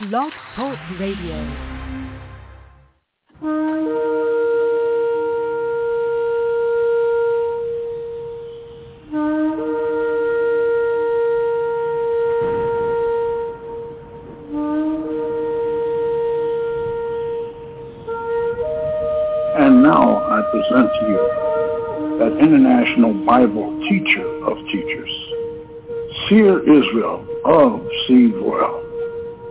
Blog Talk Radio. And now I present to you that international Bible teacher of teachers, Seer Israel of Seed Royal.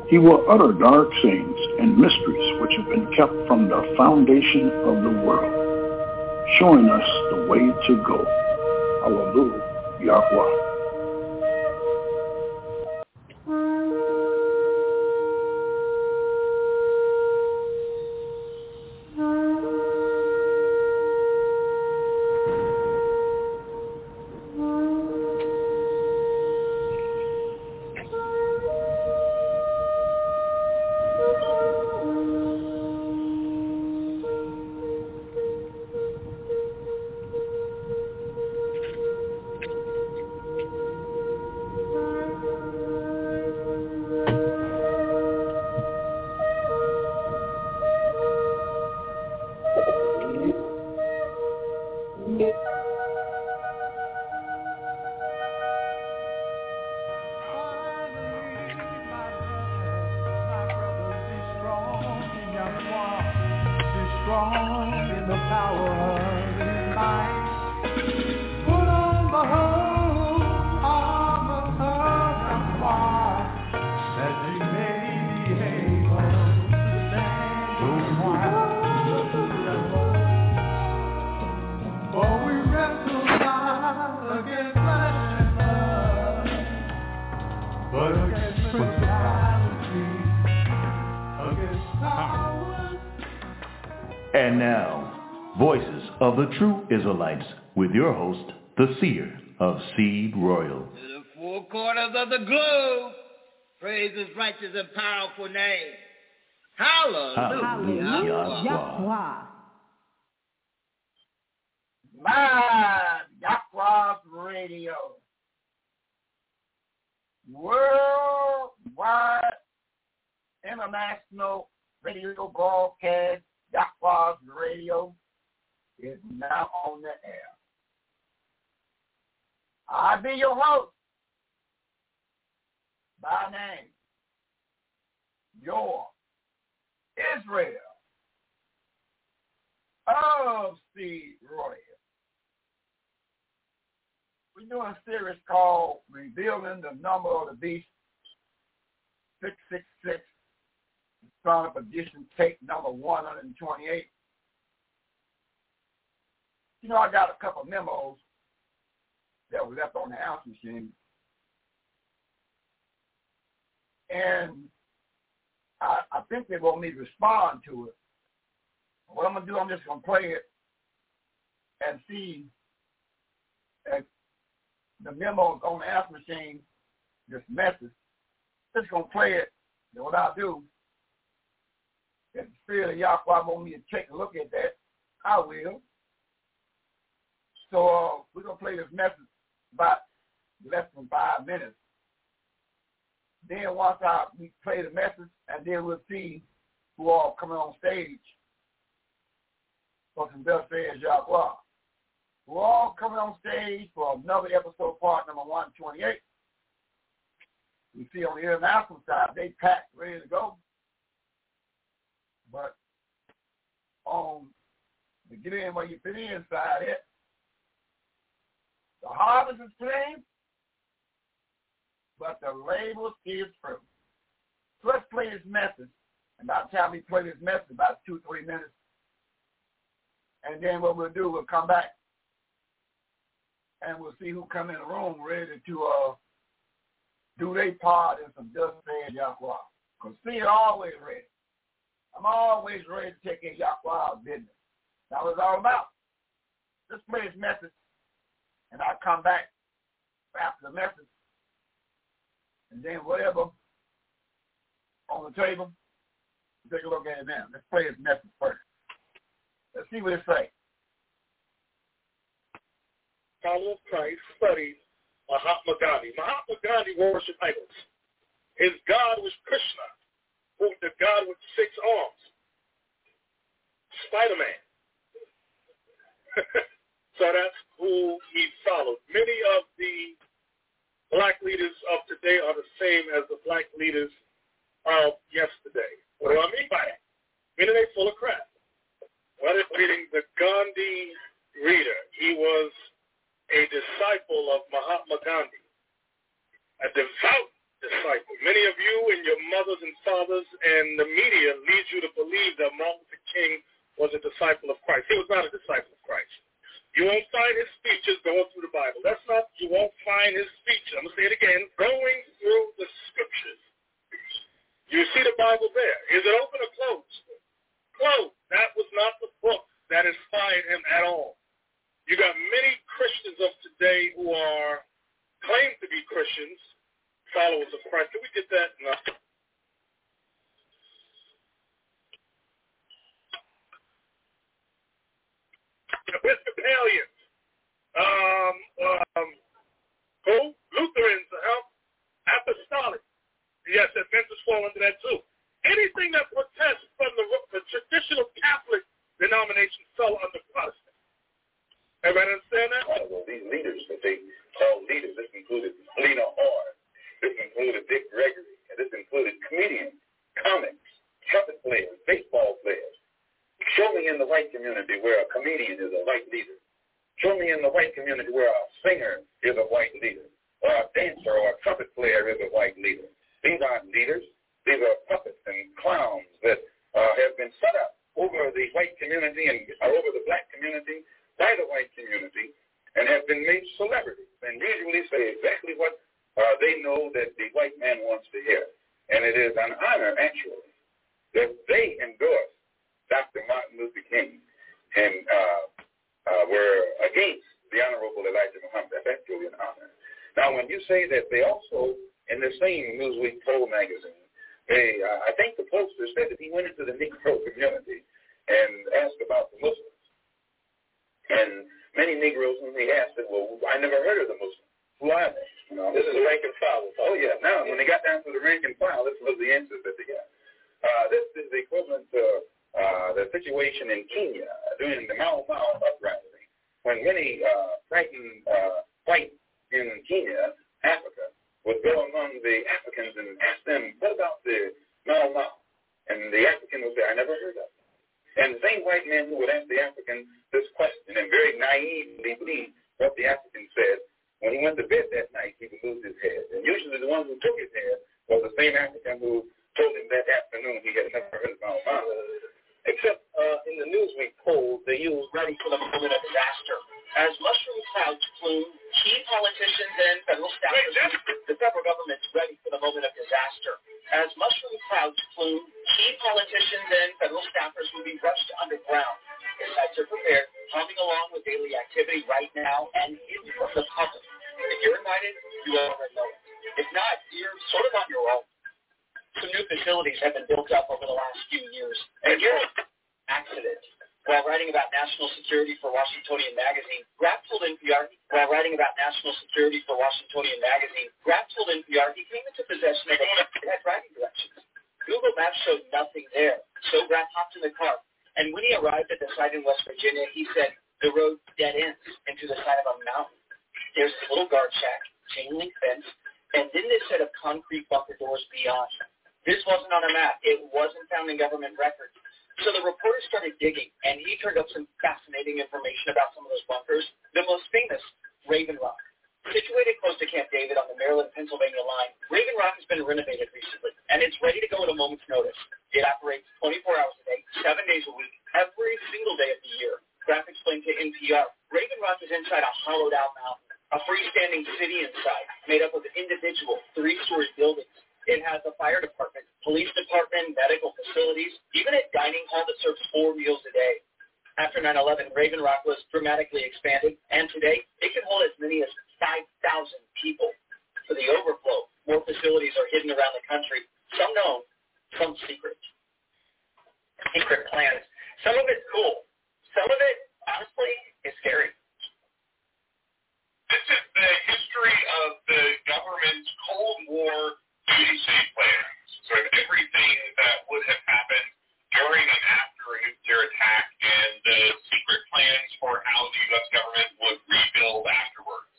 He will utter dark sayings and mysteries which have been kept from the foundation of the world, showing us the way to go. Hallelujah, Yahweh. The True Israelites with your host, the Seer of Seed Royal. To the four corners of the globe, praise his righteous and powerful name. Hallelujah. Hallelujah. Yahweh. Live Yahweh's Radio. Worldwide international radio broadcast Yahweh's Radio is now on the air. I be your host by name, your Israel of Seed Royal. We're doing a series called Revealing the Number of the Beast, 666, Son of Perdition, tape number 128. You know, I got a couple memos that were left on the answer machine. And I, I think they want me to respond to it. What I'm going to do, I'm just going to play it and see if the memos on the answer machine, this message, just going to play it. And what I'll do, if the Spirit of Yahweh want me to take a look at that, I will. So uh, we're going to play this message about less than five minutes. Then once I we play the message, and then we'll see who all coming on stage for some Thus Says Yahweh. We're all coming on stage for another episode, part number 128. You see on the international side, they packed, ready to go. But on the get in where you fit in side it, the harvest is plenty, but the label is fruit. So let's play this message. And by the time we play this message, about two, three minutes, and then what we'll do, we'll come back and we'll see who come in the room ready to uh, do their part in some Thus Says Yahweh. Because see, it always ready. I'm always ready to take in Yahweh's business. That was all about. Let's play this message, and I'll come back after the message. And then whatever on the table, take a look at it now. Let's play this message first. Let's see what it says. follower of Christ studied Mahatma Gandhi. Mahatma Gandhi worshipped idols. His God was Krishna. with the God with six arms? Spider-Man. so that's who he followed. Many of the black leaders of today are the same as the black leaders of yesterday. What do I mean by that? Meaning they're full of crap. What is reading the Gandhi reader? He was a disciple of Mahatma Gandhi, a devout disciple. Many of you and your mothers and fathers and the media lead you to believe that Martin Luther King was a disciple of Christ. He was not a disciple of Christ. You won't find his speeches going through the Bible. That's not, you won't find his speeches. I'm going to say it again, going through the scriptures. You see the Bible there. Is it open or closed? Closed. That was not the book that inspired him at all. You got many Christians of today who are claim to be Christians, followers of Christ. Can we get that? No. Episcopalians, um, um, who? Lutherans, huh? Apostolic. Yes, Adventists fall under that too. Anything that protests from the, the traditional Catholic denomination fell under Protestant. Everybody understand that? Well, these leaders that they call leaders, this included Lena Horne, this included Dick Gregory, and this included comedians, comics, trumpet players, baseball players. Show me in the white community where a comedian is a white leader. Show me in the white community where a singer is a white leader, or a dancer or a trumpet player is a white leader. These aren't leaders. These are puppets and clowns that uh, have been set up over the white community and uh, over the black community by the white community and have been made celebrities and usually say exactly what uh, they know that the white man wants to hear. And it is an honor, actually, that they endorse Dr. Martin Luther King and uh, uh, were against the Honorable Elijah Muhammad. That's actually an honor. Now, when you say that they also, in the same Newsweek poll magazine, they, uh, I think the poster said that he went into the Negro community and asked about the Muslims. And many Negroes, when they asked, said, well, I never heard of the Muslims. Who are they? You know, this is the rank and file. Oh, yeah. Now, when they got down to the rank and file, this was the answers that they got. Uh, this is the equivalent to uh, the situation in Kenya during the Mau Mau uprising, when many uh, frightened uh, whites in Kenya, Africa, would go among the Africans and ask them, what about the Mau Mau? And the African would say, I never heard of it. And the same white man who would ask the African this question and very naively believe what the African said, when he went to bed that night, he would lose his head. And usually the one who took his head was the same African who told him that afternoon he had never heard of Mau Mau. Except uh, in the Newsweek poll, they used ready for the moment of disaster. As mushroom clouds plume, key politicians and federal staffers, the federal government's ready for the moment of disaster. As mushroom clouds plume, key politicians and federal staffers will be rushed underground. The sites are prepared, humming along with daily activity right now and hidden from the public. If you're invited, you already know it. If not, you're sort of on your own some new facilities have been built up over the last few years. And again, accident. While writing about national security for Washingtonian Magazine, Graff told NPR, while writing about national security for Washingtonian Magazine, Graff told NPR he came into possession of a had driving directions. Google Maps showed nothing there, so Graff hopped in the car. And when he arrived at the site in West Virginia, he said the road dead ends into the side of a mountain. There's a little guard shack, chain link fence, and then this set of concrete bunker doors beyond. This wasn't on a map. It wasn't found in government records. So the reporter started digging, and he turned up some fascinating information about some of those bunkers. The most famous, Raven Rock. Situated close to Camp David on the Maryland-Pennsylvania line, Raven Rock has been renovated recently, and it's ready to go at a moment's notice. It operates 24 hours a day, seven days a week, every single day of the year. Graff explained to NPR, Raven Rock is inside a hollowed-out mountain, a freestanding city inside, made up of individual three-story buildings. It has a fire department, police department, medical facilities, even a dining hall that serves four meals a day. After 9-11, Raven Rock was dramatically expanded, and today it can hold as many as 5,000 people. For the overflow, more facilities are hidden around the country, some known, some secret. Secret plans. Some of it's cool. Some of it, honestly, is scary. This is the history of the government's Cold War PDC plan. Sort of everything that would have happened during and after a nuclear attack and the secret plans for how the U.S. government would rebuild afterwards.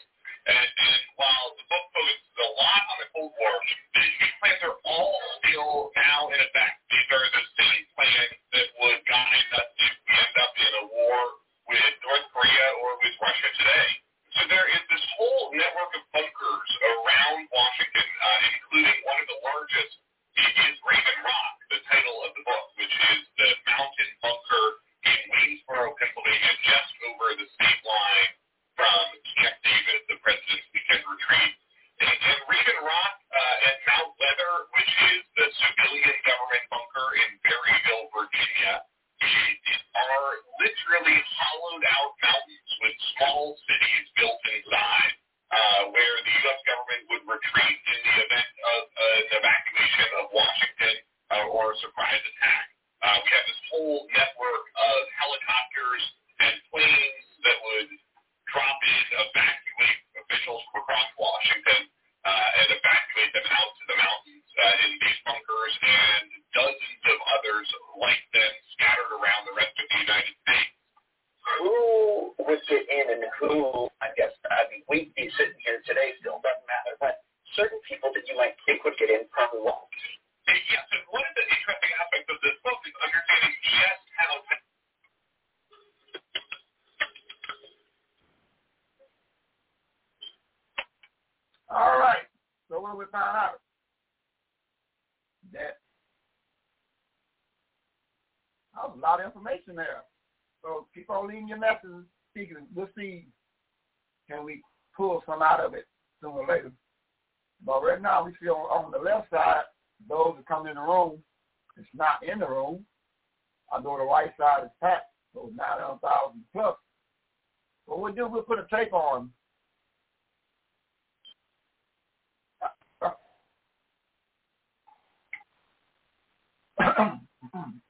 And, and while the book focuses a lot on the Cold War, these plans are all still now in effect. These are the same plans that would guide us if we end up in a war with North Korea or with Russia today. So there is this whole network of bunkers around Washington, uh, including one of the largest. It is Raven Rock, the title of the book, which is the mountain bunker in Waynesboro, Pennsylvania, just over the state line from Camp David, the president's weekend retreat. And, and Raven Rock uh, and Mount Weather, which is the civilian government bunker in Berryville, Virginia, created are literally hollowed out mountains with small cities built inside uh, where the U.S. government would retreat in the event of an evacuation of Washington uh, or a surprise attack. Uh, we have this whole network of helicopters and planes that would drop in, evacuate officials from across Washington uh, and evacuate them out to the mountains uh, in these bunkers and dozens of others like them scattered around the rest of the United States. Who would get in and who, I guess, I mean, we'd be sitting here today still, doesn't matter, but certain people that you might think would get in probably won't. Yes, and one of the interesting aspects of this book is understanding just how All right. So what we found out that that was a lot of information there. So keep on leaving your messages, speaking. We'll see. Can we pull some out of it sooner or later? But right now we see on, the left side, those that come in the room, it's not in the room. I know the right side is packed, so 900,000 plus. But we'll do, we'll put a tape on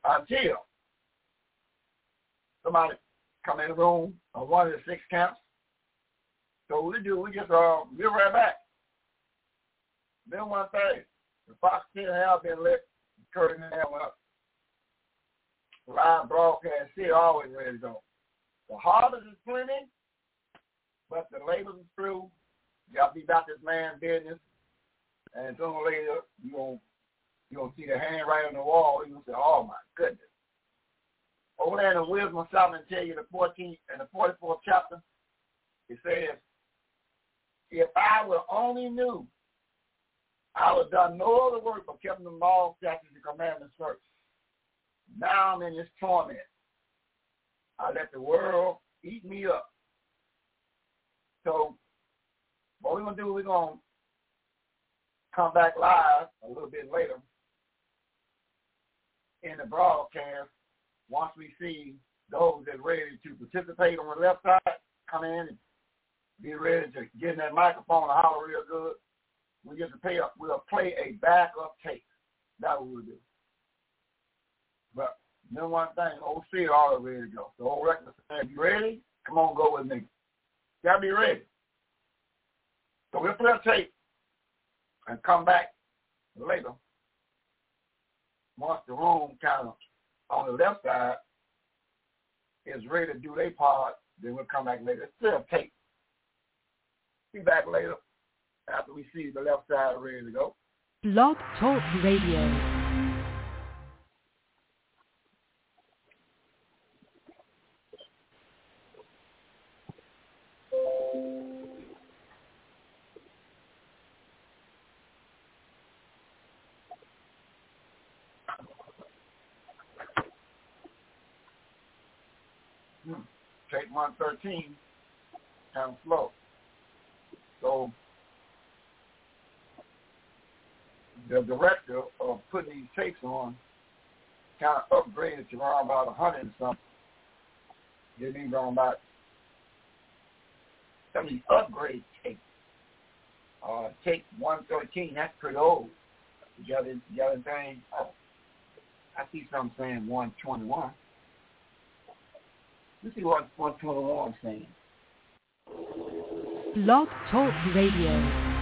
until somebody come in the room of one of the six camps. So what we do, we just uh we'll right back. Then one thing, the Fox 10 have been lit, curtain and that went up. Live broadcast, see always ready to go. The harvest is plenty, but the labor is through. Y'all be about this man business. And sooner or later, you won't you're going to see the handwriting on the wall. You're going to say, oh, my goodness. Over there in the Wisdom of Solomon tell you the 14th and the 44th chapter, it says, if I would only knew, I would have done no other work but kept the law, statutes, and commandments first. Now I'm in this torment. I let the world eat me up. So what we're going to do, we're going to come back live a little bit later in the broadcast once we see those that's ready to participate on the left side come in and be ready to get in that microphone and holler real good. We get to pay up. We'll play a backup tape. That's what we'll do. But then one thing, OC already ready to go. The whole record said, you ready? Come on, go with me. You gotta be ready. So we'll play a tape and come back later once the room kind of on the left side is ready to do their part, then we'll come back later. Still tape. Be back later after we see the left side ready to go. Blog Talk Radio. 113 and flow. So the director of putting these tapes on kind of upgraded to around about 100 and something. They need around about some of these upgrade tapes. Uh, tape 113, that's pretty old. The other, the other thing, oh, I see some saying 121. This is what, what Total War I'm saying. Blog Talk Radio.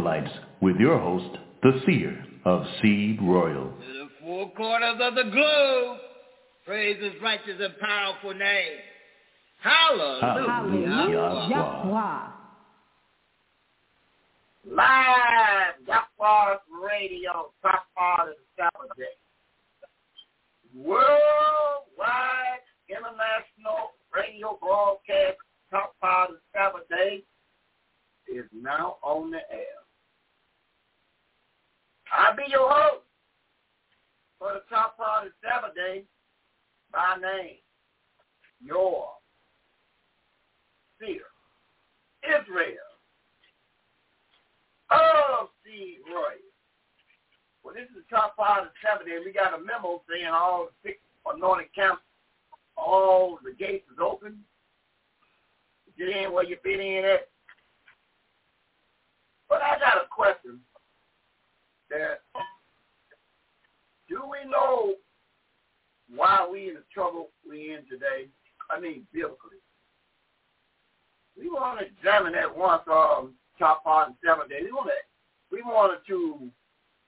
Israelites with your host, the Seer of Seed Royal. To the four corners of the globe, praise his righteous and powerful name. Hallelujah. Hallelujah. Live, Yahweh Radio, top part of the Sabbath day. Worldwide international radio broadcast, top part of the Sabbath day, is now on the air. I'll be your host for the top part of the Sabbath day by name, your seer, Israel, oh, of Seed Royal. Well, this is the top part of the Sabbath day. We got a memo saying all the six anointed camps, all the gates is open. Get in where you fit in at. But I got a question that do we know why we in the trouble we in today? I mean biblically. We want to examine that once um top of seven days. We want to we wanted to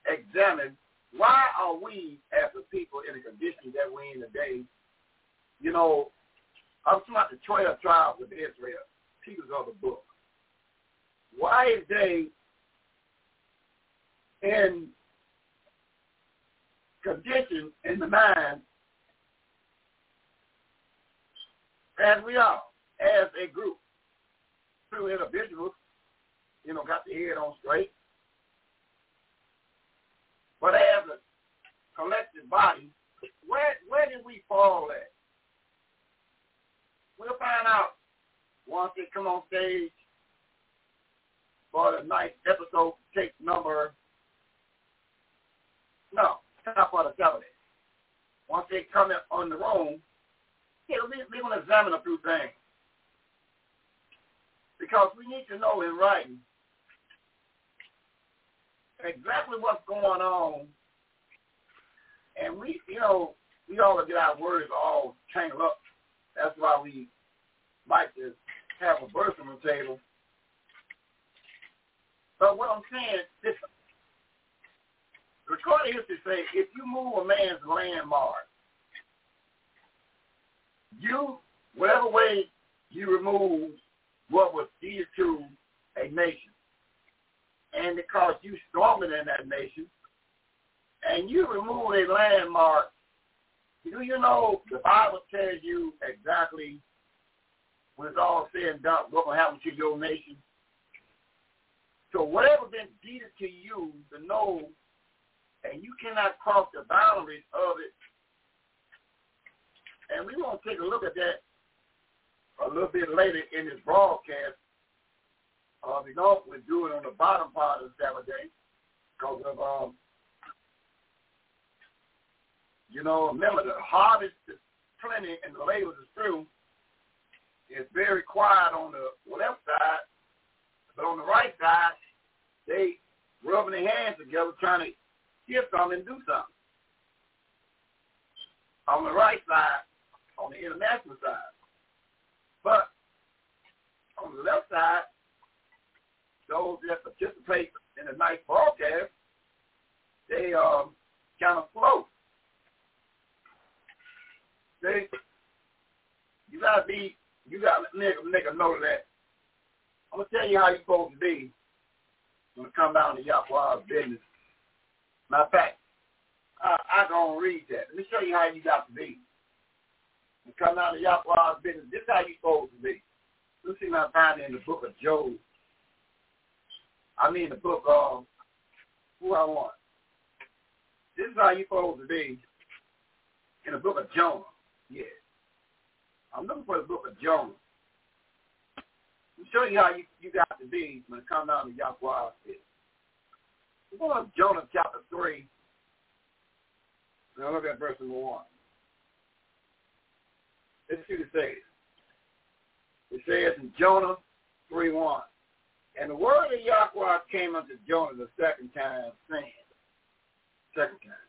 examine why are we as a people in the condition that we're in today? You know, I'm talking about the twelve tribes of Israel, of the book. Why is they in condition in the mind as we are, as a group, two individuals, you know, got the head on straight. But as a collective body, where where did we fall at? We'll find out once they come on stage for the night episode take number no, top of the seven. Once they come in on the room, yeah, we, we're going to examine a few things. Because we need to know in writing exactly what's going on. And we, you know, we all get our words all tangled up. That's why we like to have a verse on the table. But what I'm saying, listen, recorded history say if you move a man's landmark, you, whatever way you remove what was dear to a nation, and because you stronger than that nation, and you remove a landmark, do you know the Bible tells you exactly when it's all said and done what will happen to your nation? So whatever been deeded to you to know and you cannot cross the boundaries of it and we want to take a look at that a little bit later in this broadcast. Uh, we know we're doing on the bottom part of Saturday because of, um, you know, remember the harvest is plenty and the labor is through. It's very quiet on the left side, but on the right side, they rubbing their hands together trying to get something and do something. On the right side, on the international side. But on the left side, those that participate in the night broadcast, they um, kind of float. See, you gotta be, you gotta make, make a note of that. I'm gonna tell you how you're supposed to be when it come down to Yahweh's business. Matter of fact, I, I gonna read that. Let me show you how you got to be. It come down to Yahweh's business, this is how you supposed to be. Let's see if I find it in the book of Job. I mean the book of who I want. This is how you supposed to be in the book of Jonah. Yeah. I'm looking for the book of Jonah. I'll show you how you, you got to be when it comes down to Yahweh's business. We're to Jonah chapter 3. Now look at verse number 1. Let's see what it says. It says in Jonah 3.1, And the word of Yahweh came unto Jonah the second time, saying, second time,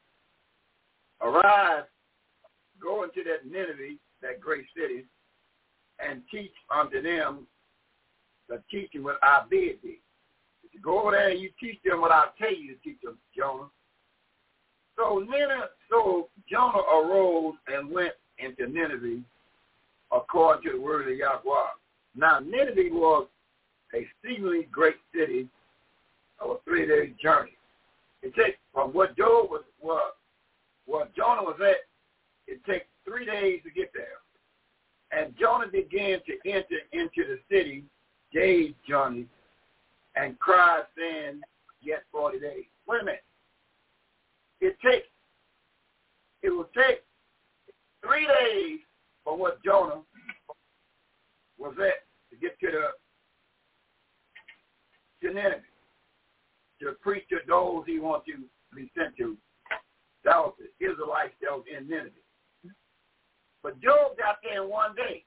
Arise, go into that Nineveh, that great city, and teach unto them the teaching what I bid thee. Go over there and you teach them what I tell you to teach them, Jonah. So Nineveh, so Jonah arose and went into Nineveh according to the word of Yahweh. Now Nineveh was a exceedingly great city of a three-day journey. It takes from what Job was, what Jonah was at, it takes three days to get there. And Jonah began to enter into the city day's journey and cried, saying, yet 40 days. Wait a minute. It takes, it will take three days for what Jonah was at to get to the to Nineveh, to preach to those he wants to be sent to. That was the Israelites that was in Nineveh. But Job got there in one day.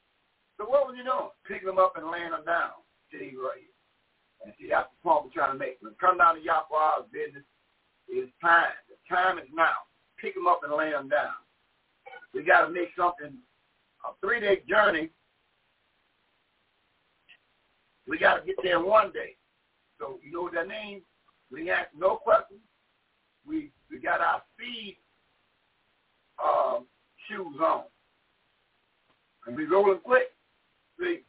So what was he doing? Picking them up and laying them down. See right here. And see, that's the point we're trying to make. When it comes down to Yahweh's business, it's time. The time is now. Pick them up and lay them down. We got to make something, a three-day journey. We got to get there one day. So you know what that means? We ask no questions. We we got our speed um, shoes on. And we rolling quick. See,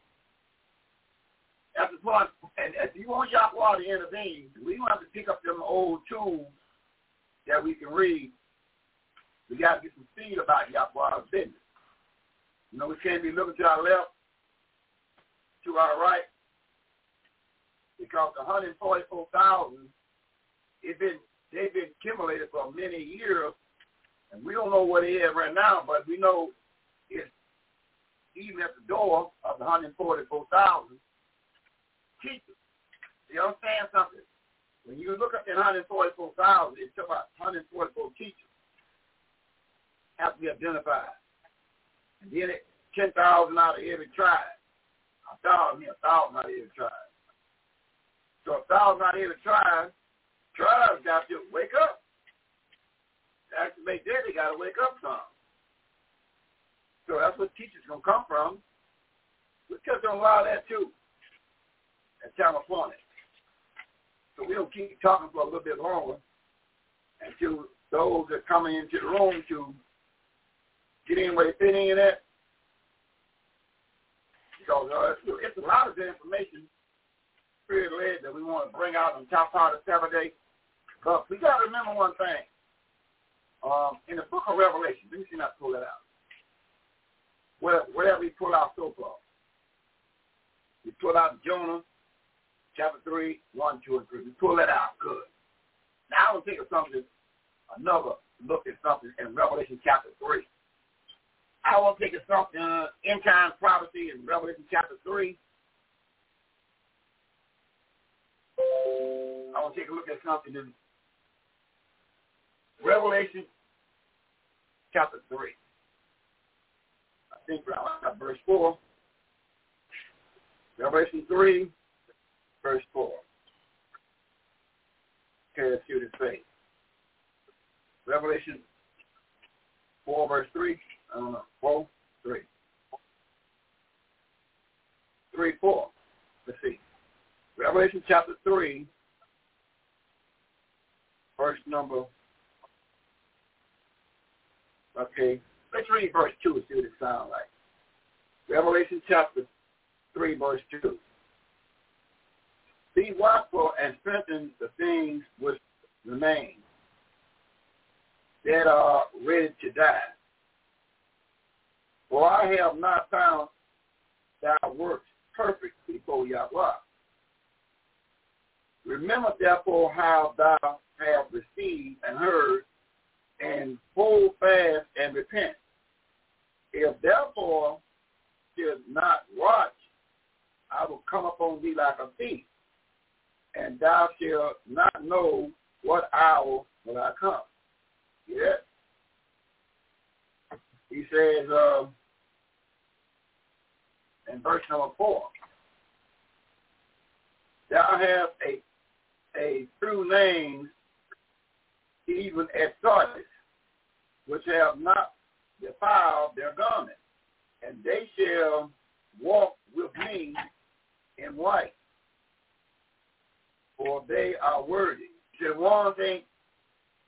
that's the part. And if you want Yahweh to intervene, we don't have to pick up them old tools that we can read. We got to get some speed about Yahweh's business. You know, we can't be looking to our left, to our right, because the 144,000, it's been they've been accumulated for many years, and we don't know what it is right now, but we know it's even at the door of the 144,000 teachers. You understand something? When you look at the 144,000, it's about 144 teachers have to be identified. And then it, 10,000 out of every tribe. A thousand, a thousand out of every tribe. So a thousand out of every tribe, tribes got to wake up. To make that, they got to wake up some. So that's where teachers going to come from. We touch on a lot of that too California. So we'll keep talking for a little bit longer until those that are coming into the room to get in where they fit in at. Because uh, it's, a lot of the information, spirit led, that we want to bring out on top part of Saturday. But we got to remember one thing. Um, in the book of Revelation, let me see if I pull that out Where, whatever we pull out so far. We pull out Jonah, chapter 3, 1, 2, and 3. We pull that out. Good. Now we'll take a something, another look at something in Revelation chapter 3. I want to take a something uh, end time prophecy in Revelation chapter three. I want to take a look at something in Revelation chapter 3. I think around verse 4. Revelation 3, verse 4. Okay, let's see what it says. Revelation 4, verse 3. I don't know. 4, 3. 3, 4. Let's see. Revelation chapter 3, verse number, okay, let's read verse 2 and see what it sounds like. Revelation chapter 3, verse 2. Be watchful and strengthen the things which remain that are ready to die. For I have not found thy works perfect before Yahweh. Remember therefore how thou hast received and heard, and hold fast and repent. If therefore should not watch, I will come upon thee like a thief, and thou shalt not know what hour will I come. Yeah. He says uh, in verse number four, thou have a a true name even as Sardis, which have not defiled their garment, and they shall walk with me in white, for they are worthy. Should one thing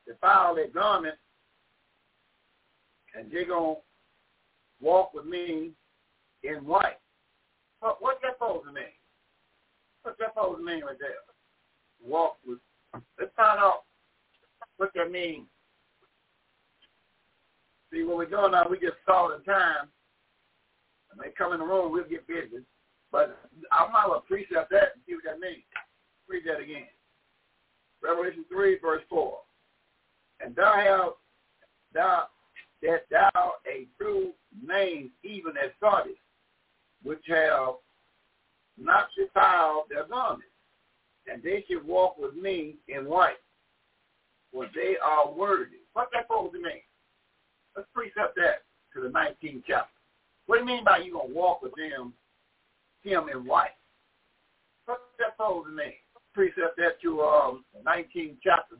defile their garment, and they're going to walk with me in white. What, what's that supposed to mean? What's that supposed to mean right there? walk with. Let's find out what that means. See, what we're doing now, we just saw the time. And they come in the room, we'll get busy. But I might well precept that and see what that means. Read that again. Revelation 3, verse 4. And thou have thou, that thou a true name, even as Sardis, which have not defiled their garments and they should walk with me in white, for they are worthy. What's that supposed to mean? Let's precept that to the 19th chapter. What do you mean by you going to walk with them, him in white? What's that supposed to mean? Precept that to um, 19th chapter,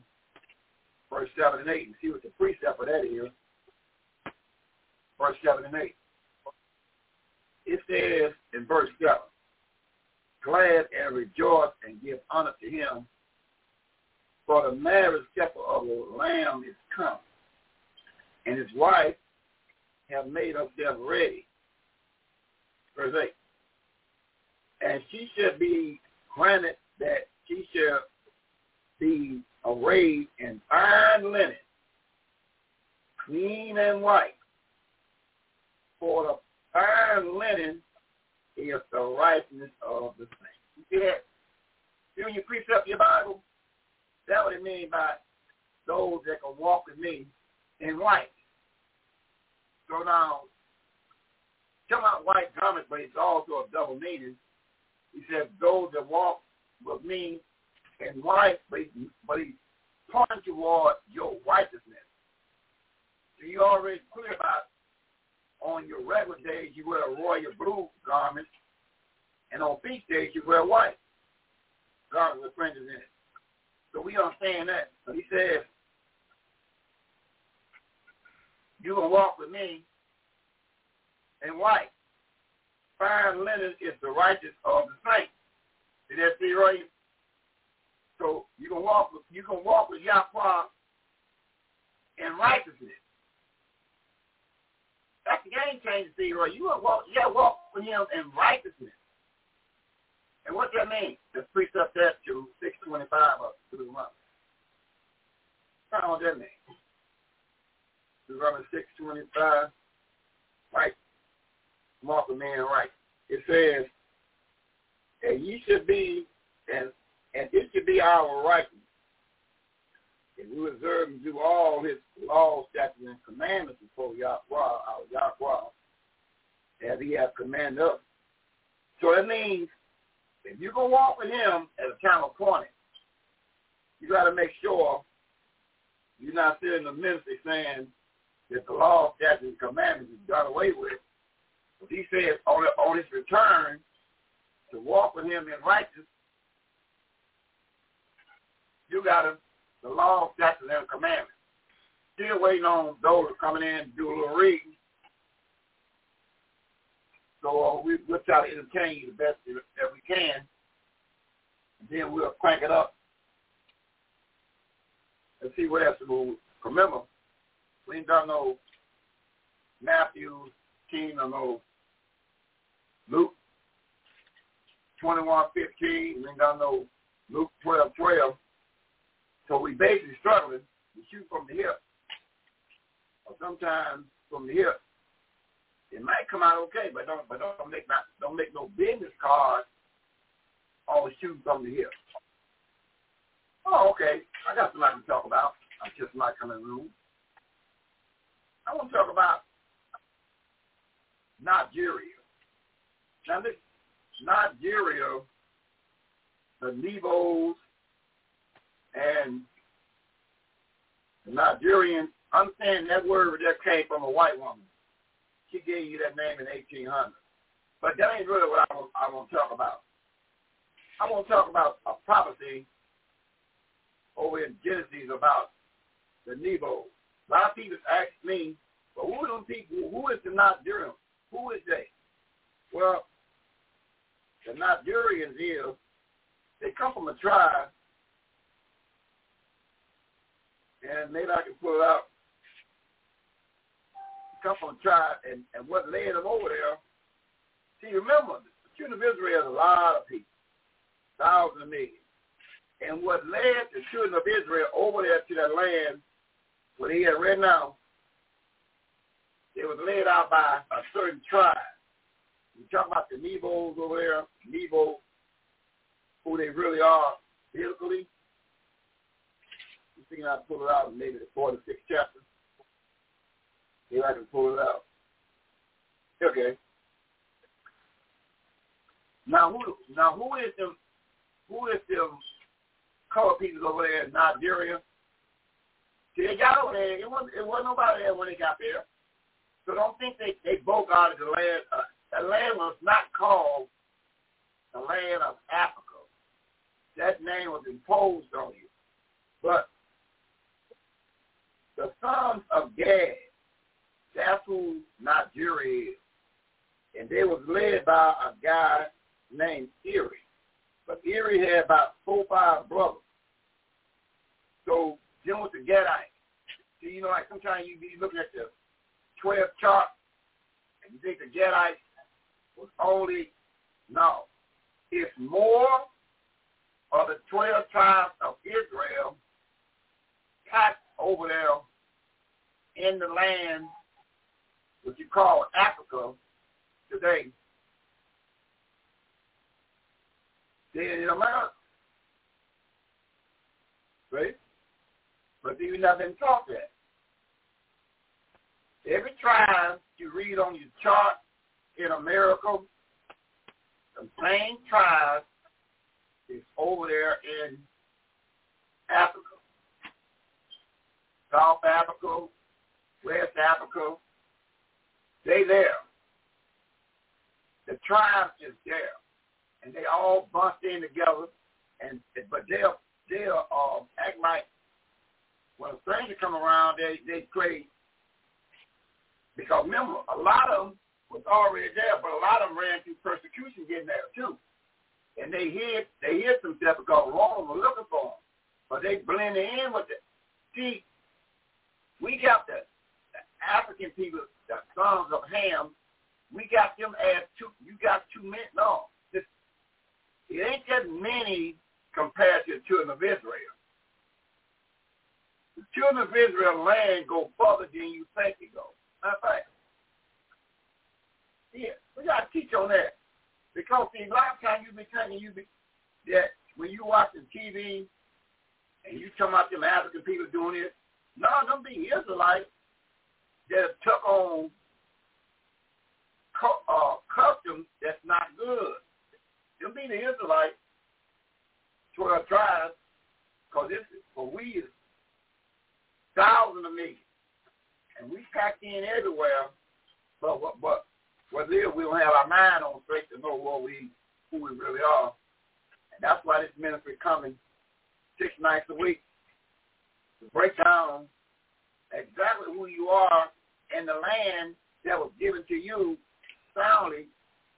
verse 7 and 8, and see what the precept of that is. Verse 7 and 8. It says in verse 7, glad and rejoice and give honor to him. For the marriage supper of the Lamb is come, and his wife have made herself ready. Verse 8. And she shall be granted that she shall be arrayed in fine linen, clean and white. For the fine linen is the righteousness of the saints. You see that? See when you precept your Bible, that's what it means by those that can walk with me in white. So now, come out white garment, but it's also a double meaning. He says those that walk with me in white, but he, but he pointing toward your righteousness. So you already clear about on your regular days, you wear a royal blue garment, and on feast days, you wear white garment with fringes in it. So we understand that. But he says, you can walk with me in white. Fine linen is the righteous of the saints. Did that see right? So you can walk with you can walk with Yahweh in righteousness. That's the game changer to you? Gotta walk, you gotta walk with him in righteousness. And what that mean? Let's precept that to 625 up to the month. What that mean? Deuteronomy 625, right? Walk with man right. It says, and ye should be, and and this should be our righteousness. if we observe and do all his laws, statutes, and commandments before Yahweh, our Yahweh, as he has commanded us. So that means if you're to walk with him at a time appointed, you got to make sure you're not sitting in the ministry saying that the law, statutes, and commandments is done away with. But he says on, on his return to walk with him in righteousness, you got to the law, statutes, and commandments. Still waiting on those coming in to do a little reading. So uh, we, we'll try to entertain you the best that we can. And then we'll crank it up and see what else we'll remember. We ain't done no Matthew 10 or no Luke 21, 15. We done no Luke 12, 12. So we basically struggling to shoot from the hip. Or sometimes from the hip. It might come out okay, but don't but don't make not don't make no business card always shoot from the hip. Oh, okay. I got something to talk about. I just like coming in the room. I want to talk about Nigeria. Now this Nigeria, the Nebos and the Nigerians, understand that word that came from a white woman. She gave you that name in 1800. But that ain't really what I want, I want to talk about. I want to talk about a prophecy over in Genesis about the Nebo. A lot of people ask me, but who are those people? Who is the Nigerians? Who is they? Well, the Nigerians is, they come from a tribe and maybe I can pull it out. Come from a tribe, and, and what led them over there. See, remember, the children of Israel is a lot of people, thousands of millions. And what led the children of Israel over there to that land, what he had read now, it was led out by a certain tribe. We talk about the Nebos over there, Nebo, who they really are biblically see I pull it out in maybe the 46th chapter. Maybe I can pull it out. Okay. Now who now who is them who is them color people over there in Nigeria? See they got over there, it wasn't it wasn't nobody there when they got there. So don't think they, they broke out of the land uh, the land was not called the land of Africa. That name was imposed on you. But the sons of Gad, that's who Nigeria is. And they was led by a guy named Eri. But Eri had about four five brothers. So dealing with the Gadites. See, you know, like sometimes you be looking at the 12 chart and you think the Gadites was only, no. It's more of the 12 tribes of Israel packed over there in the land, what you call Africa today, than in America. Right? But you not been taught that. Every tribe you read on your chart in America, the same tribe is over there in Africa. South Africa, West Africa, they there. The tribe is there, and they all bunched in together. And but they'll they'll uh, act like when a stranger come around, they they pray. Because remember, a lot of them was already there, but a lot of them ran through persecution getting there too. And they hid they hid themselves because Rome was looking for them, but they blended in with it. See, we got the, the African people, the sons of Ham, we got them as two, you got two men, no. It ain't that many compared to the children of Israel. The children of Israel land go further than you think it goes. Matter fact. Yeah, we got to teach on that. Because see, a lot of times you be telling you be, that when you watching TV and you talking about them African people doing it. No, them be Israelites that took on uh, customs that's not good. Them be the Israelites, 12 tribes, because this is for we is thousands of millions. And we packed in everywhere, but but but there we don't have our mind on straight to know what we who we really are. And that's why this ministry coming six nights a week to break down exactly who you are and the land that was given to you soundly.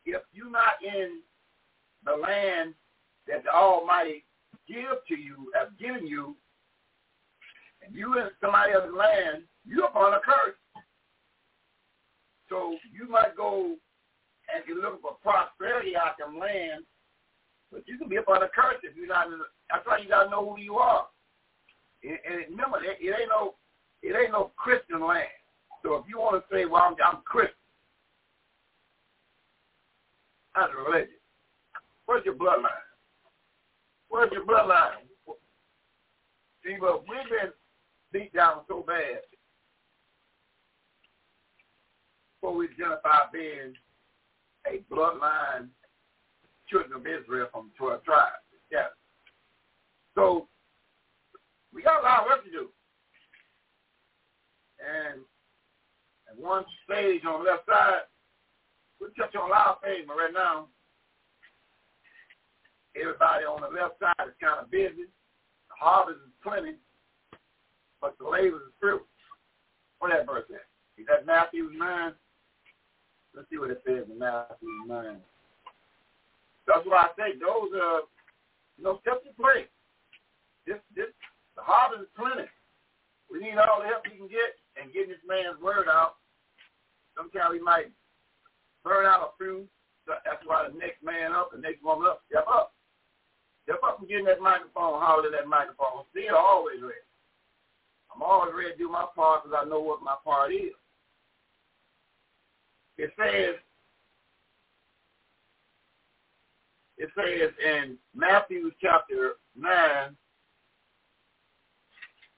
If you're not in the land that the Almighty give to you, has given you, and you in somebody else's land, you're upon a curse. So you might go and you look for prosperity out them land, but you can be upon a curse if you're not in the, that's why you gotta know who you are. And, and remember, it, it ain't no it ain't no Christian land. So if you want to say, well, I'm, I'm Christian, that's a religion. Where's your bloodline? Where's your bloodline? See, but we've been beat down so bad before we identify being a bloodline children of Israel from 12 tribes. Yeah. So we got a lot of work to do. And at one stage on the left side, we'll touch on a lot of things, but right now, everybody on the left side is kind of busy. The harvest is plenty, but the labor is few. What that verse is? Is that Matthew 9? Let's see what it says in Matthew 9. That's why I say those are, you know, steps to play. This, this, the harvest is plenty. We need all the help we can get and getting this man's word out. Sometimes we might burn out a few. That's why the next man up, the next woman up, step up. Step up and get in that microphone, holler that microphone. Still always ready. I'm always ready to do my part because I know what my part is. It says, it says in Matthew chapter 9,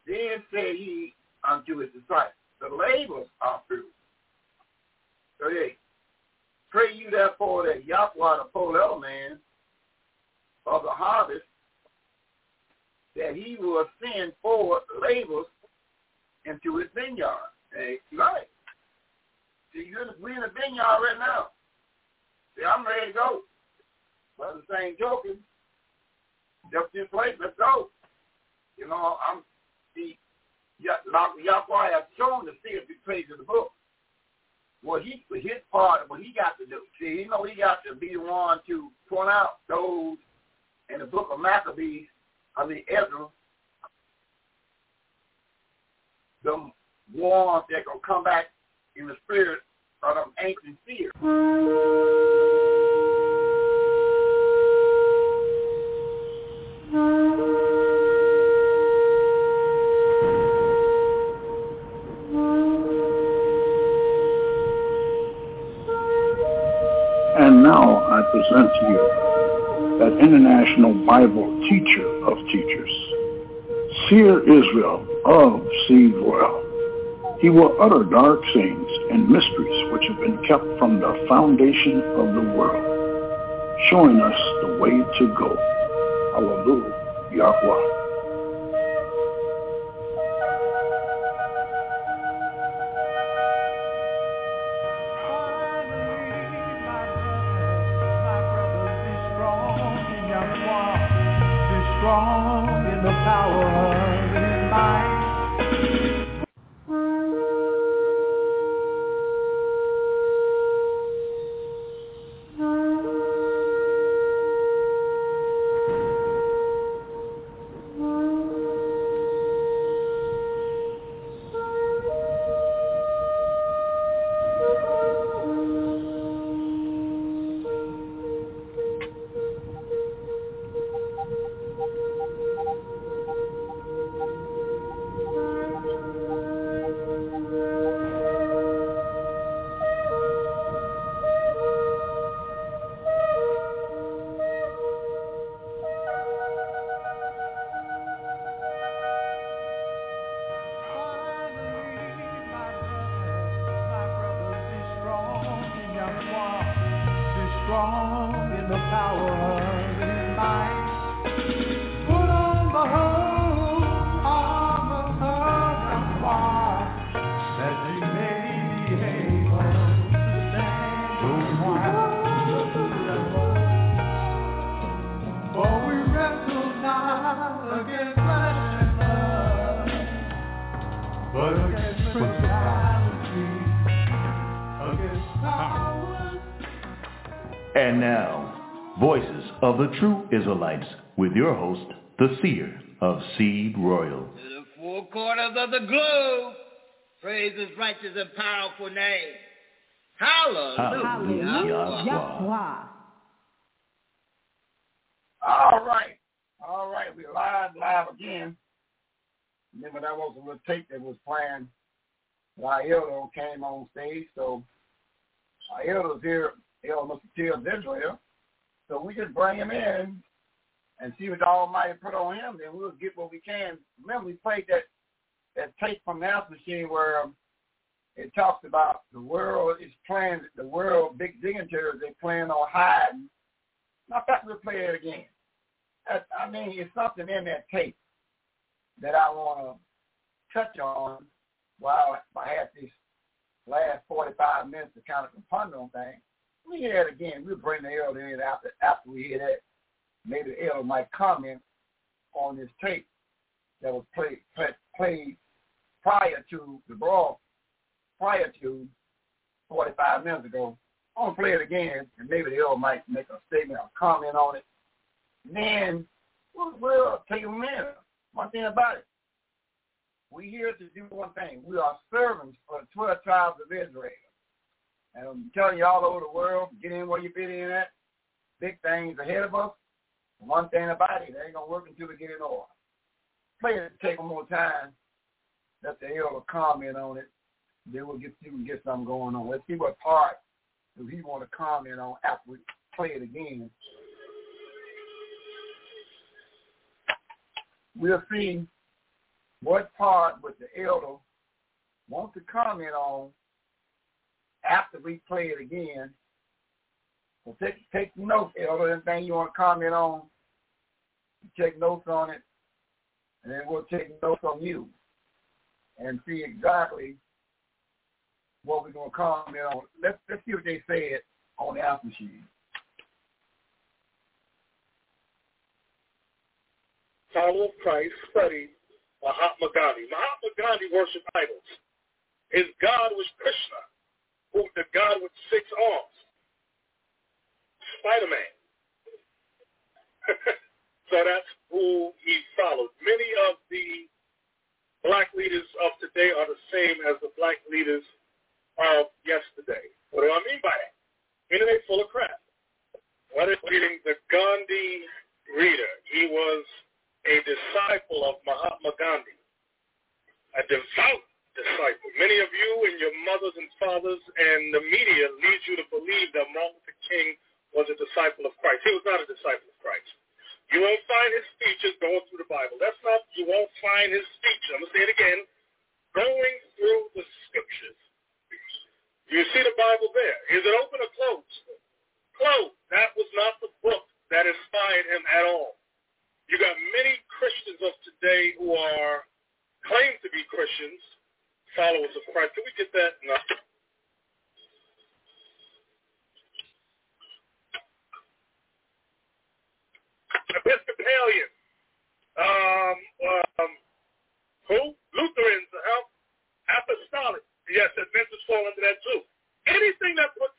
then said he unto his disciples, the labors are few. 38. Pray you therefore that Yahweh the full man of the harvest, that he will send forth laborers into his vineyard. Hey, right. See, you're in we're in the vineyard right now. See, I'm ready to go. But the same joking. Just this place, let's go. You know, I'm see Yahweh has shown the seers the page of the book. What he for his part, what he got to do. See, you know he got to be the one to point out those in the book of Maccabees, I mean Ezra, the ones that gonna come back in the spirit of ancient seers. And now I present to you that international Bible teacher of teachers, Seer Israel of Seed Royal. He will utter dark sayings and mysteries which have been kept from the foundation of the world, showing us the way to go. Hallelujah, Yahweh. His righteous and powerful name. Hallelujah. Hallelujah. Yahweh. All right. All right. We're live, live again. Remember that was a little tape that was playing while Elder came on stage. So our Elder's here, Elder Mr. Tills Israel. So we just bring him in and see what the Almighty put on him, then we'll get what we can. Remember we played that that tape from the house machine where um, it talks about the world is playing the world big dignitaries they plan on hiding. I thought we'll play it again. That, I mean, it's something in that tape that I want to touch on while I have this last 45 minutes to kind of ponder on things. We hear it again. We'll bring the elder in after after we hear that. Maybe the elder might comment on this tape that was played play, played prior to the brawl, prior to 45 minutes ago. I'm gonna play it again, and maybe the elder might make a statement or comment on it. And then we'll, take them in. One thing about it, we're here to do one thing. We are servants for the 12 tribes of Israel. And I'm telling you all over the world, get in where you fit in at. Big things ahead of us. One thing about it, it ain't going to work until we get in order. Play it take one more time. Let the elder comment on it. Then we'll get see we get something going on. Let's see what part do he want to comment on after we play it again. We'll see what part would the elder want to comment on after we play it again. So take take notes, elder. Anything you want to comment on, take notes on it, and then we'll take notes on you and see exactly what we're to comment on. Let's let's see what they said on the house machine. follower of Christ studied Mahatma Gandhi. Mahatma Gandhi worshipped idols. His God was Krishna, who the God with six arms. Spider-Man. so that's who he followed. Many of the black leaders of today are the same as the black leaders of yesterday. What do I mean by that? They full of crap. What is reading the Gandhi reader? He was a disciple of Mahatma Gandhi, a devout disciple. Many of you and your mothers and fathers and the media lead you to believe that Martin Luther King was a disciple of Christ. He was not a disciple of Christ. You won't find his speeches going through the Bible. That's not, you won't find his speeches. I'm going to say it again. Going through the scriptures. You see the Bible there. Is it open or closed? Closed. That was not the book that inspired him at all. You got many Christians of today who are claim to be Christians, followers of Christ. Can we get that? No. Episcopalian. Um, um, who? Lutherans. Uh, apostolic. Yes, Adventists fall under that too. Anything that protests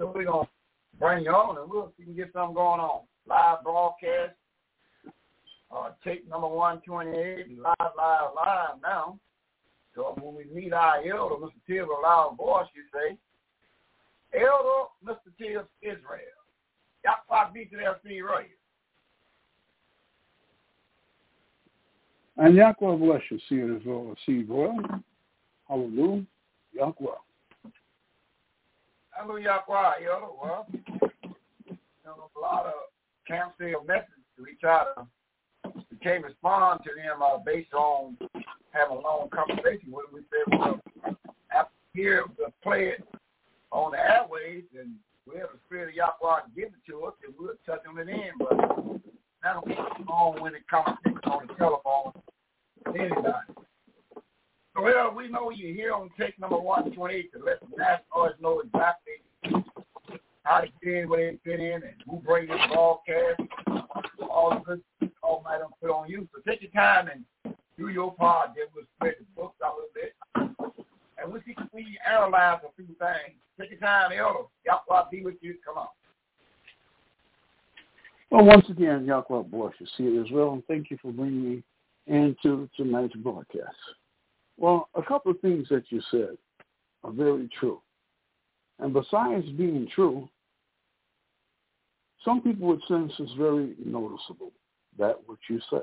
so we're going to bring you on and we'll see if we can get something going on. Live broadcast, uh, tape number 128, live, live, live now. So when we meet our elder, Mr. Tibbs, a loud voice, you say, Elder Mr. Tibbs Israel. Yahweh be to feet right And Yahweh bless you, see it as well as see well. Hallelujah. Yahweh. Hallelujah, Well, you know, a lot of camps say a message to. We can't respond to them uh, based on having a long conversation with them. We said, well, after here, we'll play it on the airways, and we have the Spirit of Yahweh give it to us, and we'll touch on it in. But that'll be long when it comes on the telephone. Anybody. Well, we know you're here on take number 128 to let the nationals know exactly how to get in, where they fit in, and who brings this broadcast. All the good all night I'm put on you. So take your time and do your part. Then we'll spread the books out a little bit. And we see we analyze a few things. Take your time, Elder. Yahweh be with you. Come on. Well, once again, Yahweh bless you. As well, and thank you for bringing me into tonight's broadcast. Well, a couple of things that you said are very true. And besides being true, some people would sense it's very noticeable, that what you say.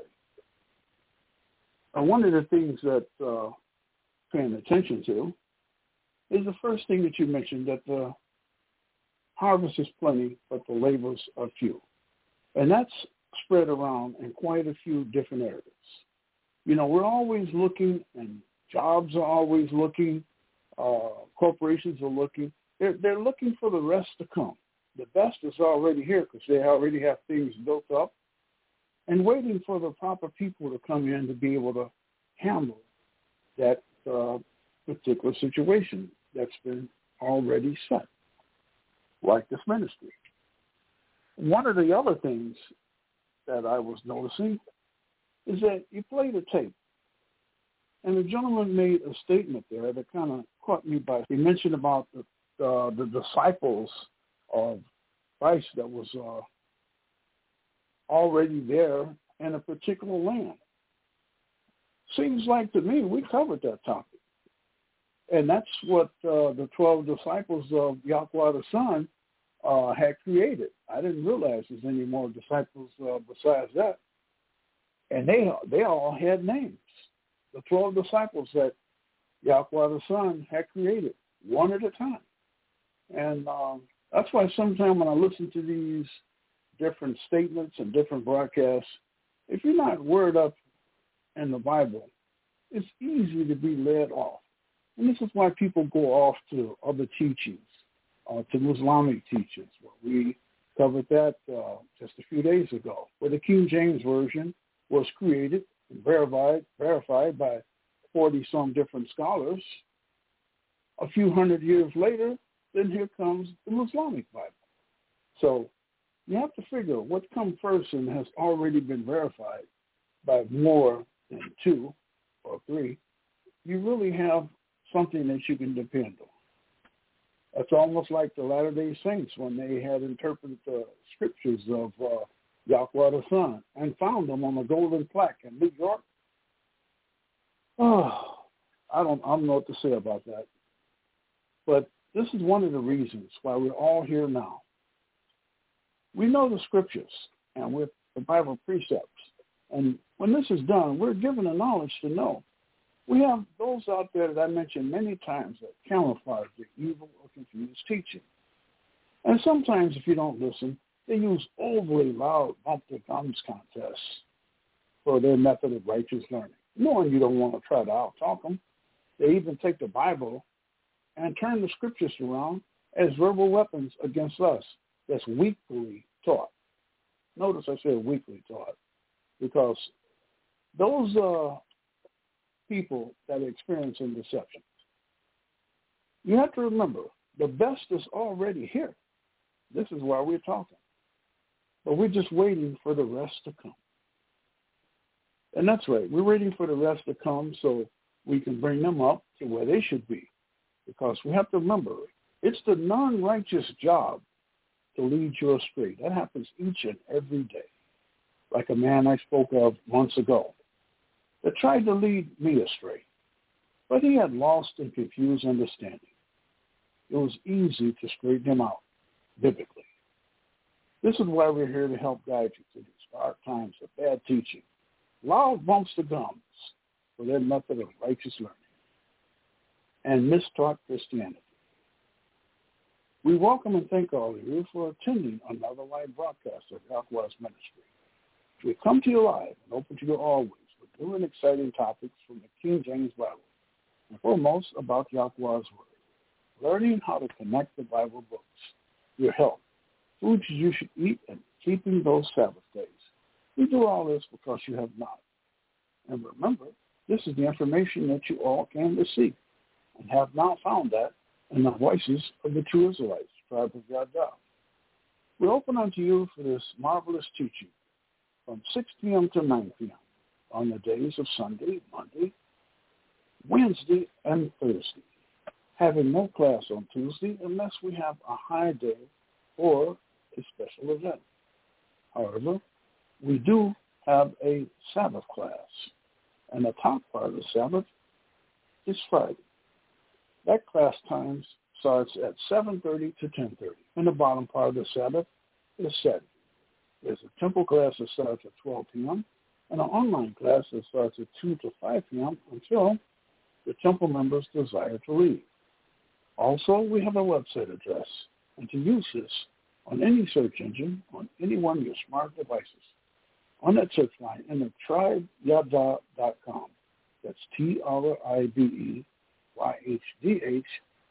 And one of the things that uh, paying attention to is the first thing that you mentioned, that the harvest is plenty, but the labors are few. And that's spread around in quite a few different areas. You know, we're always looking, and jobs are always looking, uh, corporations are looking. They're, they're looking for the rest to come. The best is already here because they already have things built up and waiting for the proper people to come in to be able to handle that uh, particular situation that's been already set, like this ministry. One of the other things that I was noticing is that you play the tape, and the gentleman made a statement there that kind of caught me by. He mentioned about the uh, the disciples of Christ that was uh, already there in a particular land. Seems like to me we covered that topic. And that's what uh, the 12 disciples of Yahweh the Son uh, had created. I didn't realize there's any more disciples uh, besides that. And they they all had names. The 12 disciples that Yahweh the Son had created, one at a time. And um, that's why sometimes when I listen to these different statements and different broadcasts, if you're not word up in the Bible, it's easy to be led off. And this is why people go off to other teachings, uh, to Islamic teachings. Well, we covered that uh, just a few days ago, where the King James Version was created verified, verified by 40-some different scholars. A few hundred years later, then here comes the Islamic Bible. So you have to figure what comes first and has already been verified by more than two or three. You really have something that you can depend on. It's almost like the Latter-day Saints when they had interpreted the scriptures of uh, Yahweh the Son and found them on a golden plaque in New York. Oh, I don't, I don't know what to say about that. But this is one of the reasons why we're all here now. We know the scriptures and with the Bible precepts. And when this is done, we're given the knowledge to know. We have those out there that I mentioned many times that camouflage the evil or confused teaching. And sometimes if you don't listen, they use overly loud bump the contests for their method of righteous learning, knowing you don't want to try to out-talk them. They even take the Bible and turn the scriptures around as verbal weapons against us that's weakly taught. Notice I said weakly taught because those uh, people that are experiencing deception, you have to remember the best is already here. This is why we're talking. But we're just waiting for the rest to come. And that's right. We're waiting for the rest to come so we can bring them up to where they should be. Because we have to remember, it's the non-righteous job to lead you astray. That happens each and every day. Like a man I spoke of months ago that tried to lead me astray. But he had lost and confused understanding. It was easy to straighten him out biblically. This is why we're here to help guide you through these dark times of bad teaching, loud bumps to gums for their method of righteous learning, and mistaught Christianity. We welcome and thank all of you for attending another live broadcast of Yahweh's Ministry. We come to you live and open to you always with new and exciting topics from the King James Bible, and foremost about Yahweh's Word, learning how to connect the Bible books, your health, foods you should eat, and keeping those Sabbath days. We do all this because you have not. And remember, this is the information that you all came to seek and have now found that in the voices of the true Israelites, tribe of Yahweh. We open unto you for this marvelous teaching from 6 p.m. to 9 p.m. on the days of Sunday, Monday, Wednesday, and Thursday, having no class on Tuesday unless we have a high day or a special event. However, we do have a Sabbath class, and the top part of the Sabbath is Friday. That class time starts at 7.30 to 10.30, and the bottom part of the Sabbath is Saturday. There's a temple class that starts at 12 p.m. and an online class that starts at 2 to 5 p.m. until the temple members desire to leave. Also, we have a website address, and to use this on any search engine on any one of your smart devices. On that search line, enter tribeyada.com. That's T-R-I-B-E-Y-H-D-H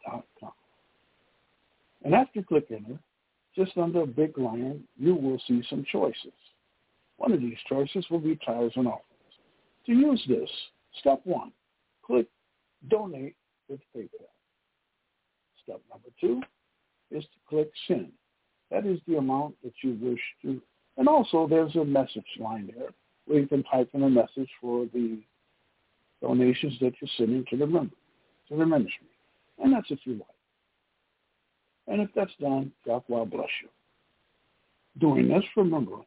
dot com. And after you click enter, just under a big lion, you will see some choices. One of these choices will be tithes and offerings. To use this, step one, click Donate with PayPal. Step number two is to click Send. That is the amount that you wish to. And also there's a message line there where you can type in a message for the donations that you're sending to the member, to the ministry. And that's if you like. And if that's done, God will bless you. Doing this, remember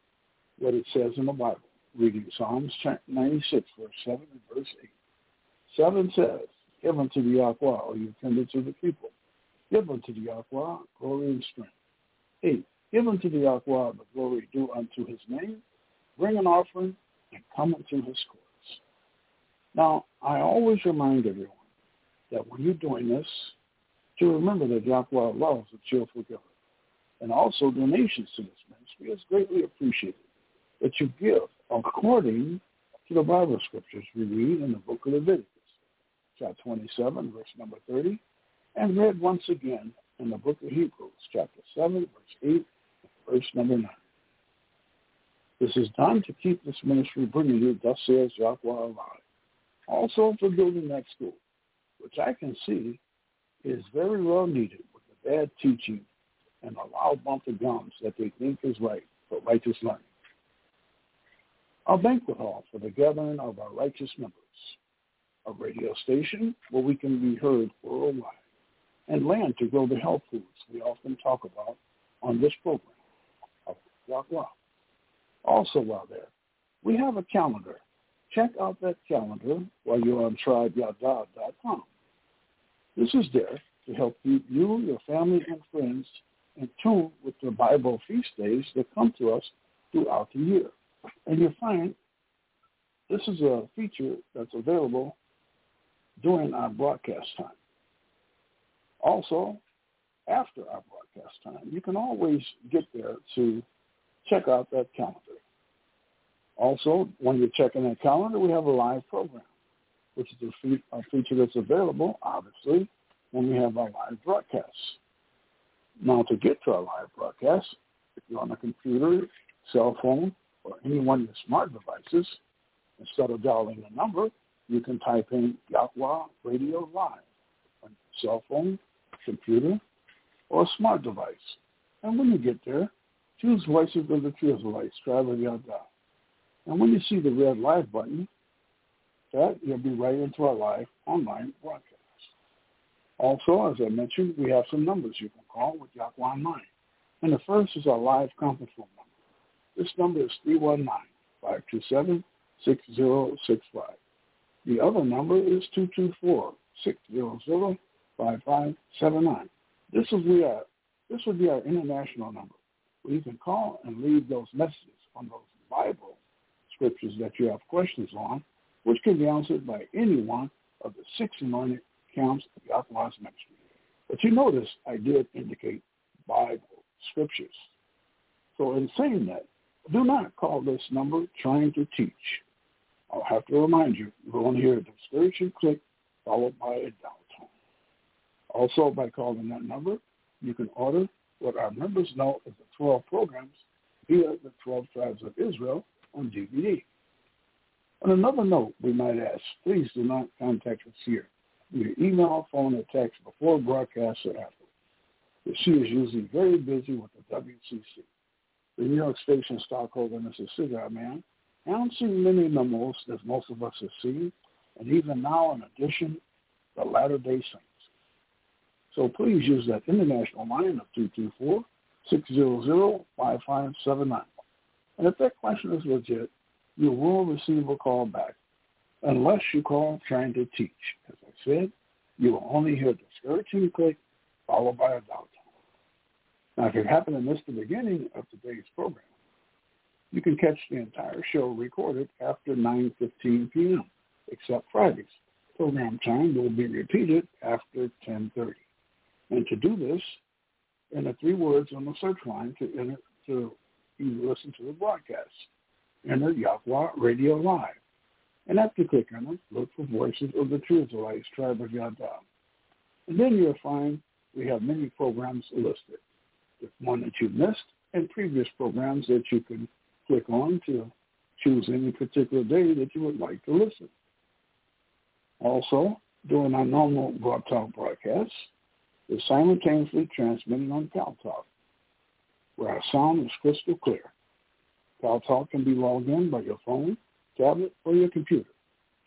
what it says in the Bible. Reading Psalms 96, verse 7 and verse 8. 7 says, Give unto the Yahweh, or you tender to the people. Give unto the Yahweh glory and strength. 8. Give unto the Yahweh the glory due unto his name. Bring an offering and come into his courts. Now, I always remind everyone that when you're doing this, to remember that Yahweh loves a cheerful giver. And also donations to this ministry is greatly appreciated that you give according to the Bible scriptures we read in the book of Leviticus, chapter 27, verse number 30, and read once again in the book of Hebrews, chapter 7, verse 8, verse number 9. This is done to keep this ministry bringing you, thus says Yahweh alive. Also for building that school, which I can see is very well needed with the bad teaching and the loud bump of gums that they think is right for righteous learning. A banquet hall for the gathering of our righteous members. A radio station where we can be heard worldwide and land to grow the health foods we often talk about on this program. Also while there, we have a calendar. Check out that calendar while you're on tribeyada.com. This is there to help keep you, your family, and friends in tune with the Bible feast days that come to us throughout the year. And you'll find this is a feature that's available during our broadcast time. Also, after our broadcast time, you can always get there to check out that calendar. Also, when you're checking that calendar, we have a live program, which is a, fe- a feature that's available, obviously, when we have our live broadcasts. Now, to get to our live broadcast, if you're on a computer, cell phone, or any one of your smart devices, instead of dialing a number, you can type in Yahweh Radio Live on your cell phone, computer, or a smart device. And when you get there, choose Voices of the True Israelites, Tribe Yahweh. And when you see the red live button, that you'll be right into our live online broadcast. Also, as I mentioned, we have some numbers you can call with Yahweh Online. And the first is our live conference phone number. This number is 319-527-6065. The other number is 224-600-5579. This is we are. This would be our international number. Where you can call and leave those messages on those Bible scriptures that you have questions on, which can be answered by any one of the six anointed counts of Yahweh's ministry. But you notice I did indicate Bible scriptures. So in saying that, do not call this number trying to teach. I'll have to remind you, going to hear a discouraging click followed by a tone. Also, by calling that number, you can order what our members know as the 12 programs via the 12 tribes of Israel on DVD. On another note, we might ask, please do not contact us here via email, phone, or text before broadcast or after. The she is usually very busy with the WCC. The New York Station stockholder, Mrs. Cigar Man, see many memos as most of us have seen, and even now, in addition, the Latter-day Saints. So please use that international line of 224-600-5579. And if that question is legit, you will receive a call back, unless you call trying to teach. As I said, you will only hear the discouraging click followed by a doubt. Now, if you happen to miss the beginning of today's program, you can catch the entire show recorded after 9.15 p.m., except Fridays. Program time will be repeated after 10.30. And to do this, enter three words on the search line to enter to listen to the broadcast. Enter Yahweh Radio Live. And after click on it, look for Voices of the True Israelites, Tribe of Yada. And then you'll find we have many programs listed. The one that you missed and previous programs that you can click on to choose any particular day that you would like to listen. Also, during our normal Broad Talk broadcasts, is simultaneously transmitted on Talk, where our sound is crystal clear. Talk can be logged in by your phone, tablet, or your computer.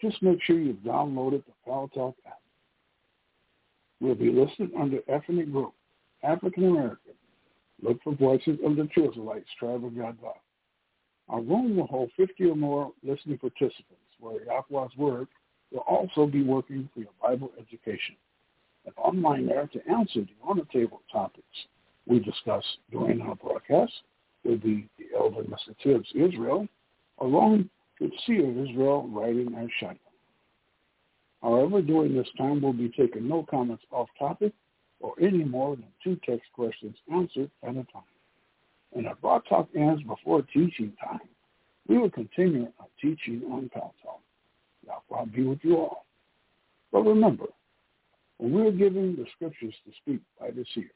Just make sure you've downloaded the Talk app. We'll be listed under ethnic group, African American. Look for Voices of the Israelites, Tribe of God. Our room will hold 50 or more listening participants, where Yahweh's Word will also be working for your Bible education. And online there to answer the on-the-table topics we discuss during our broadcast will be the Elder Mr. Tibbs Israel, along with Seer Israel writing as Shiloh. However, during this time, we'll be taking no comments off topic or any more than two text questions answered at a time. And if Broad Talk ends before teaching time, we will continue our teaching on Paltalk. Yahweh be with you all. But remember, when we're giving the scriptures to speak by the seer,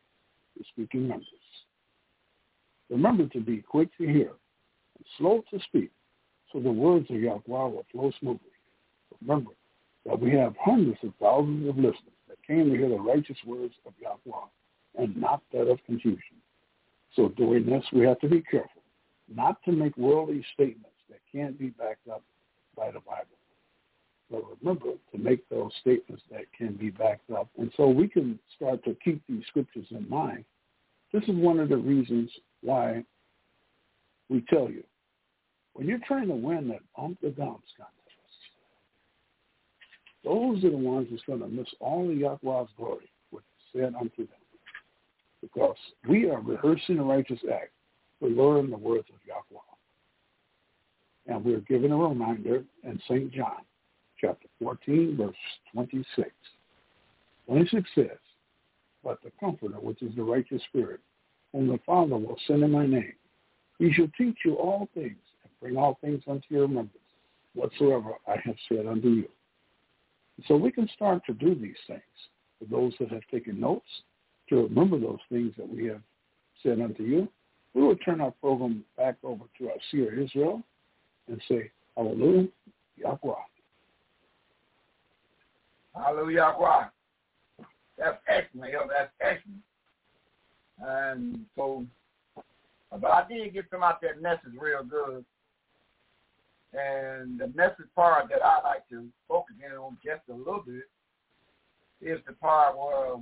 the speaking members, remember to be quick to hear and slow to speak so the words of Yahweh will flow smoothly. Remember that we have hundreds of thousands of listeners that came to hear the righteous words of Yahweh and not that of confusion. So doing this, we have to be careful not to make worldly statements that can't be backed up by the Bible. Remember to make those statements that can be backed up. And so we can start to keep these scriptures in mind. This is one of the reasons why we tell you, when you're trying to win that Ump the Dumps contest, those are the ones that's going to miss all of Yahweh's glory, which is said unto them because we are rehearsing the righteous act to learn the words of Yahweh. And we're given a reminder in St. John, chapter 14, verse 26. 26 says, But the Comforter, which is the righteous Spirit, whom the Father will send in my name, he shall teach you all things and bring all things unto your remembrance, whatsoever I have said unto you. So we can start to do these things. For those that have taken notes, to remember those things that we have said unto you, we will turn our program back over to our seer Israel and say, Hallelujah, Yahweh. Hallelujah. That's excellent. That's excellent. And so, but I did get some out that message real good. And the message part that I like to focus in on just a little bit is the part where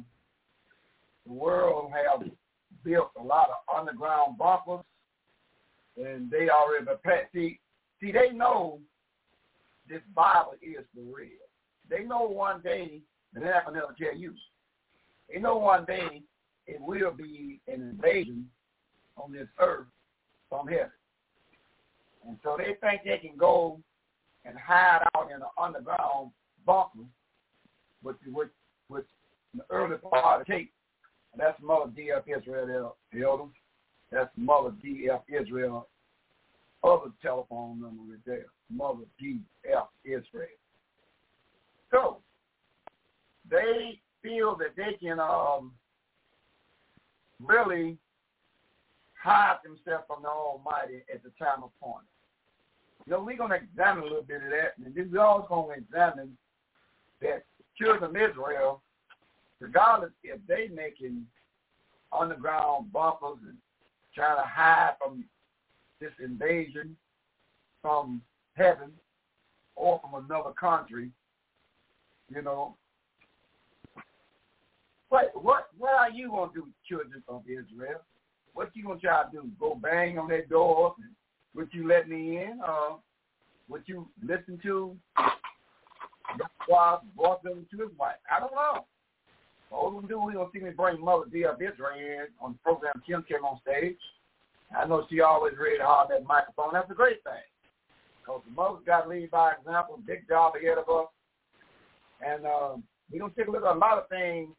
the world have built a lot of underground bunkers, and they already prepared. See, see, they know this Bible is for real. They know one day, and they're not going to never tell you. They know one day it will be an invasion on this earth from heaven. And so they think they can go and hide out in an underground bunker with, with, with the early part of the tape. That's Mother D.F. Israel, elder. That's Mother D.F. Israel. Other telephone number is there. Mother D.F. Israel. So they feel that they can um, really hide themselves from the Almighty at the time of appointed. You know, we're going to examine a little bit of that, and then we're also going to examine that children of Israel, regardless if they making underground bunkers and trying to hide from this invasion from heaven or from another country, you know, what what what are you gonna do, children of Israel? What you gonna try to do? Go bang on their doors would you let me in? Uh, would you listen to Yahweh brought them to his wife? I don't know. All we do, we gonna see me bring Mother D of Israel on the program. Kim came on stage. I know she always ready to hard that microphone. That's a great thing. Because the mother's got to lead by example. Big job ahead of us. And um, we're going to take a look at a lot of things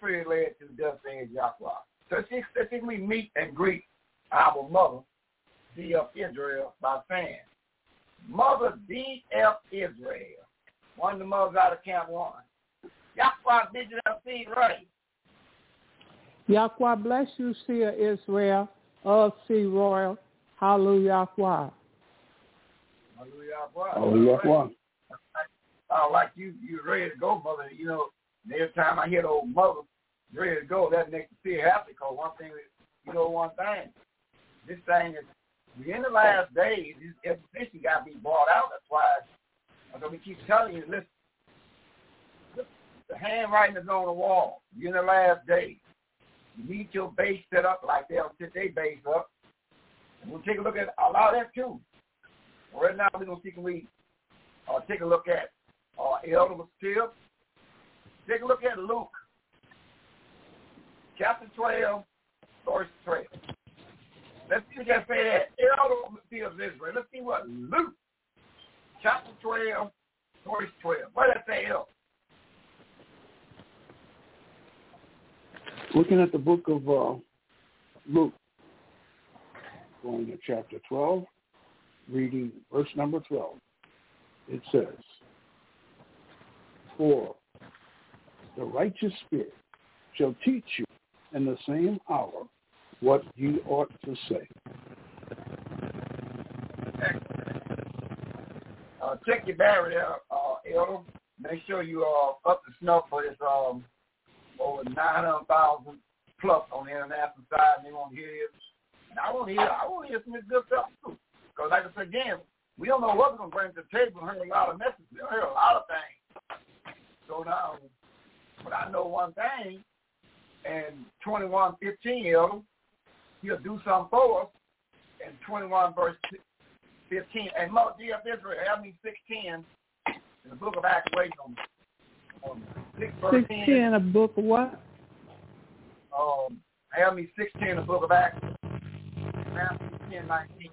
pretty led to the death of Yahweh. So let's see, let's we meet and greet our mother, D.F. Israel, by saying, Mother D.F. Israel, one of the mothers out of Camp 1. Yahweh bid you to see right. Yahweh bless you, Seer Israel of Sea Royal. Hallelujah. Hallelujah. Hallelujah. Oh, like you, you're ready to go, mother. You know, every time I hear old mother ready to go, that makes me feel happy. Because one thing, you know, one thing, this thing is, we're in the last days. This information got to be brought out. That's why, because we keep telling you, listen, the, the handwriting is on the wall. You're in the last days. You need your base set up like they'll set their base up. And we'll take a look at a lot of that too. Right now we're going to see can we uh, take a look at uh, Elder still. Take a look at Luke, chapter 12, verse 12. Let's see I can say that. Elder still Israel. Let's see what Luke, chapter 12, verse 12. What does that say, Elder? Looking at the book of uh, Luke, going to chapter 12, reading verse number 12, it says, For the righteous spirit shall teach you in the same hour what ye ought to say. Uh, check your battery out, uh, Elder. Make sure you are up to snuff for this um, over 900,000 plus on the international side, and they won't hear this. And I want to hear, I want to hear some of this good stuff too. Because like I said again, we don't know what we're going to bring to the table. We heard a lot of messages. We heard a lot of things. So now, but I know one thing, and 21:15, Elder, he'll do something for us. And 21 verse 15, and Mother D of Israel, have me 610 in the book of Acts, waiting on, on 6 verse 10. 16, a book of what? Um, have me 16 in the book of Acts, Matthew 10, 19.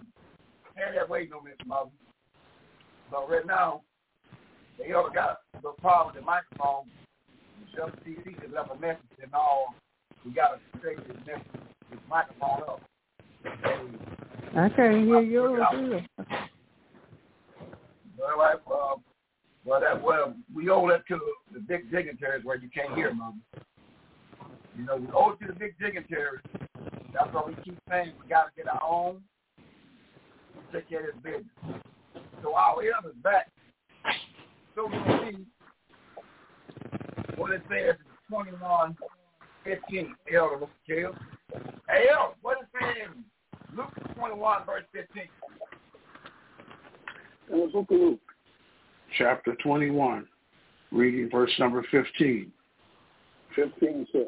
Had that waiting on me, Mother. So right now, they all got the problem with the microphone. WCC just left a message and all. We got to take this message, this microphone up. I can't hear yours either. Well, I, uh, well, that, well, we owe that to the big dignitaries where you can't hear, Mom. You know, we owe it to the big dignitaries. That's why we keep saying we got to get our own, take care of this business. So our elders back. So we see what it says in 21, 15, Elder, Mr. Kill. Hey, Elder, what it says in Luke 21, verse 15? in the book of Luke, chapter 21, reading verse number 15. 15 says,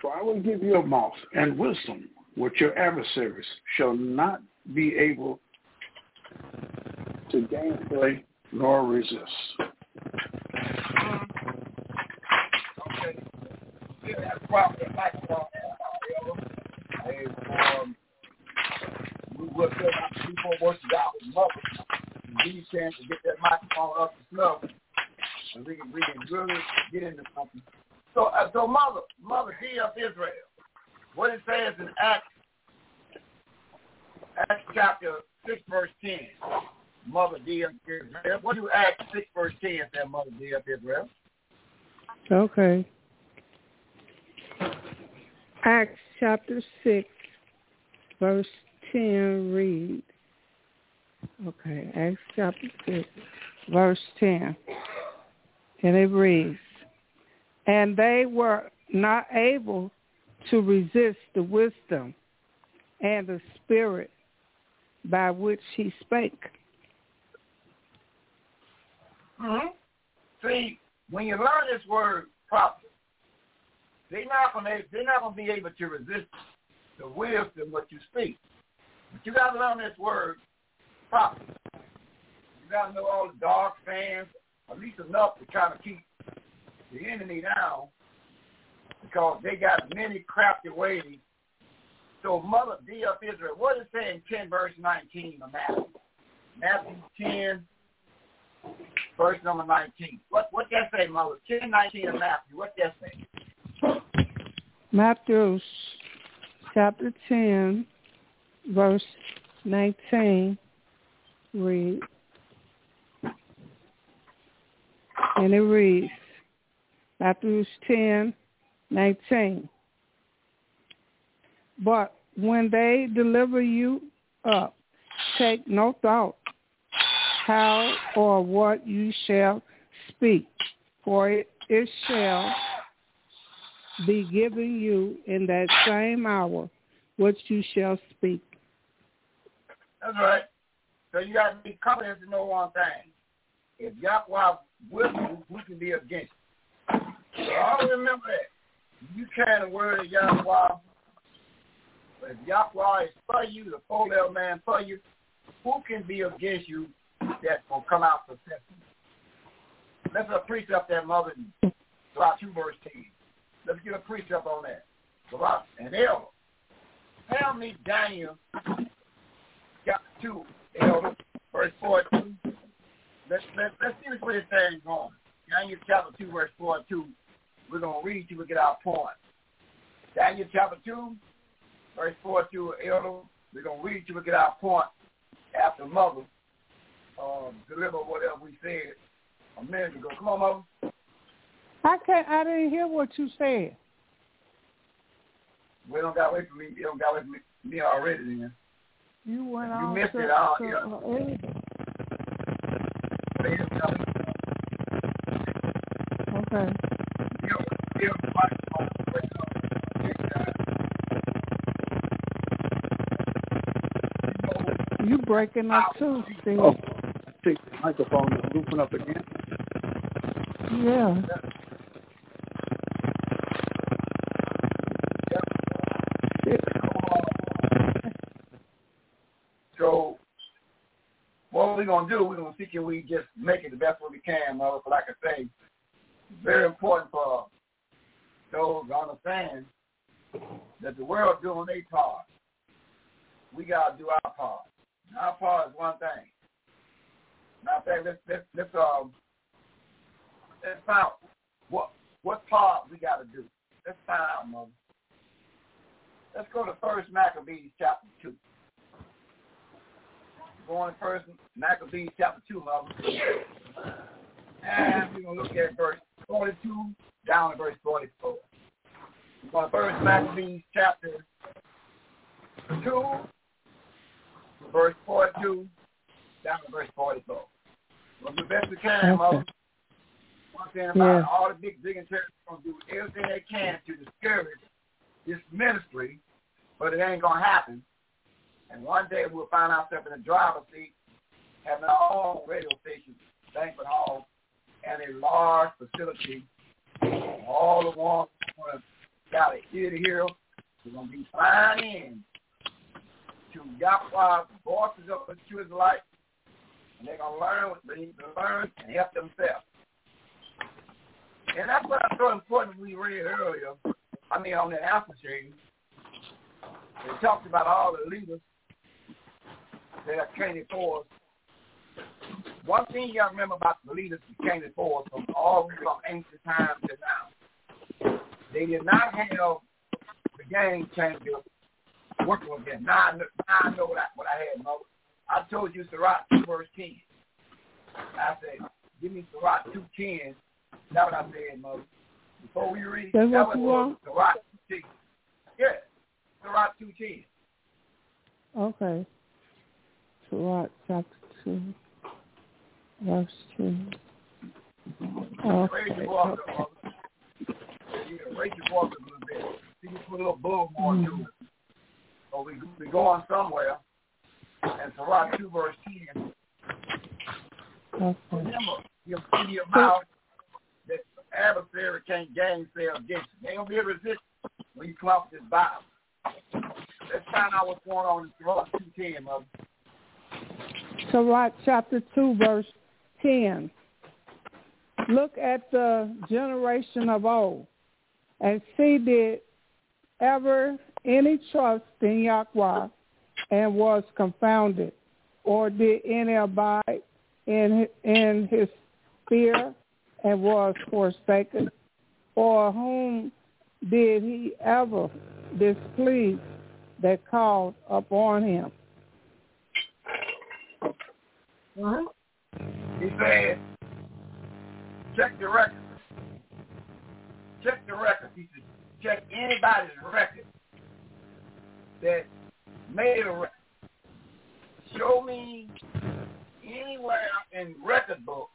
For I will give you a mouth and wisdom which your adversaries shall not be able to gainsay nor resist. Um, we mother. Chance to get that microphone up. And we can, we can really get into something. So, uh, so mother, mother, D of Israel. What it says in Acts, Acts chapter 6, verse 10. Mother D of Israel. What do Acts 6, verse 10 say, Mother D of Israel? Okay. Acts chapter 6, verse 10 read. Okay, Acts chapter 6, verse 10. And it reads, And they were not able to resist the wisdom and the spirit by which he spake. Mm-hmm. See, when you learn this word properly, they're not gonna they're not gonna be able to resist the wisdom what you speak. But you gotta learn this word properly. You gotta know all the dark fans, at least enough to kind of keep the enemy down because they got many crafty ways. So Mother D of Israel, what is it in 10 verse 19 of Matthew? Matthew 10 verse number 19. What what that say, Mother? 10, 19 of Matthew. What that say? Matthew chapter 10, verse 19 read. And it reads, Matthew 10, 19. But when they deliver you up, take no thought how or what you shall speak, for it, shall be given you in that same hour what you shall speak. That's right. So you got to be confident to know one thing. If Yahweh with you, who can be against you? So always remember that. You carry the word of Yahweh. If Yahweh is for you, the four-level man for you, who can be against you that will come out successful? Let's a precept that mother Sirach 2 verse 10. Let's get a precept on that. Sirach and Elder. Tell me Daniel chapter 2, Elder, verse 14. Let's, let's, let's see where this thing's going. Daniel chapter 2, verse 4 and 2. We're going to read till we get our point. Daniel chapter 2, verse 4 to Elder. We're going to read till we get our point after mother um, deliver whatever we said a minute ago. Come on, mother. I can't. I didn't hear what you said. We don't got away from me. You don't got away from me, me already. Then you went you on missed to, it all. to, Yeah. Okay. You breaking up too, Steve. Oh, microphone and open up again. Yeah. So what we're gonna do, we're gonna see can we just make it the best way we can, mother. But like I say, very important for those to understand that the world doing their part. We gotta do our part. Our part is one thing. Matter of fact, let's let's let's um let's find out what what part we got to do. Let's find out, mother. Let's go to First Maccabees chapter two. Going to First Maccabees chapter two, mother, and we're gonna look at verse forty-two down to verse forty-four. Going to First Maccabees chapter two, verse forty-two down to verse 44 was the best we can, One thing about yeah. all the big, big and going to do everything they can to discourage this ministry, but it ain't going to happen. And one day we'll find ourselves in the driver's seat having our own radio station, banquet hall, and a large facility. All the ones who got it ear to hear, we're going to be flying in to Yahweh's voices up into his life they're going to learn what they need to learn and help themselves. And that's what I so important we read earlier. I mean, on the Alpha Shade, it talks about all the leaders that are training for us. One thing to remember about the leaders that came before us from all from ancient times to now, they did not have the game changer working with them. Now I know, now I know what I, what I had, Mother. I told you Sirach 2 verse 10. I said, give me Sirach 2.10 that's what I said, Mother. Before we read, That's that what was? Sirach 2 Yeah, Sirach 2.10. Okay. Sirach chapter 2, verse 2. Okay. Raise your voice up, Mother. Yeah, raise your voice up a little bit. See, you put a little boom more to it. So we we going somewhere. And Sirach 2 verse 10. Okay. Remember, you'll see your mouth that the adversary can't gainsay against you. They gonna be to when you come off this Bible. Let's find out what's going on in Sirach 2.10, Mother. Sirach chapter 2, verse 10. Look at the generation of old and see did ever any trust in Yahweh and was confounded, or did any abide in in his fear and was forsaken, or whom did he ever displease that called upon him? He said, check the record. Check the record. He said, check anybody's record that made a record. Show me anywhere in record book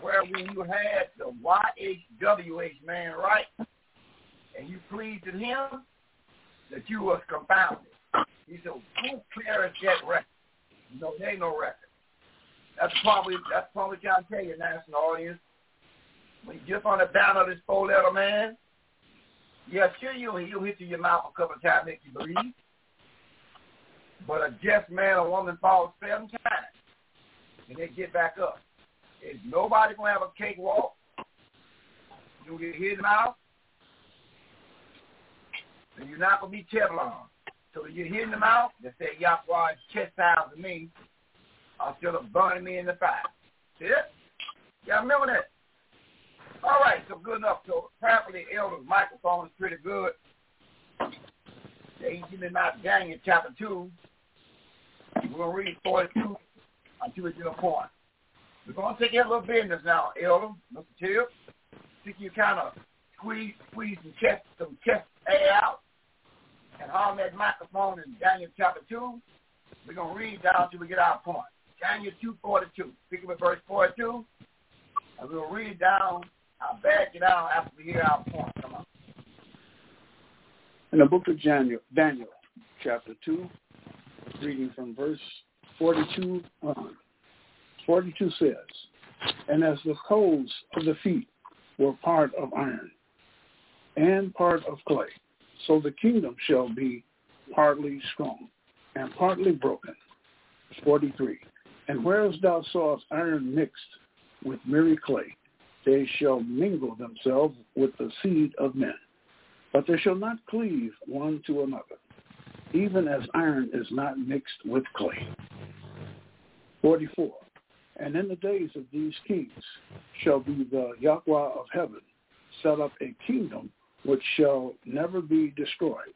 where when you had the YHWH man right and you pleased to him that you was confounded. He said, who clears that record? No, there ain't no record. That's probably that's probably trying to tell you, national audience. When you get on the down of this four letter man, yeah, sure you'll he'll hit you in your mouth a couple of times, make you believe. But a just man or woman falls seven times and they get back up. Is nobody gonna have a cakewalk? You get hit in the mouth, and you're not gonna be Teflon. So when you hit in the mouth, they say Yahweh chastised me instead of burning me in the fire. See it? Y'all remember that? All right, so good enough. So apparently Elder's microphone is pretty good. They give me my Daniel chapter 2. We're going to read 42 until we get a point. We're going to take care of a little business now, Elder, Mr. Tip. think you kind of squeeze, squeeze some chest, some chest air out and on that microphone in Daniel chapter 2. We're going to read down till we get our point. Daniel 2.42. Speaking with verse 42. And we'll read down. I'll back it out after we hear our point. Come on. In the book of Daniel, Daniel chapter 2, reading from verse 42 on. 42 says, And as the coals of the feet were part of iron and part of clay, so the kingdom shall be partly strong and partly broken. 43. And whereas thou sawest iron mixed with merry clay, they shall mingle themselves with the seed of men. But they shall not cleave one to another, even as iron is not mixed with clay. 44. And in the days of these kings shall be the Yahweh of heaven set up a kingdom which shall never be destroyed.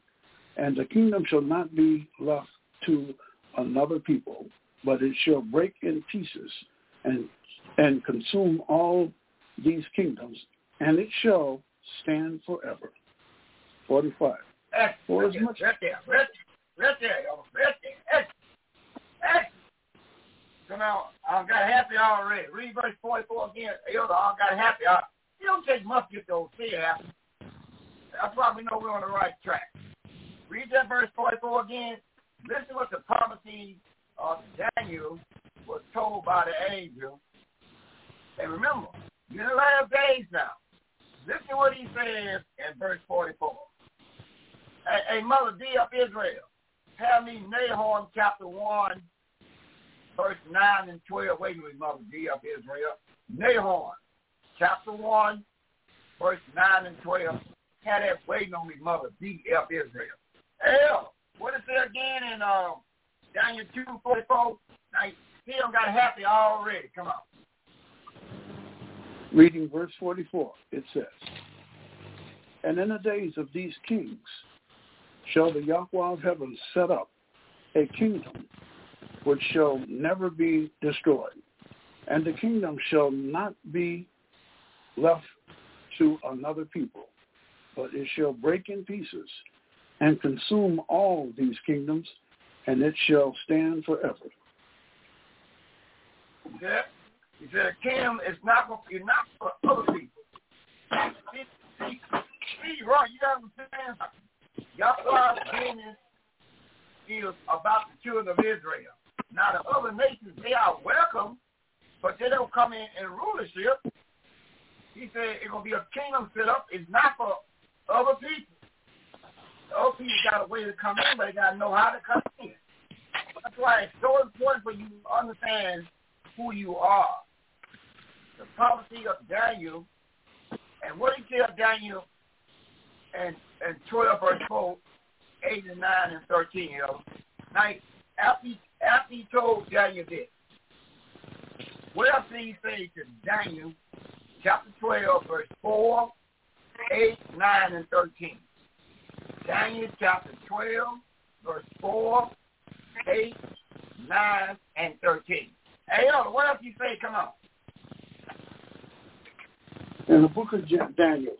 And the kingdom shall not be left to another people, but it shall break in pieces and and consume all these kingdoms, and it shall stand forever. 45. Excellent. For as Right much there, right there, right right there, y'all. right there. Excellent. Excellent. So now, I've got happy already. Read verse 44 again. Elder, I've got happy. I, it don't take much to get those see happy. I probably know we're on the right track. Read that verse 44 again. Listen what the prophecy uh, Daniel was told by the angel, and remember, you're in the last days now. Listen to what he says in verse 44. Hey, hey Mother D of Israel, have me Nahum chapter 1, verse 9 and 12. Wait a minute, Mother D of Israel. Nahum chapter 1, verse 9 and 12. Had that waiting on me, Mother D of Israel. Hell, what is it again in uh, Daniel 2, 44? Now, still got happy already. Come on. Reading verse 44, it says, And in the days of these kings shall the Yahweh of heaven set up a kingdom which shall never be destroyed, and the kingdom shall not be left to another people, but it shall break in pieces and consume all these kingdoms, and it shall stand forever. Yeah. He said, kingdom is not for, you're not for other people. See, see, see right, you got to understand. Yahweh's business is about the children of Israel. Now, the other nations, they are welcome, but they don't come in in rulership. He said it's going to be a kingdom set up. It's not for other people. The other people got a way to come in, but they got to know how to come in. That's why it's so important for you to understand who you are. The prophecy of Daniel, and what he tell Daniel and and 12 verse 4, 8 and 9 and 13, you know. Now, after after he told Daniel this, what else did he say to Daniel chapter 12 verse 4, 8, 9, and 13? Daniel chapter 12 verse 4, 8, 9, and 13. Hey, yo, what else you say? Come on. In the book of Daniel,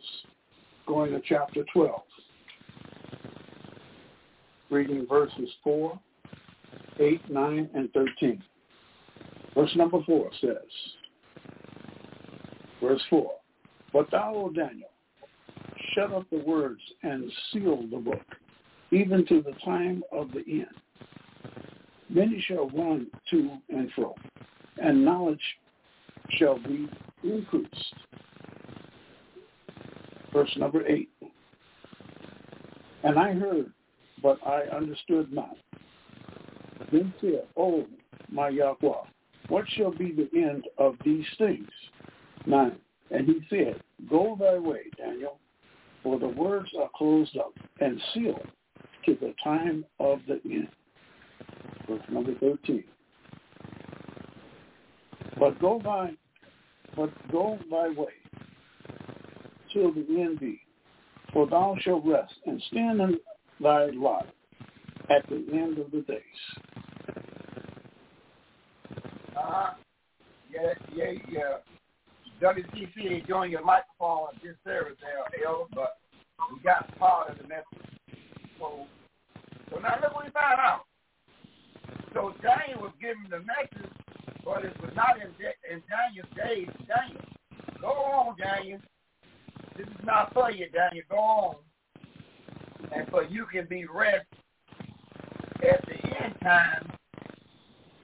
going to chapter 12, reading verses 4, 8, 9, and 13. Verse number 4 says, verse 4, But thou, O Daniel, shut up the words and seal the book, even to the time of the end. Many shall run to and fro, and knowledge shall be increased. Verse number 8. And I heard, but I understood not. Then said, O my Yahweh, what shall be the end of these things? 9. And he said, Go thy way, Daniel, for the words are closed up and sealed to the time of the end. Verse number 13. But go by, but go thy way till the end be, for thou shalt rest and stand in thy lot at the end of the days. Uh, yeah, yeah, yeah. WTC enjoying your microphone at this service there, L, but we got part of the message. So, so now look what we found out. So Daniel was given the message, but it was not in, in Daniel's days. Daniel, go on, Daniel. This is not for you, Daniel. Go on. And for you can be rest at the end time,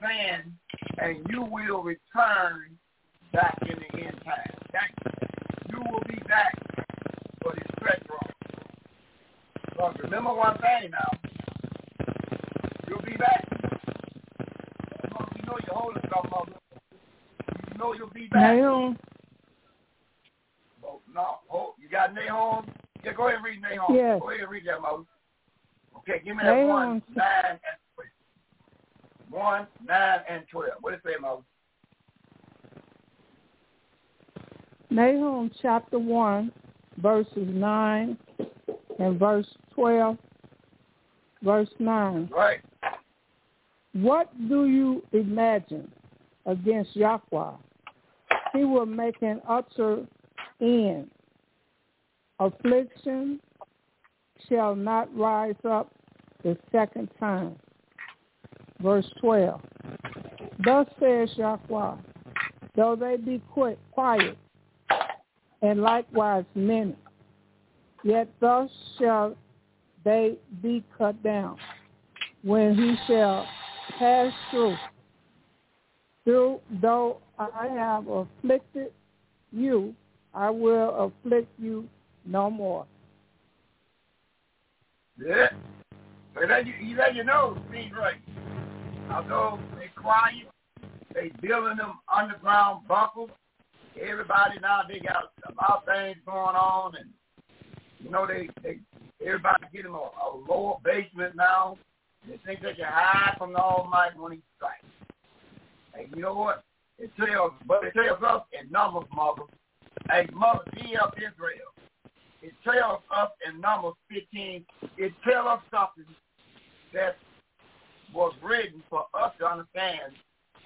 saying, and you will return back in the end time. That, you will be back for this run. But remember one thing now. You'll be back. You know holding something, mother. You know you'll be back. Nahum. No. Oh, you got Nahum? Yeah, go ahead and read Nahum. Yes. Go ahead and read that, Moses. Okay, give me that Nahum. one, nine, and twelve. One, nine, and twelve. What does it say, Moses? Nahum chapter 1, verses 9 and verse 12, verse 9. Right. What do you imagine against Yahweh? He will make an utter end. Affliction shall not rise up the second time. Verse 12. Thus says Yahweh, though they be quick, quiet, and likewise many, yet thus shall they be cut down, when he shall pass truth. Through, though I have afflicted you, I will afflict you no more. Yeah. But let you, you let you know, Steve right. Although they quiet, they building them underground bunkers. Everybody now they got a lot of things going on, and you know they they everybody getting a, a lower basement now. They think they can hide from the Almighty when He strikes. And you know what? It tells, but it tells us in Numbers, mother, a mother, of Israel. It tells us in Numbers 15. It tells us something that was written for us to understand.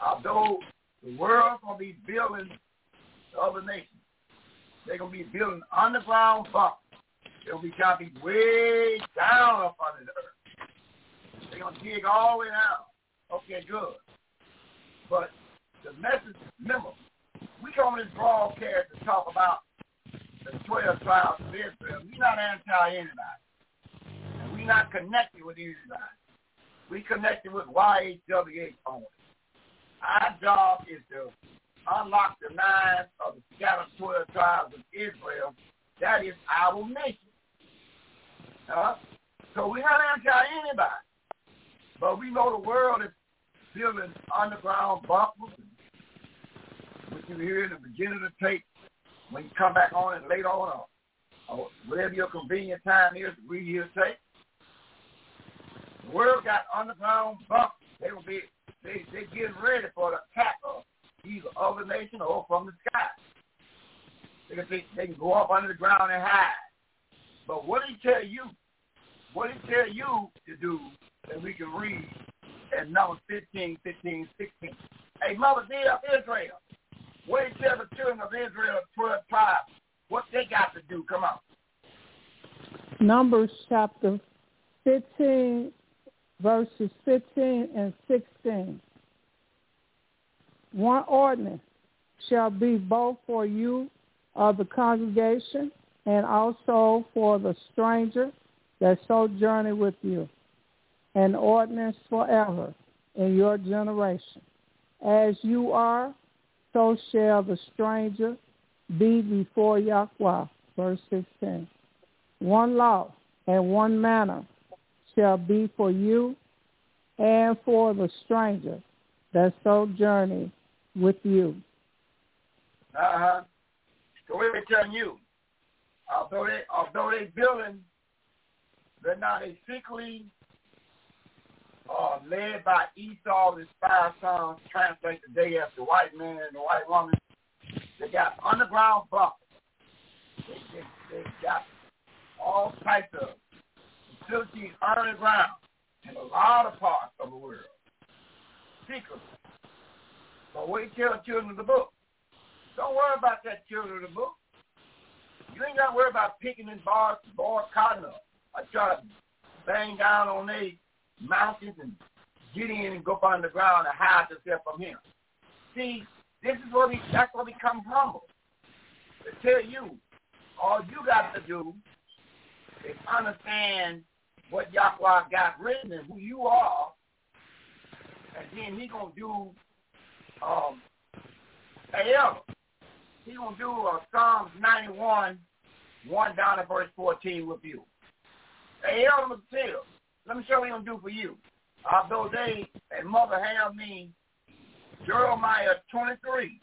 Although the world's gonna be building other nations, they're gonna be building underground bunkers. They'll be to be way down up under the earth. They're gonna dig all the way down. Okay, good. But the message, remember, we come on this broadcast to talk about the 12 tribes of Israel. We're not anti-anybody. And we're not connected with anybody. We connected with YHWH only. Our job is to unlock the minds of the scattered 12 tribes of Israel. That is our nation. Uh, so we're not anti-anybody. But we know the world is building underground bunkers, you hear in the beginning of the tape when you come back on it later on, or, whatever your convenient time is to read your tape. The world got underground bunkers. They will be they they getting ready for the attack of either other nation or from the sky. They can they, they can go up under the ground and hide. But what did he tell you? What did he tell you to do that we can read at number 15, 15, 16? Hey, Mother dear of Israel, he tell the children of Israel, 12 tribes, what they got to do? Come on. Numbers chapter 15, verses 15 and 16. One ordinance shall be both for you of the congregation and also for the stranger that sojourneth with you, an ordinance forever in your generation. As you are, so shall the stranger be before Yahweh. Verse 16. One law and one manner shall be for you and for the stranger that sojourneth with you. Uh-huh. So we're telling you, although they although they building, they're not a secretly uh, led by Esau, his five sons, translate the day after white man and the white woman. They got underground bunkers. They, they, they got all types of facilities underground in a lot of parts of the world. Secret. But till the children of the book. Don't worry about that children of the book. You ain't got to worry about picking in bars, board cotton up. I try to bang down on these mountains and get in and go on the ground and hide yourself from him. See, this is what we, that's what we come humble. To tell you, all you got to do is understand what Yahweh got written and who you are, and then he gonna do um however. He gonna do uh, Psalms ninety one, one down to verse fourteen with you. Hey, Elder tell. Let me show you what gonna do for you. Although they and mother have me Jeremiah twenty three,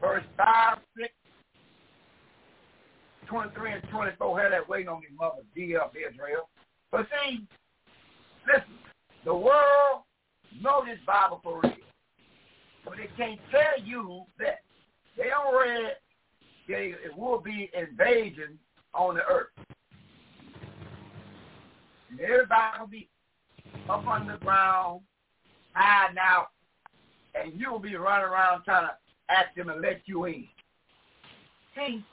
verse five, six, 23 and 24 had that waiting on me, mother, D of Israel. But see, listen, the world know this Bible for real. But they can't tell you that they already they, it will be invasion on the earth. And everybody will be up on the ground, hiding out, and you'll be running around trying to ask them to let you in. See,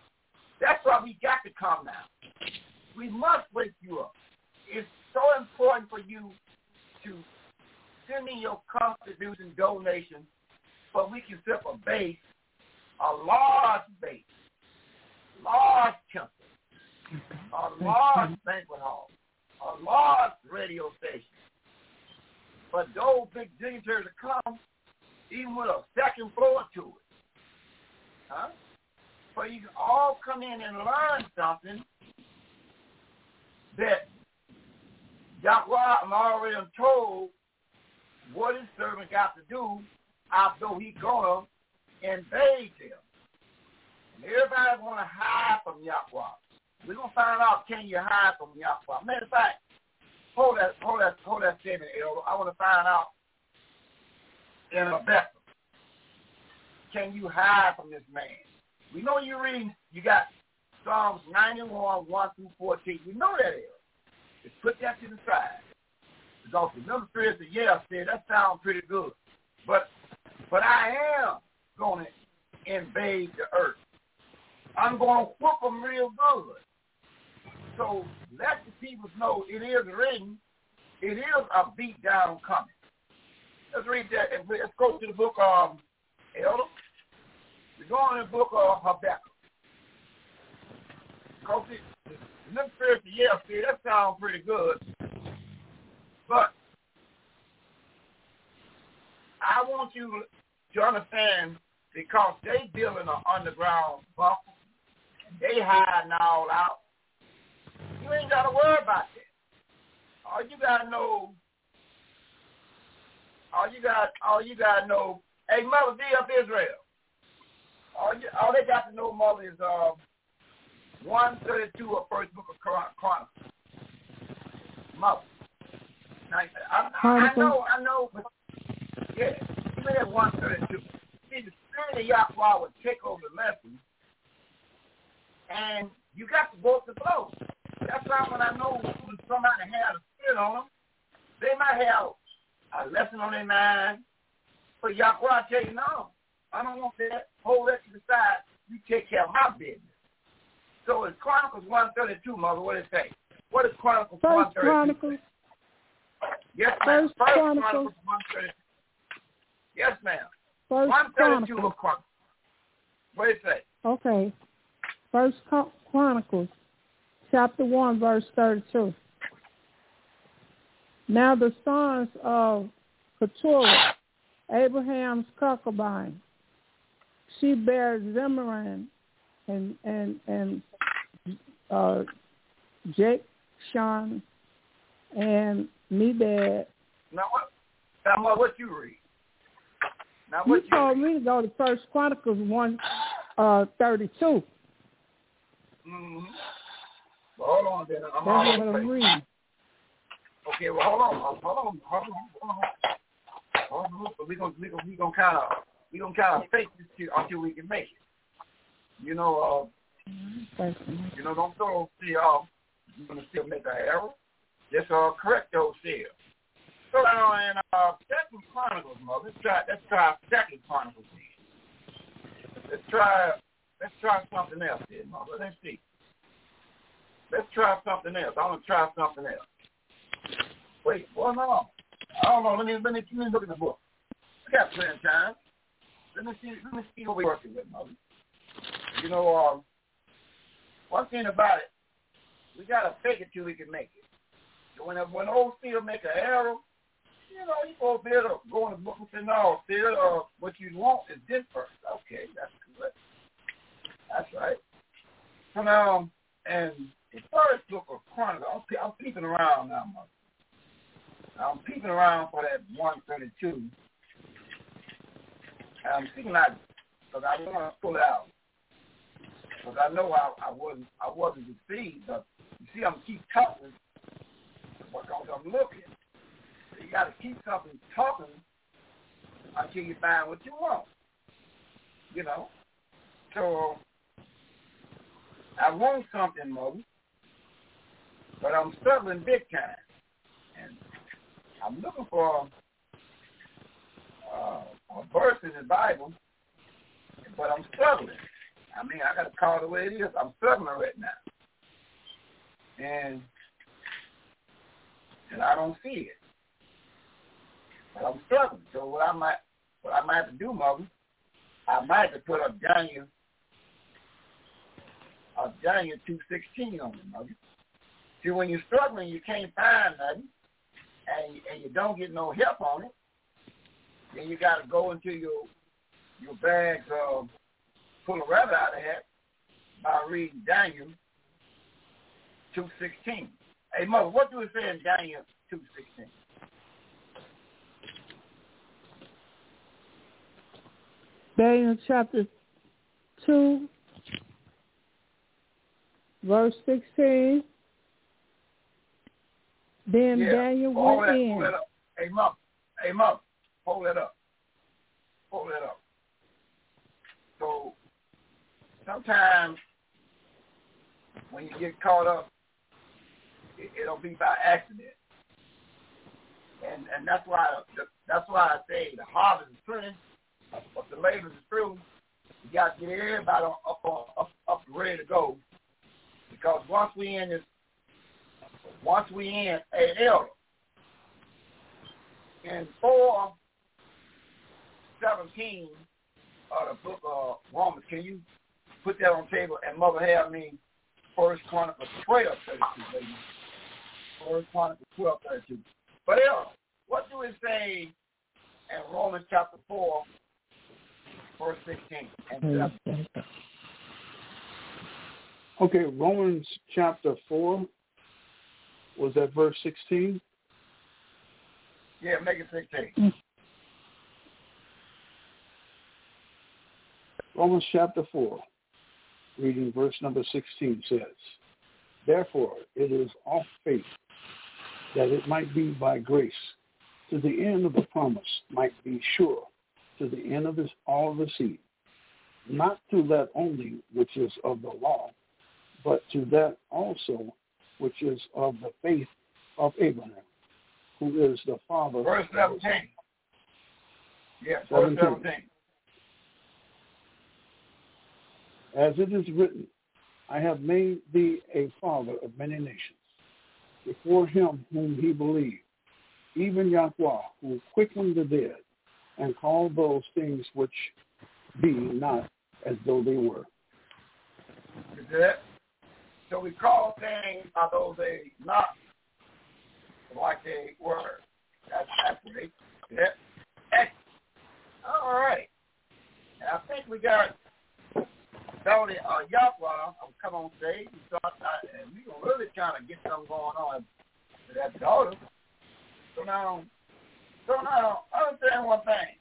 that's why we got to come now. We must wake you up. It's so important for you to send me your contribution donation so we can set up a base, a large base, large temple, a large banquet hall, a large radio station. But those big dignitaries to come even with a second floor to it. Huh? So you can all come in and learn something that Yahweh I'm already told what his servant got to do although he gonna invade them. And everybody wanna hide from Yahweh. We're gonna find out can you hide from Yahweh. Matter of fact, hold that hold that hold that statement, Elder. I wanna find out in a Bethel. Can you hide from this man? We know you read you got Psalms 91, 1 through 14. You know that is. Just put that to the side. Because the number three is the yeah said that sounds pretty good. But but I am to invade the earth. I'm going to whoop them real good. So let the people know it is written. It is a beat down coming. Let's read that and let's go to the book of Elder. We're going to the book of Habakkuk. Because it, the first yeah, see, that sounds pretty good. But I want you to understand because they building an underground bunker, they hiding all out. You ain't got to worry about that. All you got to know, all you got, all you got to know, hey, Mother D of Israel. All, you, all they got to know, Mother, is uh, 132 of First Book of Chronicles. Mother. Now, I, I know, I know, but yeah, even at 132. See, the spirit of Yahweh would take over the lesson, and you got to go with the flow. That's why when I know somebody has a spirit on them, they might have a lesson on their mind, but Yahweh tell you, no, I don't want that. Hold that to the side. You take care of my business. So it's Chronicles 132, Mother. What does it say? What is Chronicles First 132? Chronicles. Yes, ma'am. First First Chronicles. Chronicles 132. Yes, ma'am. First 132 Chronicles. of Chronicles. What does it say? Okay. First Chronicles, chapter 1, verse 32. Now the sons of Keturah, Abraham's concubine, she bare Zimran and and and uh, Jekshon and Medad. Now what? Now what, what you read? Now You what you, told me to go to First Chronicles one uh, thirty-two. Mm-hmm. Well, hold on, then. I'm That's what I'm reading. Okay, well, hold on, hold on, hold on, hold on. Hold on, we gonna we gonna we gonna kind of we gonna kind of fake this till, until we can make it. You know, uh, you know, don't throw see off. You're gonna still make an error. Just uh, correct those still. So now in uh, Second Chronicles, mother, let's try let's try Second Chronicles. Then. Let's try let's try something else here, mother. Let's see. Let's try something else. I want to try something else. Wait, well, no. I don't know. Let me let me, let me look at the book. I got plenty of time. Let me see. Let me see what we're working with, mother. You know, um, one thing about it, we gotta fake it till we can make it. So when when old Steel make an error, you know, you go there to go in the book and say, no, Steel, uh, what you want is this first. Okay, that's correct. That's right. So now, and the first book of Chronicles, I'm, I'm peeping around now, mother. I'm peeping around for that 132. I'm thinking I, because I want to pull it out. Because I know I, I wasn't I wasn't deceived, but you see, I'm keep talking because I'm looking. So you got to keep something talking until you find what you want. You know. So I want something, Mother, but I'm struggling big time, and I'm looking for uh, a verse in the Bible, but I'm struggling. I mean, I got to call it the way it is. I'm struggling right now, and and I don't see it. But I'm struggling. So what I might what I might have to do, mother, I might have to put a Daniel a Daniel two sixteen on it, mother. See, when you're struggling, you can't find nothing. and and you don't get no help on it, then you got to go into your your bags of pull a rabbit out of hat by reading Daniel two sixteen. Hey mother, what do it say in Daniel two sixteen? Daniel chapter 2, verse 16. Then yeah. Daniel hold went that, in. Hold that up. Hey, mom. Hey, mom. Hold that up. Hold that up. So sometimes when you get caught up, it, it'll be by accident, and and that's why that's why I say the harvest is plenty, but the labor is few. You got to get everybody up, up, up, up ready to go, because once we in this, once we in a elder, in four seventeen of the book of Romans, can you put that on the table and mother have me First Chronicles twelve thirty two, baby. First Chronicles twelve thirty two. But else, what do it say in Romans chapter four, verse sixteen and seventeen? Okay, Romans chapter 4, was that verse 16? Yeah, make it sixteen. Mm. Romans chapter 4, reading verse number 16 says, Therefore it is of faith that it might be by grace, to the end of the promise might be sure, to the end of this, all of the seed, not to that only which is of the law, but to that also which is of the faith of Abraham, who is the father. Verse seventeen. Yeah, verse 17. seventeen. As it is written, I have made thee a father of many nations, before him whom he believed, even Yahweh, who quickened the dead, and called those things which be not as though they were. Is that? So we call things those they not like they were. That's. Yeah. Excellent. All right. I think we got Dodie uh, Yahweh. I'm come on stage. We start, uh, and we gonna really trying to get something going on with that daughter. So now, so now, understand one thing.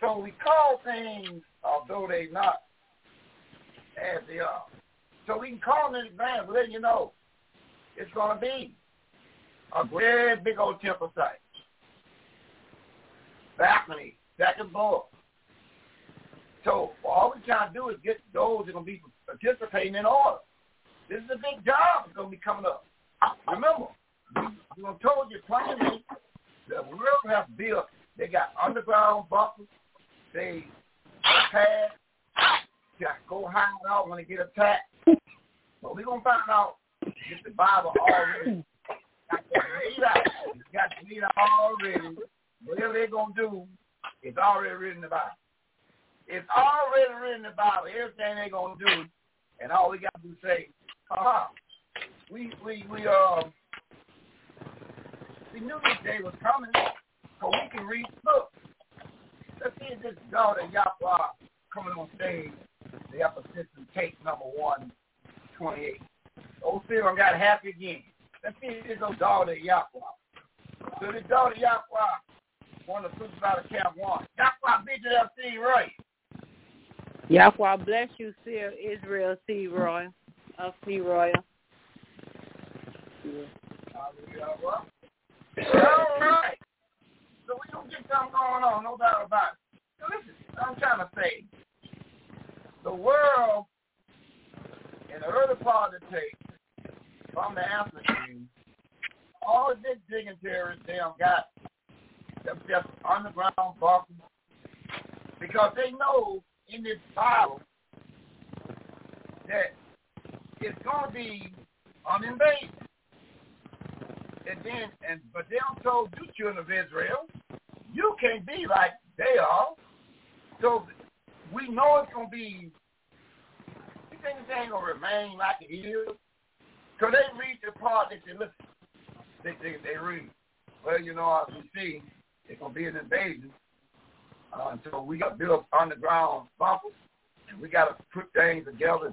So we call things although they not as they are. So we can call in advance, letting you know it's going to be a great big old temple site. Balcony, second floor. So all we're trying to do is get those that are going to be participating in order. This is a big job that's going to be coming up. Remember, we, we told you plainly we really have built, they got underground bunkers, they pad, got go hide out when they get attacked. But we're to find out if the Bible already got that laid out. It's got it laid out already. Whatever they're to do, it's already written in the Bible. It's already written in the Bible, everything they're to do, and all we got to do is say, uh-huh. We, we, we, uh, we knew this day was coming, so we can read the book. Let's see if this daughter Yahweh coming on stage, the upper system tape number 128. Old Cyril got happy again. Let's see if this old daughter Yahweh. So this daughter Yahweh, of the supervisor camp one. Yahweh beat it up, right. Yahweh bless you, Sir Israel C. Roy of C. Royal. All right. So we gonna get something going on, no doubt about it. So listen, I'm trying to say, the world in the early part of the tape, from the machine, all of this dignitaries they have got them just underground bunkers because they know in this Bible that it's gonna be uninvaded. And then, and but they don't told you children of Israel, you can't be like they are. So we know it's gonna be. You think this ain't gonna remain like it is? Cause they read the part that they listen. They they, they read. Well, you know, as we see, it's to be an invasion. Uh, so we got to build underground bunkers, and we got to put things together.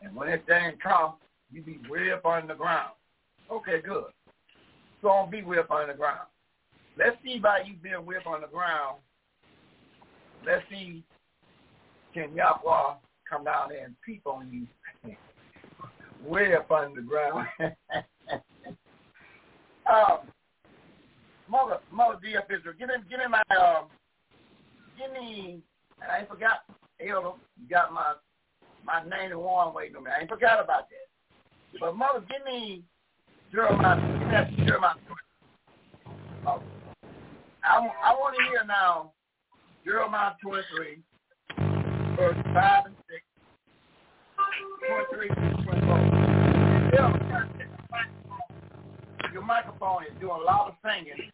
And when that thing comes, you be way up on the ground. Okay, good. So don't be way up on the ground. Let's see about you being way up on the ground. Let's see, can Yahweh come down there and peep on you way up on the ground. um, Mother, Mother DF Israel, give me, give me my, um, give me, I ain't forgot, Elder, you got my, my 91 waiting on me. I ain't forgot about that. But Mother, give me Jeremiah, give me that Jeremiah. Oh, I, I want to hear now Jeremiah 23, verse 5 and 6, 23 and 24. Your microphone is doing a lot of singing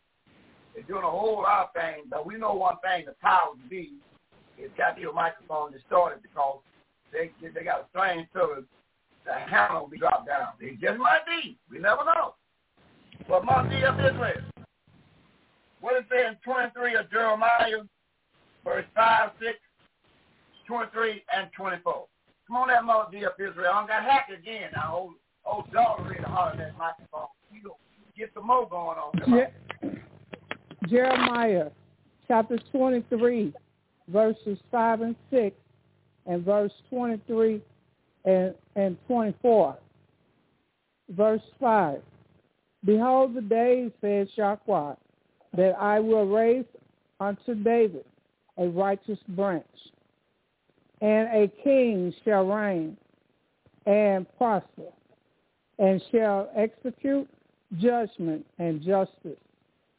they're doing a whole lot of things, but we know one thing: the powers be is got your microphone distorted because they they got a strange service. The hammer will be dropped down. It just might be. We never know. But my dear Israel, what it in 23 of Jeremiah, verse 5, 6, 23, and 24. Come on, that mother be up Israel. I got hacked again. Now, old, old daughter ready to holler that microphone. You get some more going on. Yeah. Jeremiah chapter 23, verses 5 and 6, and verse 23 and, and 24. Verse 5. Behold the days, says Yahweh, that I will raise unto David a righteous branch, and a king shall reign and prosper, and shall execute judgment and justice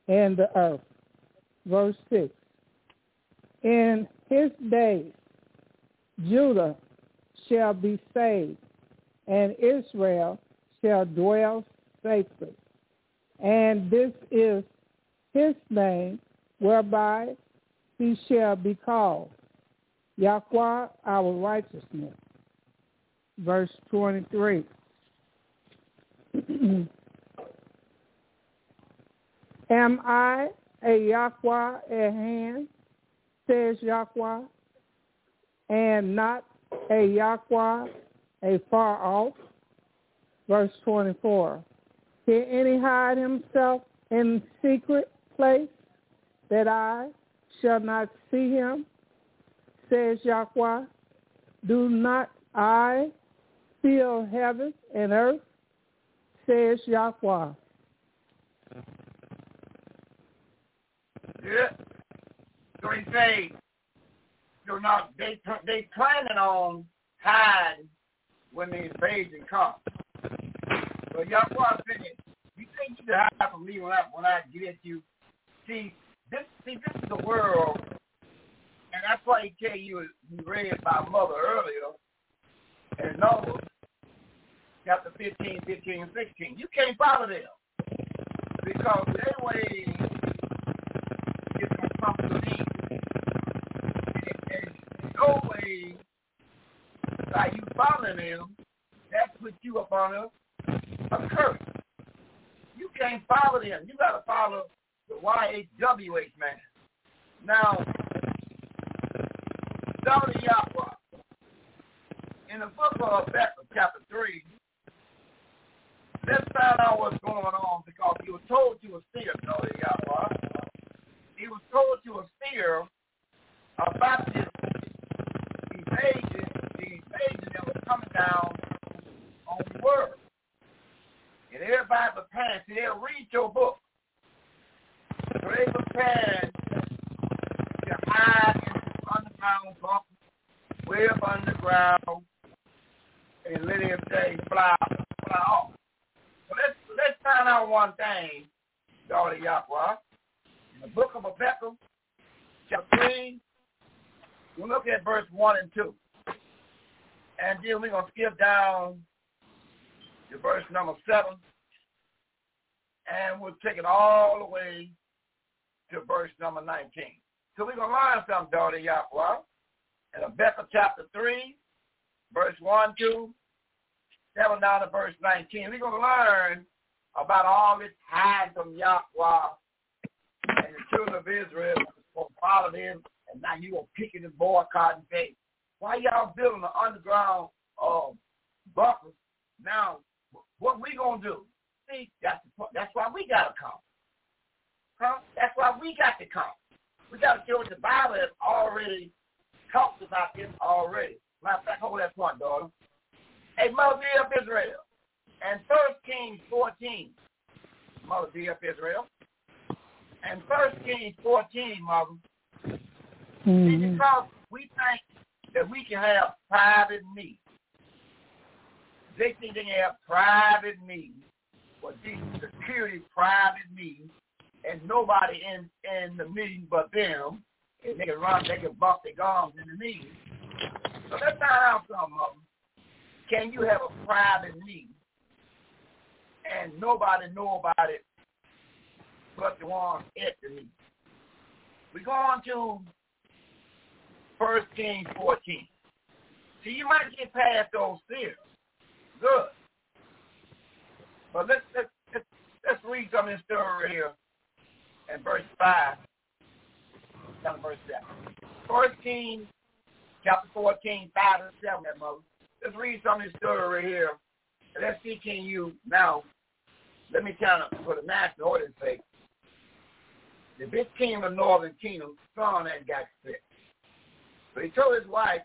and the earth. Verse 6. In his days, Judah shall be saved, and Israel shall dwell safely. And this is his name whereby he shall be called, Yahweh our righteousness. Verse 23. Am I a Yahweh at hand, says Yahweh, and not a Yahweh a far off? Verse 24. Can any hide himself in secret place that I shall not see him, says Yahweh? Do not I fill heaven and earth, says Yahweh. Yeah. So he say, you know, they they planning on hiding when the invasion comes. So out there. You think you can hide from me when I when I get you? See, this see this is the world, and that's why you you read my mother earlier, and Numbers chapter 15, 15, and 16. You can't follow them because they way company and no way by you following them, that puts you up on a, a curse. You can't follow them. You got to follow the YHWH man. Now, Daughter Yahweh, in the book of Habakkuk, chapter 3, let's find out what's going on because you were told you were still, Daughter Yahweh he was told to a steer about this invasion, the invasion that was coming down on the world. And everybody prepared. See, they'll read your book. They prepared to hide in the underground bunker, way underground, and let everything fly, fly off. So let's let's find out one thing, daughter Yahweh the book of Habakkuk, chapter 3, we'll look at verse 1 and 2. And then we're going to skip down to verse number 7. And we'll take it all the way to verse number 19. So we're going to learn something, daughter Yahweh. In Habakkuk chapter 3, verse 1, 2, 7 down to verse 19. We're going to learn about all this hide from Yahweh and the children of Israel will follow them, and now you will pick it and boycott and say, why y'all building an underground uh, bunkers? Now, what we gonna do? See, that's the, that's why we gotta come. Huh? That's why we got to come. We got to show what the Bible has already talked about this already. Matter of fact, hold that point, daughter. Hey, Mother of Israel. And First Kings 14, Mother of Israel. And First Kings 14, Mother. Mm-hmm. See, because we think that we can have private meetings. They think they can have private meetings, but these security private meetings, and nobody in in the meeting but them, and they can run, they can bump their gums in the meeting. So let's find out some of them. Can you have a private meeting and nobody know about it but the one at the meeting? We go on to First Kings 14. See, you might get past those fears. Good. But let's let's let's, let's read some of this story here in verse five. Down to verse seven. First Kings chapter 14, 5 and 7, that mother. Let's read some of this story right here. And let's see can you now let me kind of for the national audience sake. The big king of the northern kingdom, son had got sick. So he told his wife,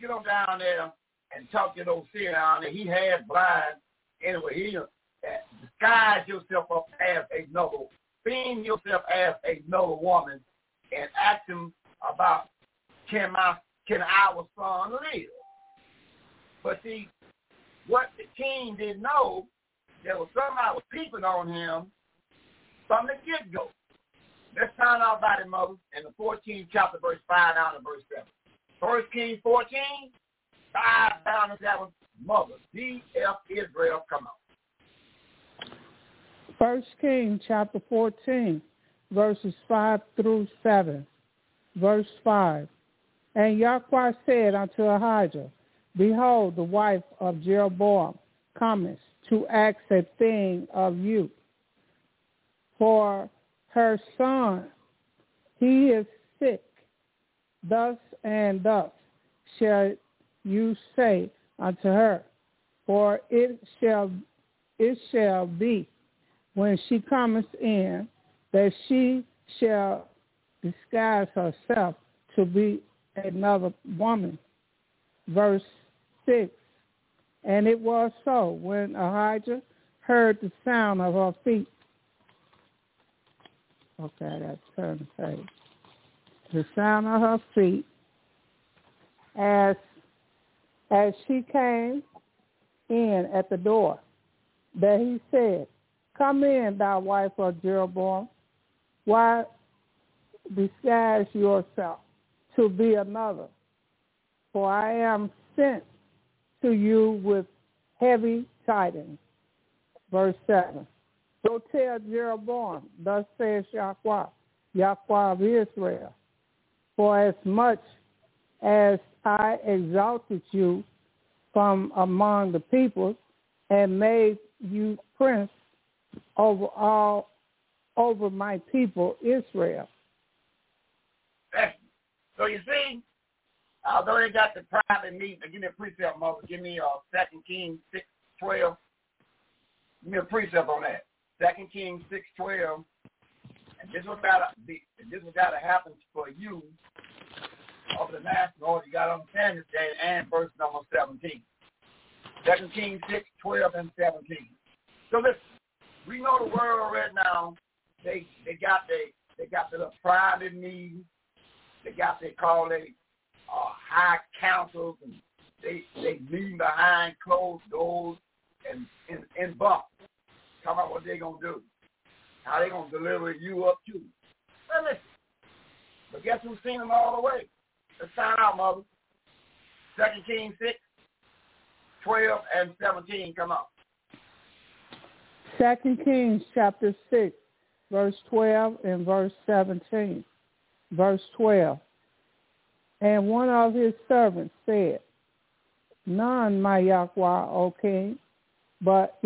get on down there and talk to those down there. He had blind. Anyway, he uh, disguise yourself up as another, being yourself as another woman, and him about can my can our son live? But see, what the king didn't know, there was somebody was peeping on him from the get-go. Let's find out about it, mother, in the 14th chapter, verse 5 down to verse 7. First King 14, 5 down to 7, mother, D.F. Israel, come on. First King chapter 14, verses 5 through 7. Verse 5. And Yahweh said unto Ahijah, Behold, the wife of Jeroboam cometh to ask a thing of you. For her son, he is sick. Thus and thus shall you say unto her, for it shall it shall be when she cometh in that she shall disguise herself to be another woman. Verse 6. And it was so when Ahijah heard the sound of her feet. Okay, got turn the page. The sound of her feet as as she came in at the door, that he said, Come in, thou wife of Jeroboam. Why disguise yourself to be another? For I am sent to you with heavy tidings. Verse 7. So tell Jeroboam, thus says Yahweh, Yahweh of Israel, for as much as I exalted you from among the peoples and made you prince over all over my people Israel. So you see, although they got the private meeting, give me a precept, mother. Give me uh Second Kings six twelve. Give me a precept on that. Second Kings six twelve. And this was gotta be this was gotta happen for you of the national you gotta understand this day and verse number seventeen. Second Kings six, twelve and seventeen. So listen, we know the world right now, they they got they they got the private meetings, they got they call they uh, high councils and they they meet behind closed doors and and in bump. Talk about what they gonna do. How they gonna deliver you up to. Well listen. But guess who's seen them all the way? Let's find out, mother. Second six, twelve and seventeen. Come on. Second Kings chapter six, verse twelve and verse seventeen. Verse twelve. And one of his servants said, None, my Yahweh, O king, but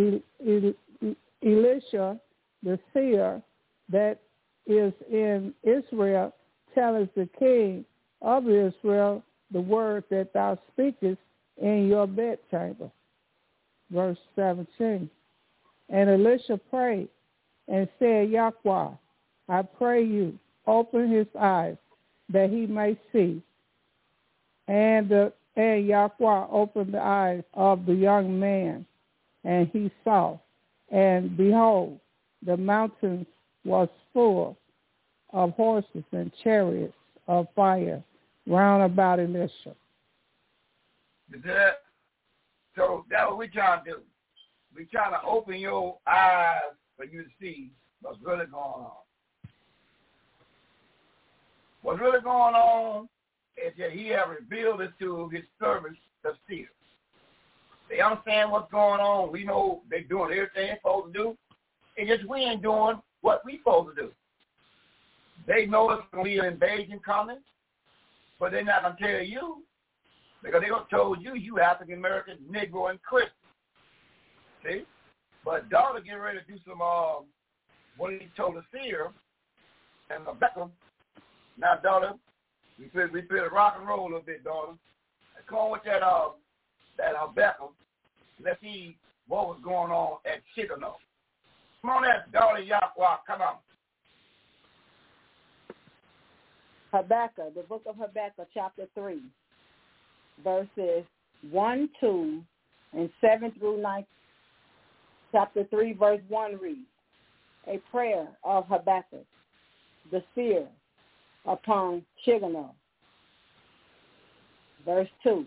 Elisha, the seer that is in Israel, telleth the king of Israel the word that thou speakest in your bedchamber. Verse 17. And Elisha prayed and said, Yahweh, I pray you, open his eyes that he may see. And the and Yahweh opened the eyes of the young man, and he saw. And behold, the mountains was full of horses and chariots of fire round about Elisha. That, so that's what we're trying to do. We're trying to open your eyes for you to see what's really going on. What's really going on is that he has revealed it to his servants, the seers. They understand what's going on. We know they're doing everything they're supposed to do. It's just we ain't doing what we supposed to do. They know it's going to be an invasion coming, but they're not going to tell you because they're going to told you you African American, Negro, and Christian. See? But daughter getting ready to do some uh, what he told the seer and Rebecca. Now, daughter, we feel we feel rock and roll a little bit, daughter. Come on with that uh that uh Beckham. Let's see what was going on at Shigionoth. Come on that daughter Yahweh, come on. Habakkuk, the book of Habakkuk, chapter 3, verses 1, 2, and 7 through 9. Chapter 3, verse 1 reads, A prayer of Habakkuk, the seer, upon Shigionoth. Verse 2,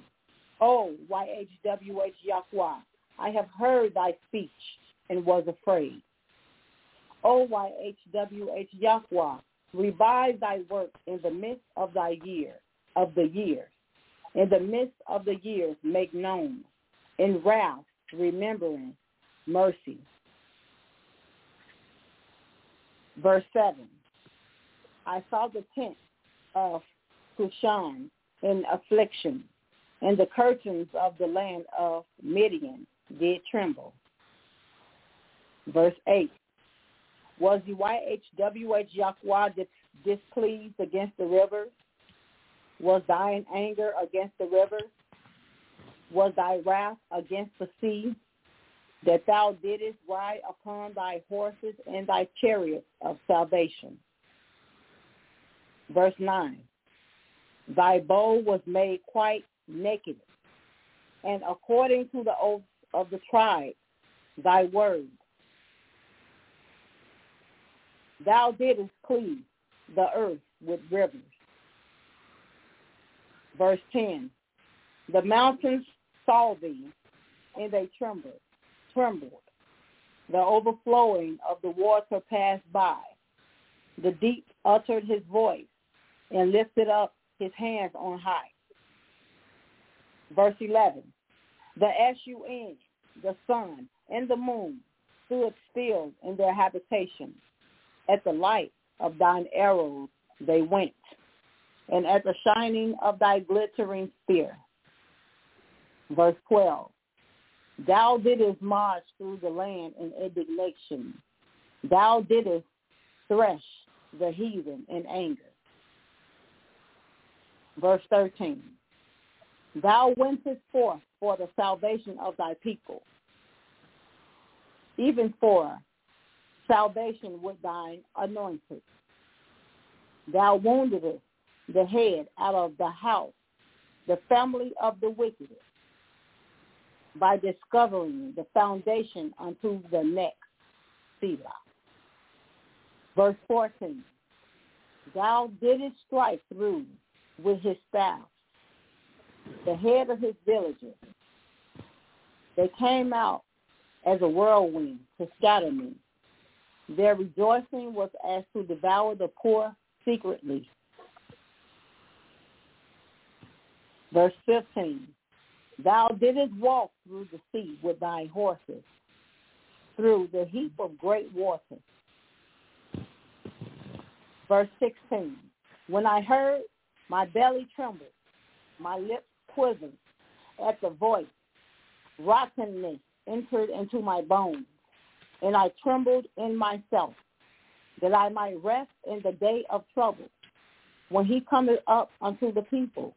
O YHWH Yahweh, I have heard thy speech and was afraid. O YHWH Yahweh, revive thy work in the midst of thy year, of the years. In the midst of the years make known. In wrath remembering mercy. Verse 7. I saw the tent of Cushan in affliction, and the curtains of the land of Midian did tremble. Verse 8. Was the YHWH Yahweh displeased against the rivers? Was thine anger against the rivers? Was thy wrath against the sea? That thou didst ride upon thy horses and thy chariots of salvation. Verse 9. Thy bow was made quite naked, and according to the oath of the tribe, thy word Thou didst cleave the earth with rivers. Verse 10, the mountains saw thee, and they trembled, trembled. The overflowing of the water passed by. The deep uttered his voice and lifted up his hands on high. Verse 11, the S-U-N, the sun, and the moon stood still in their habitations at the light of thine arrows they went, and at the shining of thy glittering spear. Verse 12. Thou didst march through the land in indignation. Thou didst thresh the heathen in anger. Verse 13. Thou wentest forth for the salvation of thy people, even for salvation with thine anointed. Thou woundedest the head out of the house, the family of the wicked, by discovering the foundation unto the next Selah. Verse 14, Thou didst strike through with his staff the head of his villages. They came out as a whirlwind to scatter me. Their rejoicing was as to devour the poor secretly. Verse 15, Thou didst walk through the sea with thy horses, through the heap of great waters. Verse 16, When I heard, my belly trembled, my lips quivered at the voice. Rottenness entered into my bones and I trembled in myself, that I might rest in the day of trouble. When he cometh up unto the people,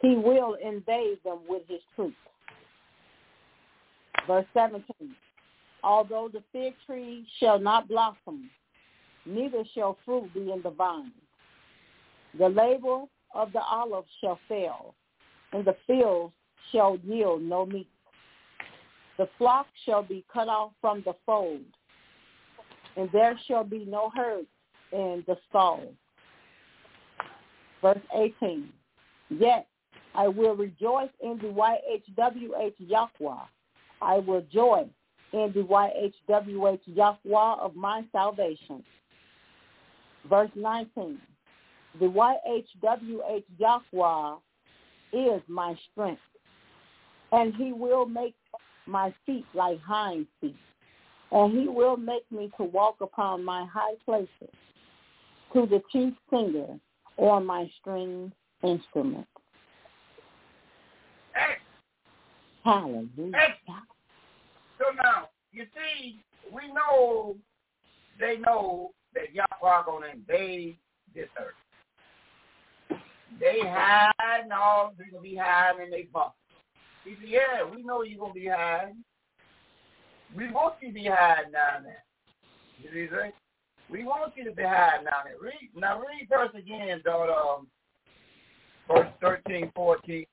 he will invade them with his troops. Verse 17, although the fig tree shall not blossom, neither shall fruit be in the vine. The labor of the olive shall fail, and the fields shall yield no meat. The flock shall be cut off from the fold, and there shall be no herd in the stall. Verse 18, Yet I will rejoice in the YHWH Yahweh. I will joy in the YHWH Yahweh of my salvation. Verse 19, the YHWH Yahweh is my strength, and he will make my feet like hind feet, and he will make me to walk upon my high places, to the chief singer on my stringed instrument. Hey. Hallelujah. So now, you see, we know they know that Yahweh going to invade this earth. They hide and all, they're going to be hiding in their bunker. He said, yeah, we know you're going to be hiding. We want you to be hiding down there. You see what We want you to be hiding down there. Read, now read verse again, daughter, um, verse 13, 14,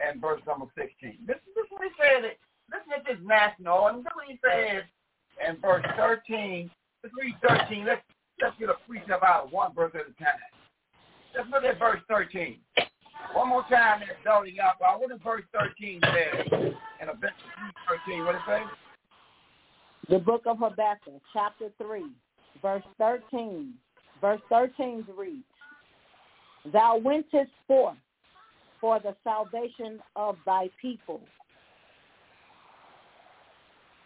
and verse number 16. This, this is what he said. Listen at this national, and look what he says in verse 13. Let's read 13. Let's, let's get a precept out of one verse at a time. Let's look at verse 13. One more time there, Dolly Yapa. What does verse 13 say? And a bit 13, what does it say? The book of Habakkuk, chapter 3, verse 13. Verse 13 reads, Thou wentest forth for the salvation of thy people,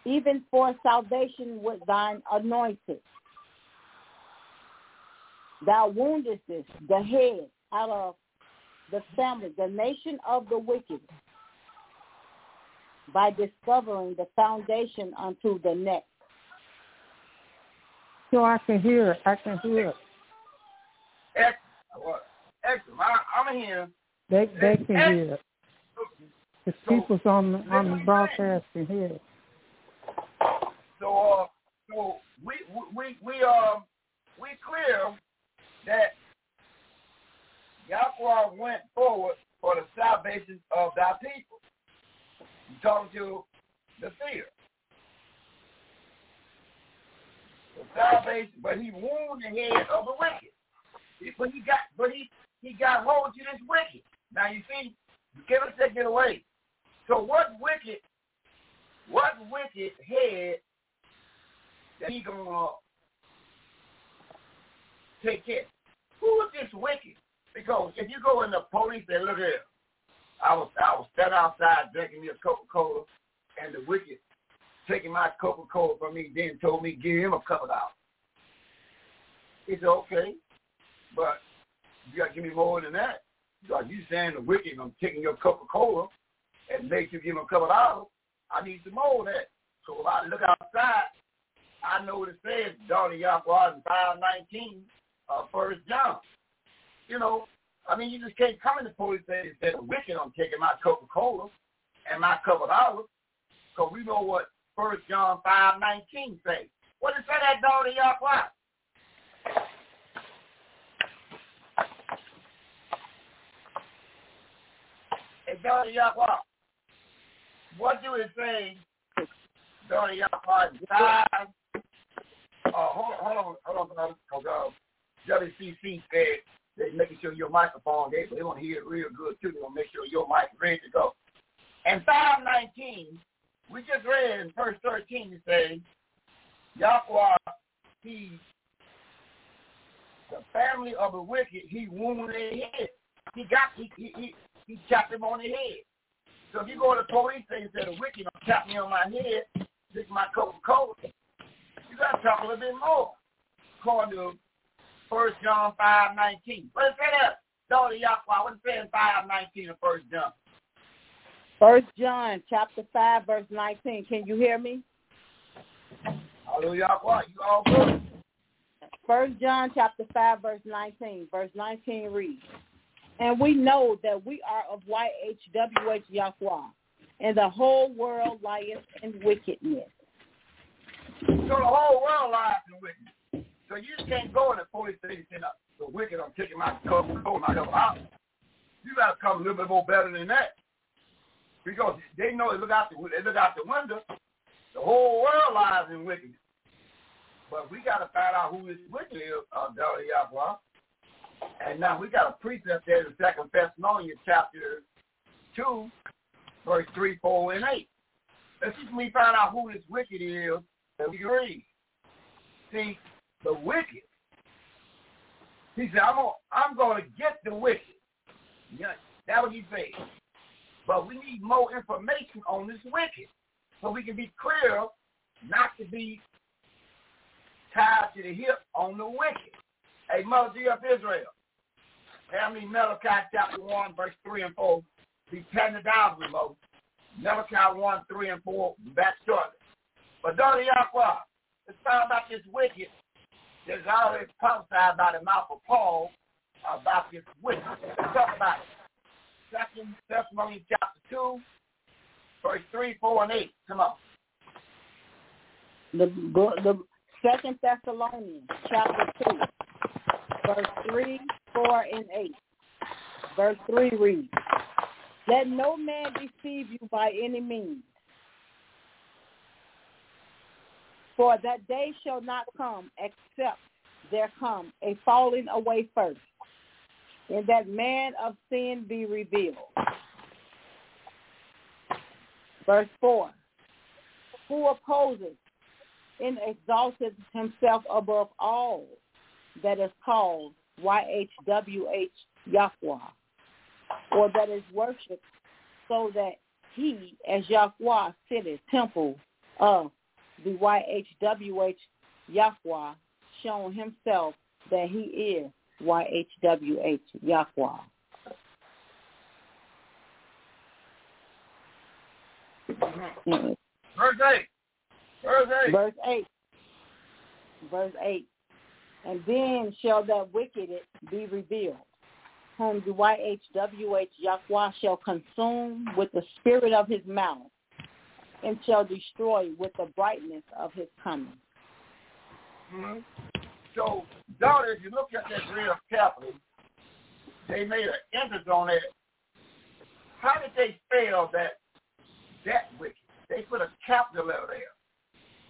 even for salvation with thine anointed. Thou woundest the head out of the family, the nation of the wicked, by discovering the foundation unto the neck. So I can hear it. I can hear it. Excellent. Excellent. I, am here. They they can hear it. The people's on the, on the broadcast can hear it. So uh, so we we we uh we clear that Yahweh went forward for the salvation of thy people. He talking to the seer. The salvation, but he wounded the head of the wicked. But he got, but he he got hold to this wicked. Now you see, you can't take it away. So what wicked, what wicked head that he gonna take care? Who is this wicked? Because if you go in the police and look here, I was I was standing outside drinking a Coca Cola, and the wicked taking my Coca Cola from me, then told me give him a couple dollars. He said okay, but you got to give me more than that. Because you saying the wicked, I'm taking your Coca Cola and make you give him a couple dollars. I need some more of that. So if I look outside, I know what it says, Donnie Yahweh in 519, uh, First John you know, I mean, you just can't come in the police station and say the wicked I'm taking my Coca-Cola and my of olive because we know what First John 5, 19 say. What does that dog to to y'all why? What do we say, dog to y'all why? Uh, hold, on, hold on, hold on, because uh, WCC said they're making sure your microphone, they, they want to hear it real good too. They want to make sure your mic ready to go. And 519, we just read in verse 13, it says, Yahweh, he, the family of the wicked, he wounded their head. He got, he, he, he, he chopped him on the head. So if you go to the police and say the wicked chop me on my head, is my Coca-Cola, you got to talk a little bit more. According to First John five nineteen. What is that? Daughter Yahweh, what is it in five nineteen of First John? First John chapter five verse nineteen. Can you hear me? Hallelujah. You all good? First John chapter five verse nineteen. Verse nineteen reads, "And we know that we are of YHWH Yahweh, and the whole world lieth in wickedness." So the whole world lies in wickedness. So you just can't go in the police station and the wicked I'm taking my coat, coat my coat out. You got to come a little bit more better than that, because they know they look out the they look out the window. The whole world lies in wickedness. But we got to find out who this wicked is, uh, Dolly Yahweh. And now we got a precept there in Second Thessalonians chapter 2, verse 3, 4, and 8. Let's see if we find out who this wicked is that we read. See, the wicked, he said, I'm gonna I'm gonna get the wicked. Yeah, that's what he said. But we need more information on this wicked so we can be clear not to be tied to the hip on the wicked. Hey, Mother G of Israel, me Malachi chapter 1, verse 3 and 4. Be turning down remote. Malachi 1, 3 and 4, back shortly. But daughter Yahweh, let's talk about this wicked that's already prophesied by the mouth of Paul about this wicked. Talk about it. Second Thessalonians chapter 2, verse 3, 4, and 8. Come on. The, the Second Thessalonians chapter 2, verse 3, 4, and 8. Verse 3 reads, Let no man deceive you by any means. For that day shall not come except there come a falling away first, and that man of sin be revealed. Verse 4, Who opposes and exalted himself above all that is called YHWH Yahweh, or that is worshipped, so that he, as Yahweh, sitteth temple of the YHWH Yahweh, showing himself that he is YHWH Yahweh. Verse 8. Verse 8. Verse 8. Verse 8. And then shall that wicked be revealed, whom the YHWH Yahweh shall consume with the spirit of his mouth, and shall destroy with the brightness of his coming. Mm-hmm. So, daughter, if you look at that real carefully, they made an emphasis on it. How did they spell that that wicked? They put a capital letter there.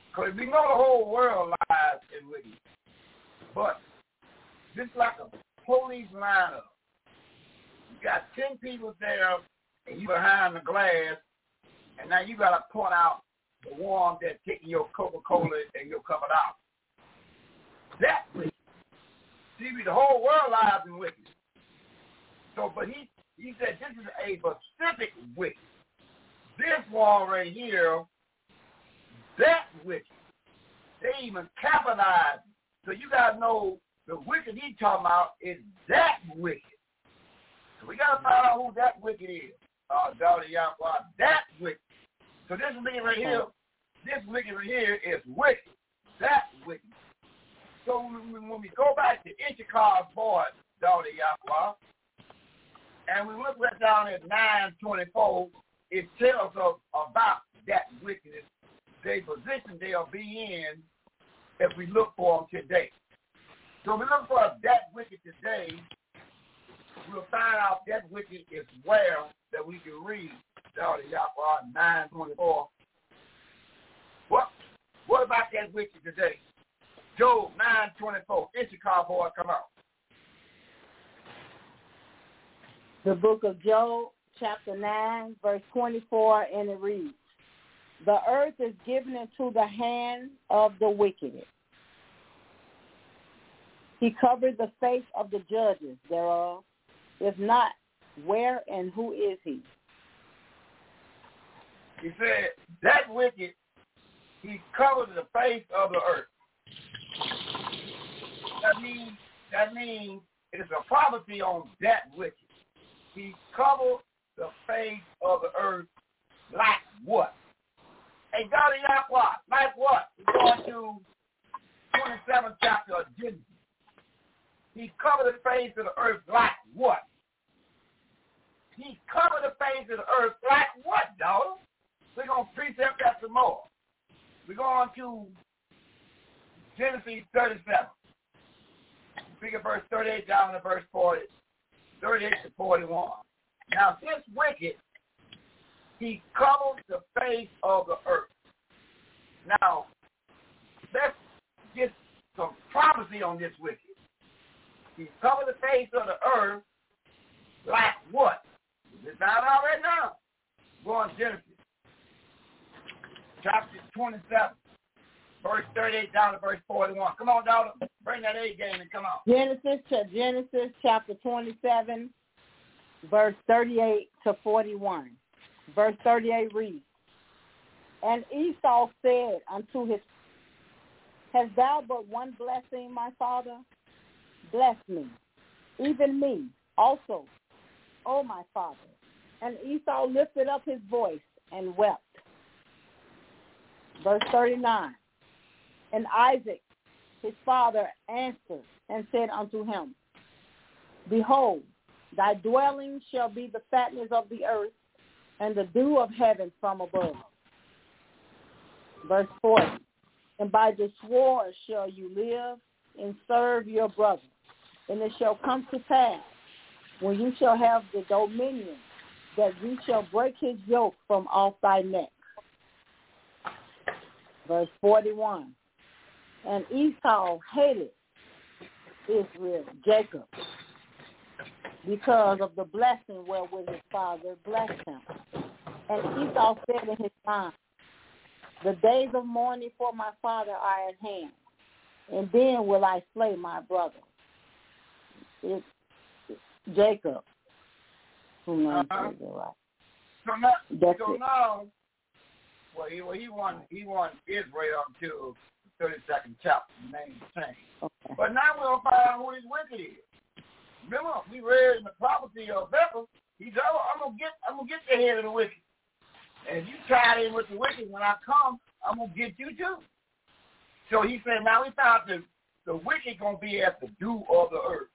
Because we know the whole world lies in wickedness. But just like a police lineup, you got 10 people there and you behind the glass, and now you got to point out the one that's taking your Coca-Cola and your cup out. That wicked. See, the whole world lies in wickedness. So, but he he said this is a specific wicked. This one right here that wicked. They even capitalize. So you gotta know the wicked he talking about is that wicked. So we gotta find out who that wicked is. Uh, Daughter Yahweh, that wicked. So this wicked right here, this wicked right here is wicked. That wicked. So when, we go back to Issachar's boy, Daughter Yahweh, and we look right down at 924, it tells us about that wickedness the position they'll be in if we look for them today. So if we look for that wicked today, we'll find out that wicked is where that we can read Daughter Yahweh 924. What what about that wicked today? Job 924. Issachar boy, come out. The book of Job, chapter 9, verse 24, and it reads, the earth is given into the hand of the wicked. He covered the face of the judges thereof. If not, where and who is he? He said, that wicked, he covered the face of the earth. That means, that means it's a prophecy on that wicked. He covered the face of the earth like what? Hey, God of Yahweh, like what? We're going to 27th chapter of Genesis. He covered the face of the earth like what? He covered the face of the earth like what, daughter? We're going to precept that some more. We're going to Genesis 37. Speak of verse 38 down to verse 40, 38 to 41. Now, this wicked, he covered the face of the earth. Now, let's get some prophecy on this wicked. He covered the face of the earth like what? It's not already now. Go on Genesis. Chapter 27, verse 38 down to verse 41. Come on, daughter. Bring that A game and come on. Genesis, to Genesis chapter 27, verse 38 to 41. Verse 38 reads, And Esau said unto his, Hast thou but one blessing, my father? Bless me, even me also, O my father. And Esau lifted up his voice and wept. Verse 39, And Isaac, his father, answered and said unto him, Behold, thy dwelling shall be the fatness of the earth and the dew of heaven from above. Verse 40, And by the sword shall you live and serve your brother. And it shall come to pass, when you shall have the dominion, that you shall break his yoke from off thy neck. Verse 41, And Esau hated Israel, Jacob, because of the blessing wherewith his father blessed him. And Esau said in his mind, The days of mourning for my father are at hand, and then will I slay my brother. It's Jacob. Who knows Uh-huh. right. So now, That's so it. now, well, he, well, he won, he won Israel until the 32nd chapter, the name changed. Okay. But now we'll find out who this wicked is. Remember, we read in the prophecy of Bethel, he said, I'm gonna get, I'm gonna get the head of the wicked. And you tied in with the wicked, when I come, I'm gonna get you too. So he said, now we found the the wicked gonna be at the dew of the earth.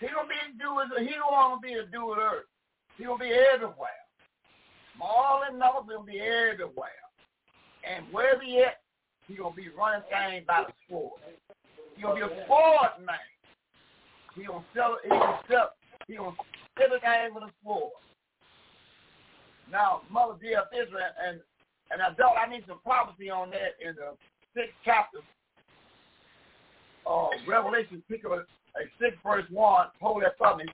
He gonna be the dew he don't wanna be the dew of the earth. He gonna be everywhere. Small and number gonna be everywhere. And wherever he at, he gonna be running things by the sword. He gonna be a sword man. He gonna sell gonna sell he gonna sell the game with a. Now, Mother dear of Israel, and and I don't I need some prophecy on that in the sixth chapter of Revelation, pick up a, a verse one, hold that for me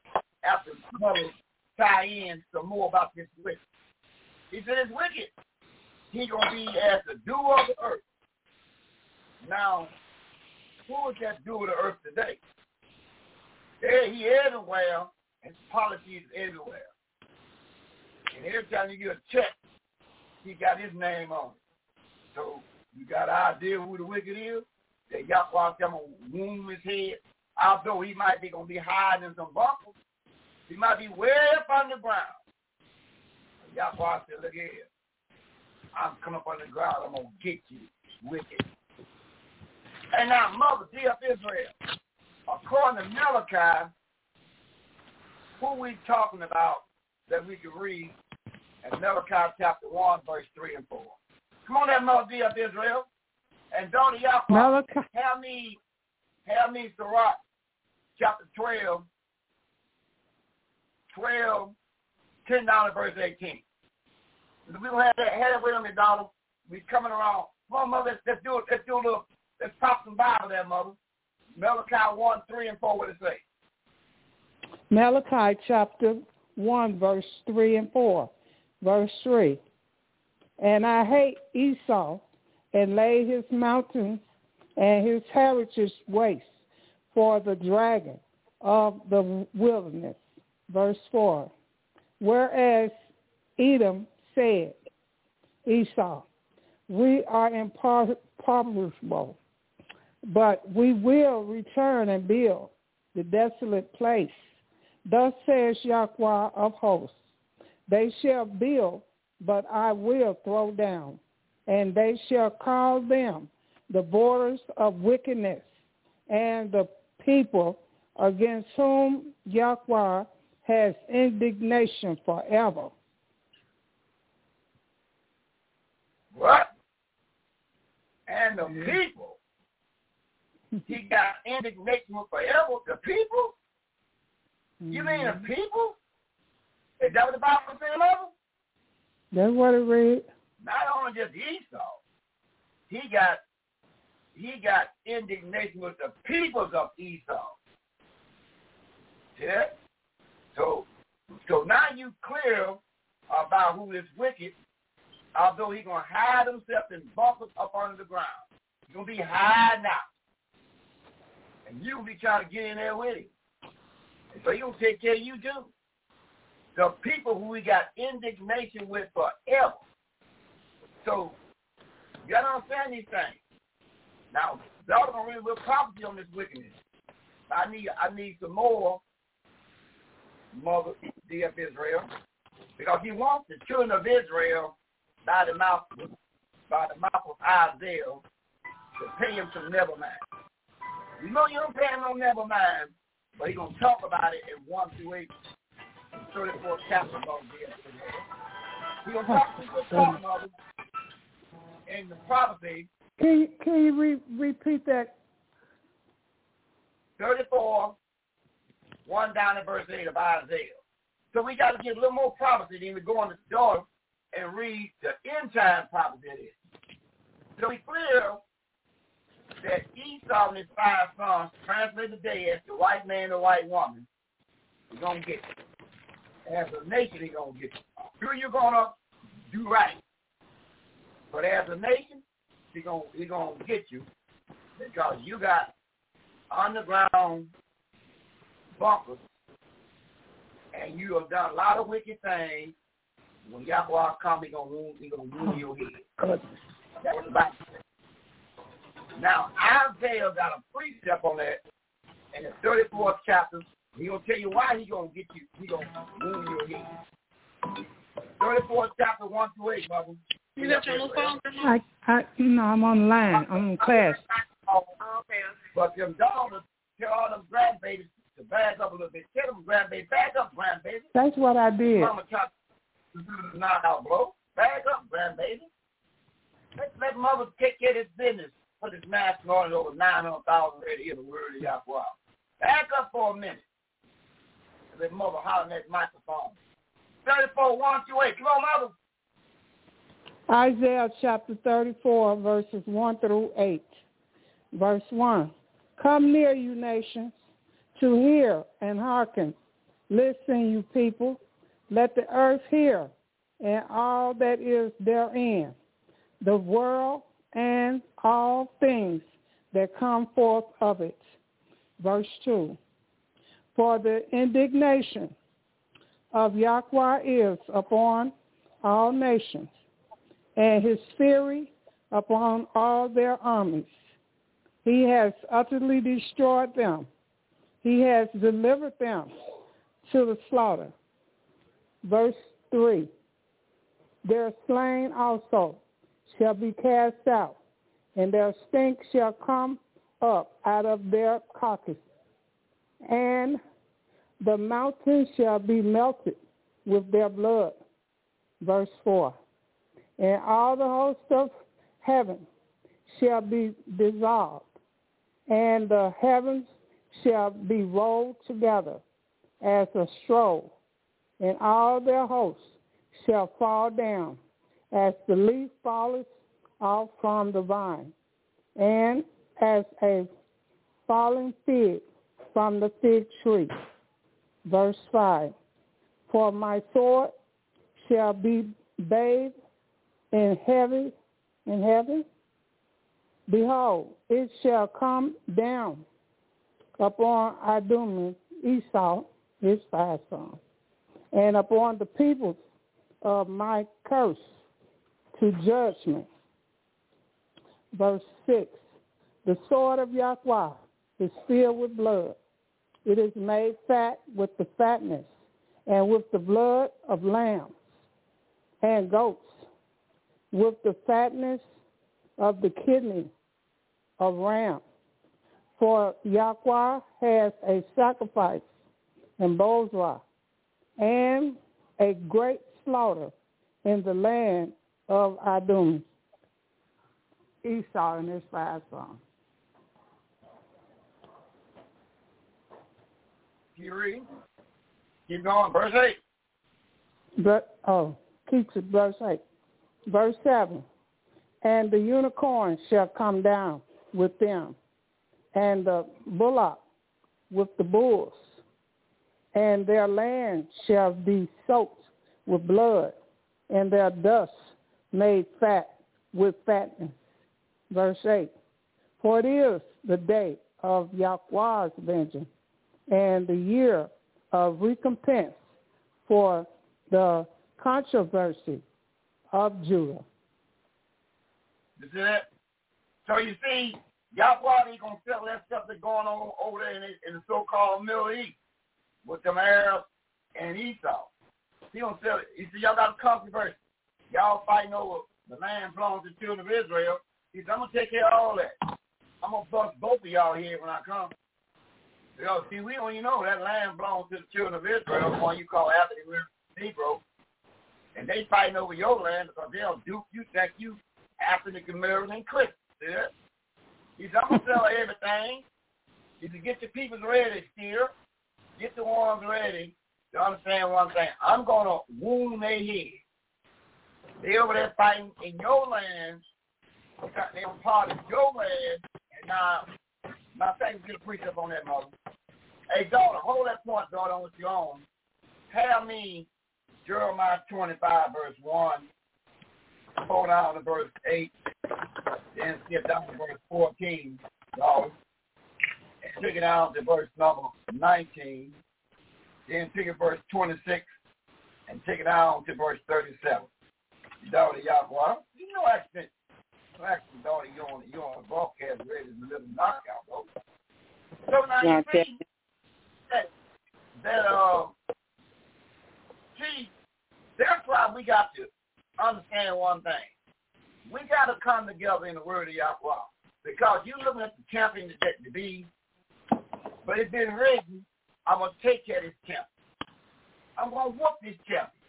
after Mother tie in some more about this wicked. He said it's wicked. He gonna be as the dew of the earth. Now, who is that dew of the earth today? Yeah, he everywhere, and policy is everywhere. And every time you get a check, he got his name on it. So you got an idea who the wicked is? That Yahweh come and wound his head. Although he might be gonna be hiding in some bunkers, he might be way up underground. Yahweh said, look here. I'm coming up underground. I'm gonna get you, wicked. And now, mother, dear Israel, according to Malachi, who we talking about that we can read in Malachi chapter 1, verse 3 and 4. Come on that mother, dear of Israel. And daughter Yahweh, Malachi. have me, have me Sirach chapter 12, 12, 10 down to verse 18. We don't have that, have it with me, daughter. We coming around. Come on, mother, let's, let's do it. Let's do a little, let's pop some Bible there, mother. Malachi 1, 3 and 4, what it say? Malachi chapter 1, verse 3 and 4. Verse 3. And I hate Esau and lay his mountains and his heritage waste for the dragon of the wilderness. Verse 4. Whereas Edom said, Esau, we are impoverishable, but we will return and build the desolate place. Thus says Yahweh of hosts, they shall build but I will throw down, and they shall call them the borders of wickedness, and the people against whom Yahweh has indignation forever. What? And the people, he got indignation with forever. The people? You mean the mm-hmm. people? Is that what the Bible says, Mother? That's what it read. Not only just Esau, he got he got indignation with the peoples of Esau. Yeah. So so now you clear about who is wicked, although he's gonna hide himself in bunkers up under the ground. He's gonna be hiding out. And you be trying to get in there with him. And so he'll take care of you too. The people who we got indignation with forever. So you gotta understand these things. Now, God gonna really will prophecy on this wickedness. I need I need some more mother DF Israel. Because he wants the children of Israel by the mouth by the mouth of Isaiah to pay him some never mind. You know you don't pay no never mind, but he's gonna talk about it in one through eight, thirty four chapter about DF Israel. He's gonna talk to the talking of it in the prophecy Can you, can you re- repeat that? 34, 1 down to verse 8 of Isaiah. So we got to get a little more prophecy than we go on the door and read the end time prophecy. So we clear that Esau and his five sons translated today as the white man and the white woman. He's going to get it. As a nation, he's going to get it. Sure, you're going to do right. But as a nation, he's gonna he gonna get you because you got underground bunkers and you have done a lot of wicked things. When Yahweh come, he gonna wound, he gonna wound your head. That's what the Bible. Now Isaiah got a precept on that in the thirty fourth chapter. He gonna tell you why he gonna get you. He gonna wound your head. Thirty fourth chapter one through eight, brother. You got your little phone? I, I, you know, I'm online. I'm in class. Oh, oh, okay. But them daughters tell all them grandbabies to back up a little bit. Tell them grandbabies, back up, grandbaby. That's what I did. Mama try to knock out, bro. Back up, grandbaby. Let, let mother take care of this business. Put this mask on over 900,000 ready to hear the word of Yahweh. Back up for a minute. Let mother holler in that microphone. 34, 1 through 8. Come on, mother. Isaiah chapter 34, verses 1 through 8. Verse 1. Come near, you nations, to hear and hearken. Listen, you people. Let the earth hear, and all that is therein, the world and all things that come forth of it. Verse 2. For the indignation of Yahweh is upon all nations, and his fury upon all their armies. He has utterly destroyed them. He has delivered them to the slaughter. Verse 3. They're slain also shall be cast out, and their stink shall come up out of their carcasses. And the mountains shall be melted with their blood. Verse 4. And all the hosts of heaven shall be dissolved, and the heavens shall be rolled together as a scroll, and all their hosts shall fall down as the leaf falleth off from the vine, and as a falling fig from the fig tree. Verse 5. For my sword shall be bathed in heavy in heaven. Behold, it shall come down upon Idumim, Esau, his five sons, and upon the peoples of my curse to judgment. Verse 6. The sword of Yahweh is filled with blood. It is made fat with the fatness and with the blood of lambs and goats with the fatness of the kidney of ram. For Yahweh has a sacrifice in Bozrah and a great slaughter in the land of Adum. Esau and his five sons. Keep reading. Keep going. Verse 8. But, oh, keeps it verse 8. Verse 7. And the unicorn shall come down with them, and the bullock with the bulls, and their land shall be soaked with blood, and their dust made fat with fatness. Verse 8. For it is the day of Yahweh's vengeance, and the year of recompense for the controversy of Judah. Is it? So you see, Yahweh ain't gonna settle that stuff that's going on over there in the, in the so-called Middle East with them Arabs and Esau. He gonna settle it. He said, y'all got a controversy. Y'all fighting over the land belongs to the children of Israel. He said, I'm gonna take care of all that. I'm gonna bust both of y'all here when I come. Know, see, we don't even know that land belongs to the children of Israel, the one you call were Negro. And they fighting over your land because they'll duke you, think you African American Christian. See that? He said, I'm going to sell everything. You can get the people ready still. Get the ones ready to understand one thing. I'm going to wound their head. They over there fighting in your land. They were part of your land. And now, my thing get a precept on that, mother. Hey, daughter, hold that point, daughter, on what you own. Have me Jeremiah 25, verse 1. Go down to verse 8. Then skip down to verse 14. Daughter. And take it down to verse number 19. Then take it verse 26. And take it down to verse 37. Daughter Yahweh. You know accident. No accident, daughter, you on, you on a broadcast ready to live a knockout, bro. So now you see that, that uh, see, that's why we got to understand one thing. We got to come together in the word of Yahweh. Because you're looking at the champion that to be, but it's been written, I'm going to take care of this champion. I'm going to whoop this champion.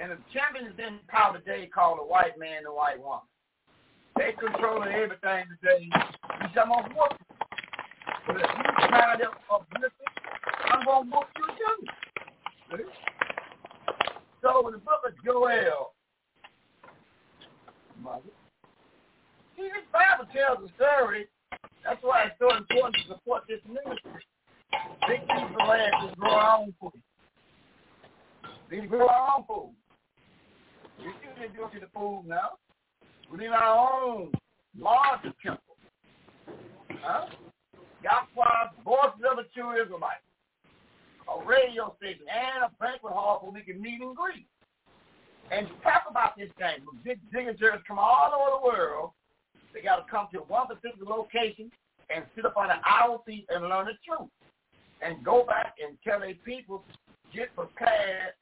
And the champion is in power today called the white man the white woman. They controlling everything today. I'm going to whoop you. But if you try to uplift I'm to whoop you too. So in the book of Joel, see, this Bible tells a story. That's why it's so important to support this ministry. Big of land to grow our own food. We grow our own food. We do it to the food now. We need our own larger temple. Huh? Yahweh's voices of the true Israelites a radio station, and a banquet hall where we can meet and greet. And talk about this thing. Big dignitaries come all over the world. They got to come to one particular location and sit up on an owl feet and learn the truth. And go back and tell their people, get prepared,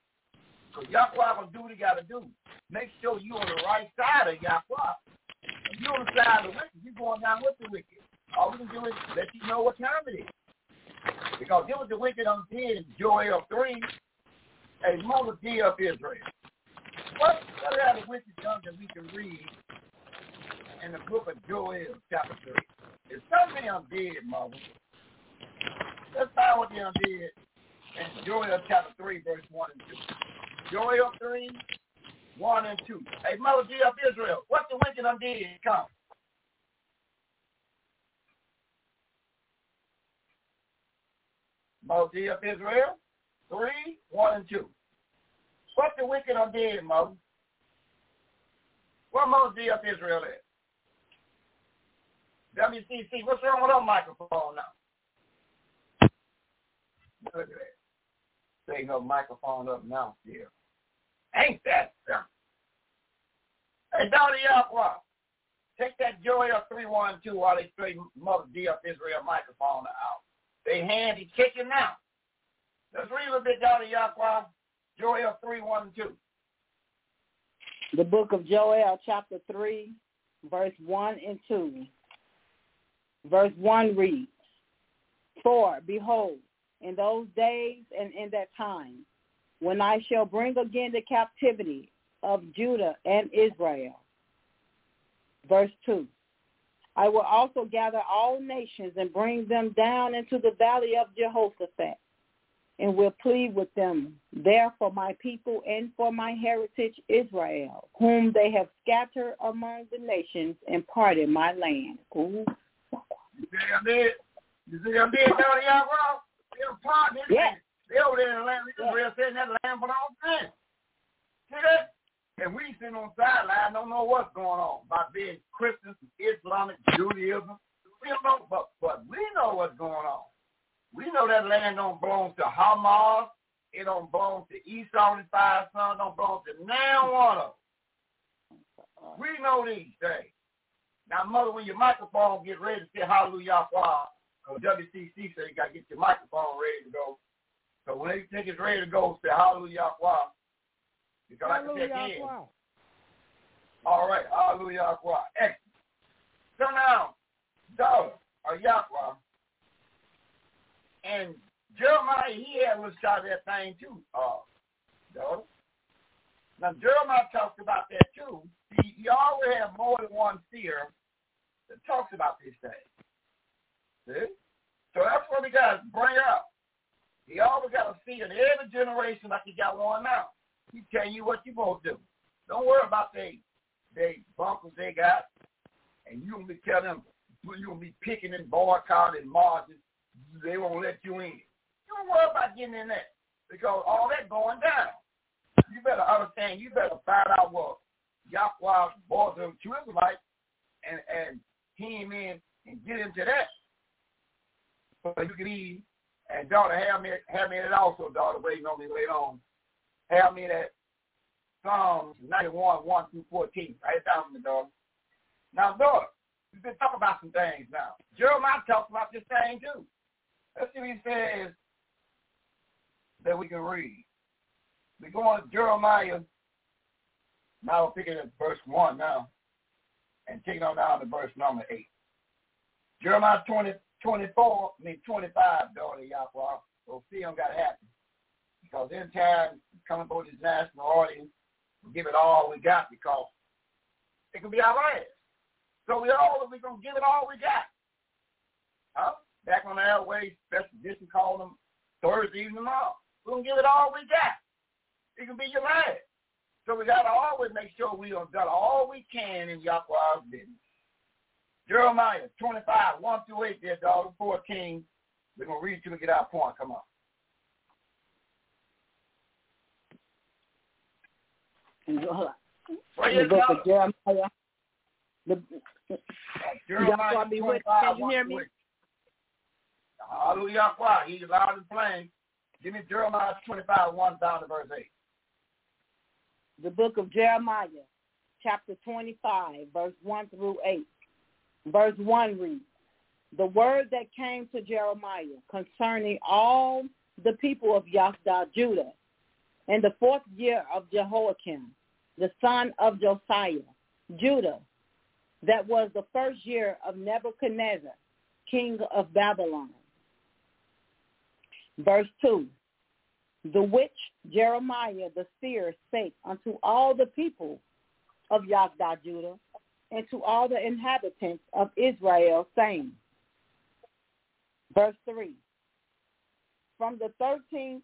because Yahweh will do what he got to do. Make sure you're on the right side of Yahweh. If you're on the side of the wicked, you're going down with the wicked. All we can do is let you know what time it is. Because it was the wicked on undid in Joel 3, a moment of Israel. What, what are the wicked done that we can read in the book of Joel chapter 3? There's so many undid, mother. Let's find what they undid in Joel chapter 3, verse 1 and 2. Joel 3, 1 and 2. Hey, mother of Israel, what the wicked undid come? Moses of Israel, 3, 1 and 2. What the wicked dead, Moses? Where Moses of Israel is? WCC, what's wrong with our microphone now? Look at that. Take no microphone up now still. Ain't that something? Hey, Donnie Yahweh, take that of 312 while they straighten Mother D of Israel microphone out. They handy kicking now. Let's read a bit down to Yahweh, Joel 3, 1 and 2. The book of Joel, chapter 3, verse 1 and 2. Verse 1 reads, For, behold, in those days and in that time, when I shall bring again the captivity of Judah and Israel. Verse 2. I will also gather all nations and bring them down into the valley of Jehoshaphat, and will plead with them there for my people and for my heritage Israel, whom they have scattered among the nations and parted my land. Ooh. You see I'm dead? You see I'm dead down here, bro? They're parting this Yeah. They over there in the land. We just real sitting that land for all time. See that? And we sitting on sideline, don't know what's going on about being Christians, Islamic, Judaism. We don't know, but, but we know what's going on. We know that land don't belong to Hamas. It don't belong to Esau and his five sons. Don't belong to now one of them. We know these things. Now, mother, when your microphone get ready to say hallelujah, because WCC say you got to get your microphone ready to go. So when they think it's ready to go, say hallelujah, Yahweh. You got to check in. All right, hallelujah, excellent. So now, daughter, or Yahweh, and Jeremiah, he had a little shot that thing too, uh, daughter. Now, Jeremiah talks about that too. He, he always have more than one seer that talks about these things. See? So that's what we got to bring up. He always got a seer in every generation like he got one now. He tell you what you to do. Don't worry about they they bunkers they got, and you gonna be telling them you gonna be picking and boycotting marches. They won't let you in. Don't worry about getting in there because all that going down. You better understand. You better find out what Yahweh brought them to Israelites and and him in and get into that. So you can eat and daughter have me have me in it also, daughter waiting on me later on. Have me that Psalms 91, 1 through 14. Write it down for me, daughter. Now, daughter, we've been talking about some things now. Jeremiah talks about this thing too. Let's see what he says that we can read. We're going to Jeremiah. Now we're picking at verse 1 now and taking on down to verse number 8. Jeremiah 20, 24, I mean 25, daughter Yahweh. So see them got happy. Because in time, coming for this national audience, we give it all we got because it could be our last. So we all we're gonna give it all we got. Huh? Back on the airways, special edition call them Thursday evening tomorrow. We're gonna give it all we got. It can be your last. So we gotta always make sure we have done all we can in Yahweh's business. Jeremiah 25, 1 through 8 there, daughter, 14. We're going to read till we get our point. Come on. In the, Well, in book of. Jeremiah. The, Jeremiah Yahweh be with 25, Can you hear me? Hallelujah. Yahweh. He's loud and plain. Give me Jeremiah 25, 1 down to verse 8. the book of Jeremiah, chapter 25, verse 1 through 8. Verse 1 reads, The word that came to Jeremiah concerning all the people of Yahdah, Judah, in the fourth year of Jehoiakim, the son of Josiah, Judah, that was the first year of Nebuchadnezzar, king of Babylon. Verse 2, the which Jeremiah the seer spake unto all the people of Yahdah, Judah, and to all the inhabitants of Israel, saying, verse 3, from the thirteenth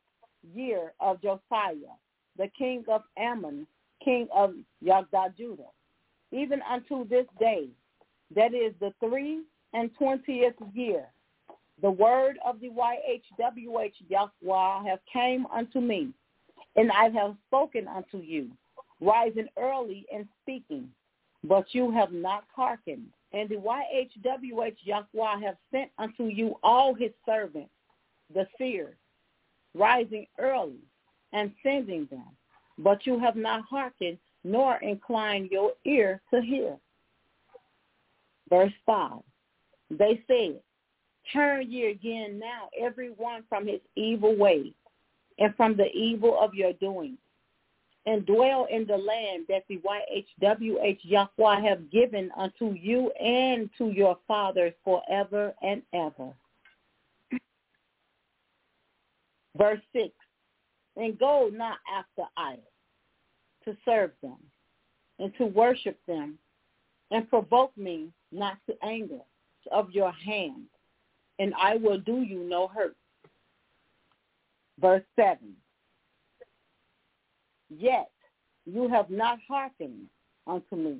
year of Josiah, the king of Amon, king of Yahdah, Judah, even unto this day, that is the three and twentieth year, the word of the YHWH Yahweh have came unto me, and I have spoken unto you, rising early and speaking, but you have not hearkened. And the YHWH Yahweh have sent unto you all his servants, the seers, rising early and sending them, but you have not hearkened nor inclined your ear to hear. Verse 5, they said, Turn ye again now, every one from his evil way, and from the evil of your doing, and dwell in the land that the YHWH Yahweh have given unto you and to your fathers forever and ever. Verse 6, and go not after idols to serve them and to worship them and provoke me not to anger of your hand, and I will do you no hurt. Verse 7, Yet you have not hearkened unto me,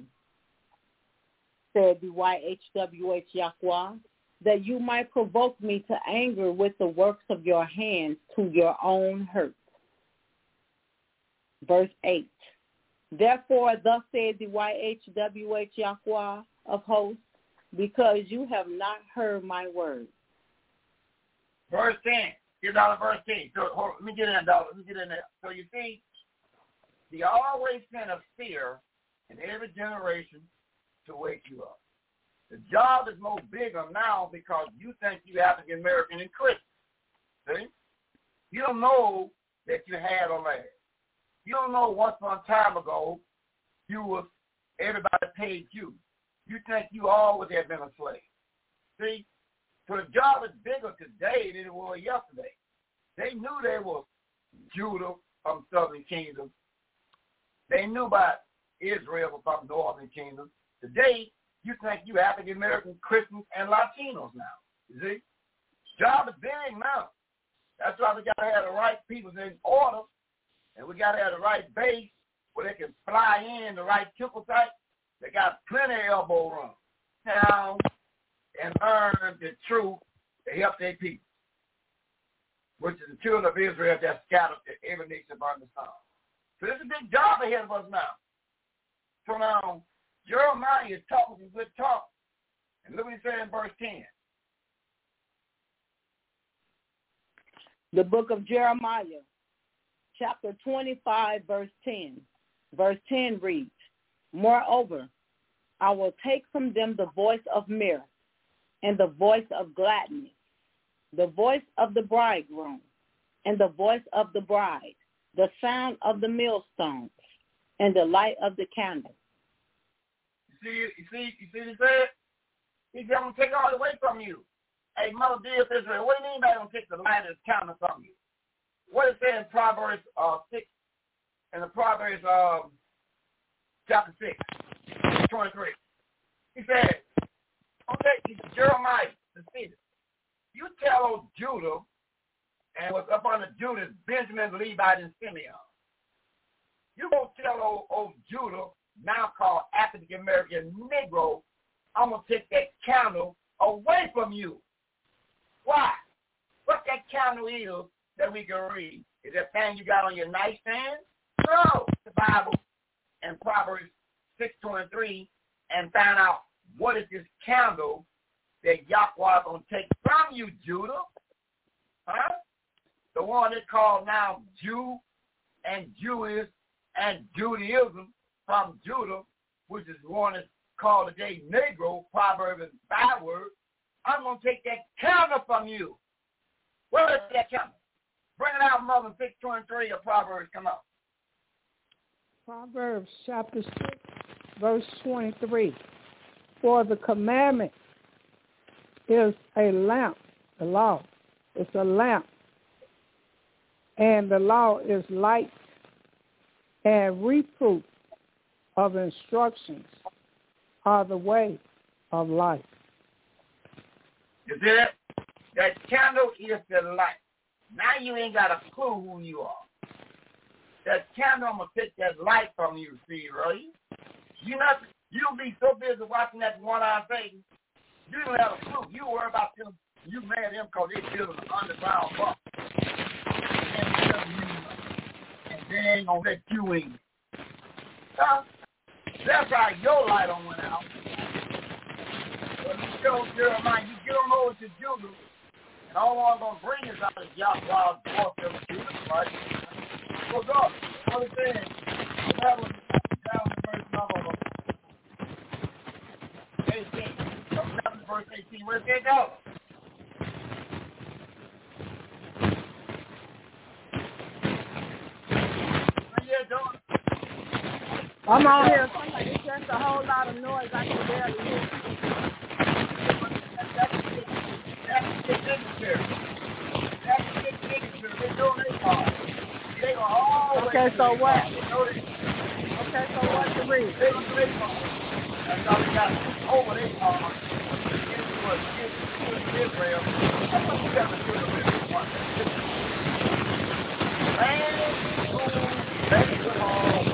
said the YHWH Yahweh, that you might provoke me to anger with the works of your hands to your own hurt. Verse 8. Therefore, thus said the YHWH Yahweh of hosts, because you have not heard my word. Verse 10. Get down to verse 10. So, hold, let me get in there, dog. Let me get in there. So you see, he always sent a fear in every generation to wake you up. The job is more bigger now because you think you African American and Christian. See? You don't know that you had a land. You don't know once upon a time ago you was everybody paid you. You think you always have been a slave. See? So the job is bigger today than it was yesterday. They knew they was Judah from southern kingdom. They knew about Israel from northern kingdom. Today, you think you African American Christians and Latinos now. You see? Job is big now. That's why we gotta have the right people in order and we gotta have the right base where they can fly in the right triple type. They got plenty of elbow room now and learn the truth to help their people, which is the children of Israel that scattered to every nation under the sun. There's a big job ahead of us now. So now Jeremiah is talking some good talk. And look what he said in verse 10. The book of Jeremiah, chapter 25, verse 10. Verse 10 reads, Moreover, I will take from them the voice of mirth and the voice of gladness, the voice of the bridegroom and the voice of the bride, the sound of the millstones and the light of the candle. You see, you see, you see what he said? He going to take all away from you. Hey, Mother dear Israel, what do you mean by going to take the light of the candle from you? What it says in Proverbs uh, 6, in the Proverbs um, chapter 6, 23. He said, okay, Jeremiah, the city. You tell Judah, and what's up under Judas, Benjamin, Levi, and Simeon. You go tell old, old Judah, now called African American Negro, I'm going to take that candle away from you. Why? What that candle is that we can read? Is that thing you got on your nightstand? No. The Bible and Proverbs 6.23 and find out what is this candle that Yahweh is going to take from you, Judah? Huh? The one that's called now Jew and Jewish and Judaism from Judah, which is one that's called today Negro, proverb and byword. I'm going to take that counter from you. Where is that counter? Bring it out, Mother 623 of Proverbs. Come on. Proverbs chapter 6, verse 23. For the commandment is a lamp, the law. It's a lamp. And the law is light and reproof of instructions are the way of life. You see that? That candle is the light. Now you ain't got a clue who you are. That candle, I'm gonna take that light from you, see, right? You not you'll be so busy watching that one-eyed thing, you don't have a clue. You worry about them you mad at them because they building an underground bunker. They ain't gonna. Huh? That's how your light on went out. But you show Jeremiah, you get on over to Judah, and all I'm to bring is out of Yahweh's voice of Judah, right? So go, what it says, that was, that was verse number 18. From 11 verse 18, where's it go? Yeah, don't. I'm on here. Somebody, it's just a whole lot of noise. I can barely hear. That's the dignitary. That's the dignitary. They know they are. They are always. Okay, so what? They know they Okay, so what to read? They know they are. That's how they got over they are. It was Israel. That's what you got to do to Israel. Man, who they will all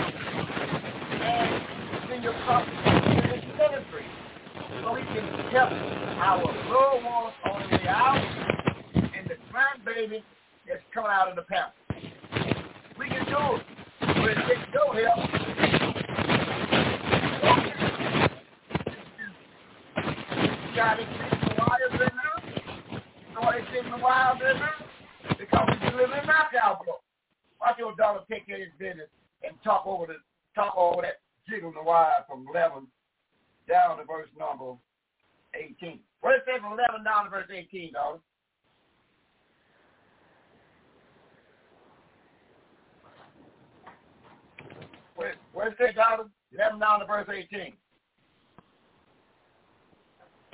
your cup in this ministry so we can help our little ones on the way out and the grandbaby that's coming out of the pamper. We can do it. It takes no help. You got to the wires in the there? Because we in. Watch your daughter take care of his business and talk over the talk over that jiggle the wire from 11 down to verse number 18. What it say from 11 down to verse 18, daughter? Where, where it say, daughter? 11 down to verse 18.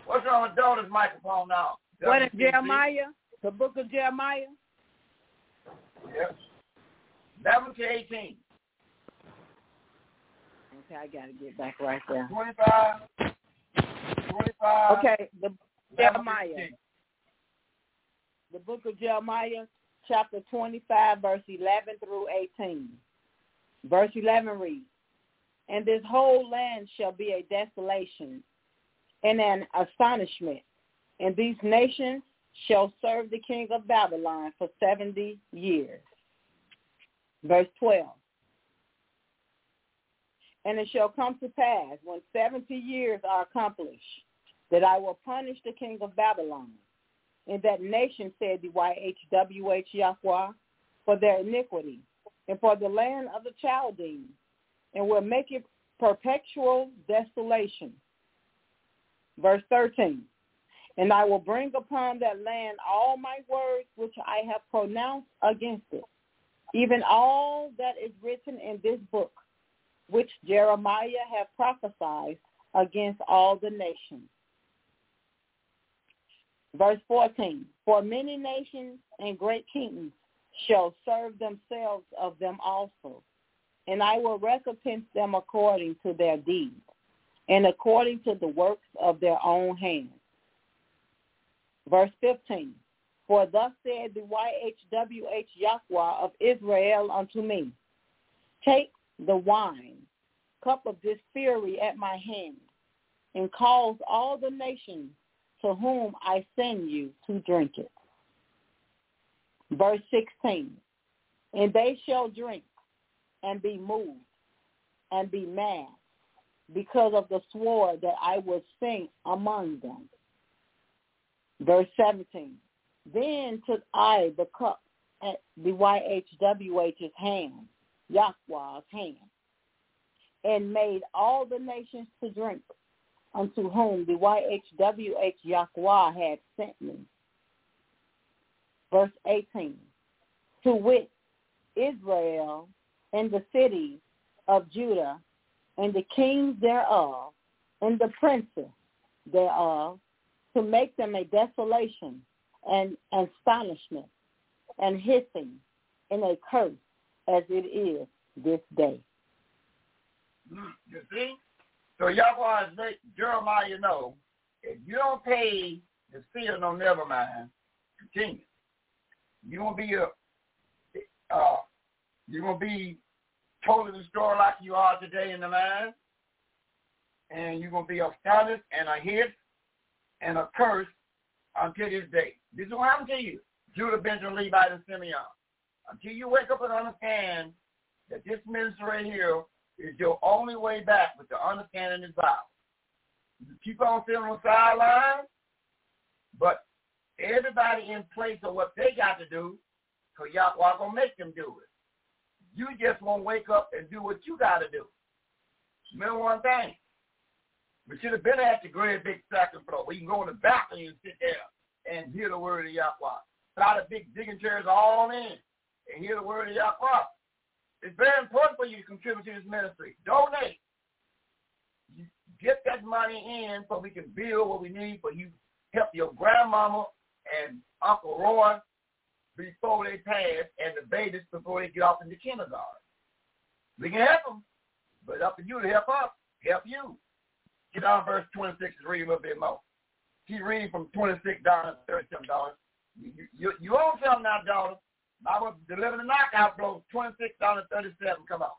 What's wrong with daughter's microphone now? What is Jeremiah? The book of Jeremiah? Yes. 11 to 18. Okay, I got to get back right there. 25. 25. Okay, the Jeremiah. 18. The book of Jeremiah, chapter 25, verse 11 through 18. Verse 11 reads, And this whole land shall be a desolation and an astonishment, and these nations shall serve the king of Babylon for 70 years. Verse 12. And it shall come to pass when 70 years are accomplished that I will punish the king of Babylon and that nation, said the YHWH Yahweh, for their iniquity and for the land of the Chaldeans, and will make it perpetual desolation. Verse 13. And I will bring upon that land all my words which I have pronounced against it, even all that is written in this book, which Jeremiah hath prophesied against all the nations. Verse 14, For many nations and great kings shall serve themselves of them also, and I will recompense them according to their deeds and according to the works of their own hands. Verse 15, For thus said the YHWH Yahweh of Israel unto me, Take the wine, cup of this fury at my hand, and cause all the nations to whom I send you to drink it. Verse 16, And they shall drink and be moved and be mad because of the sword that I will sing among them. Verse 17, Then took I the cup at the YHWH's hand, Yahweh's hand, and made all the nations to drink unto whom the YHWH Yahweh had sent me. Verse 18, to wit, Israel and the cities of Judah and the kings thereof and the princes thereof to make them a desolation and astonishment and hissing and a curse as it is this day. Mm, You see? So Yahweh is make Jeremiah know if you don't pay the seer no never mind, continue. You're gonna be a uh you're gonna be totally destroyed like you are today in the land. And you're gonna be astonished and a hit and a curse until this day. This is what happened to you. Judah, Benjamin, Levi, and Simeon. Until you wake up and understand that this ministry right here is your only way back with the understanding is Bible. You keep on sitting on the sideline, but everybody in place of what they got to do, because are going to make them do it. You just won't wake up and do what you got to do. Remember one thing. We should have been at the great big second floor. We can go in the balcony and sit there and hear the word of Yahweh. Without the big digging chairs all in and hear the word of Yahweh. It's very important for you to contribute to this ministry. Donate. Get that money in so we can build what we need for you. Help your grandmama and Uncle Roy before they pass and the babies before they get off into kindergarten. We can help them, but it's up to you to help us. Help you. Get down verse 26 and read a little bit more. Keep reading from $26 to $37. You, you, you own something now, daughter. I will deliver the knockout blow. Twenty-six dollars thirty-seven. Come on.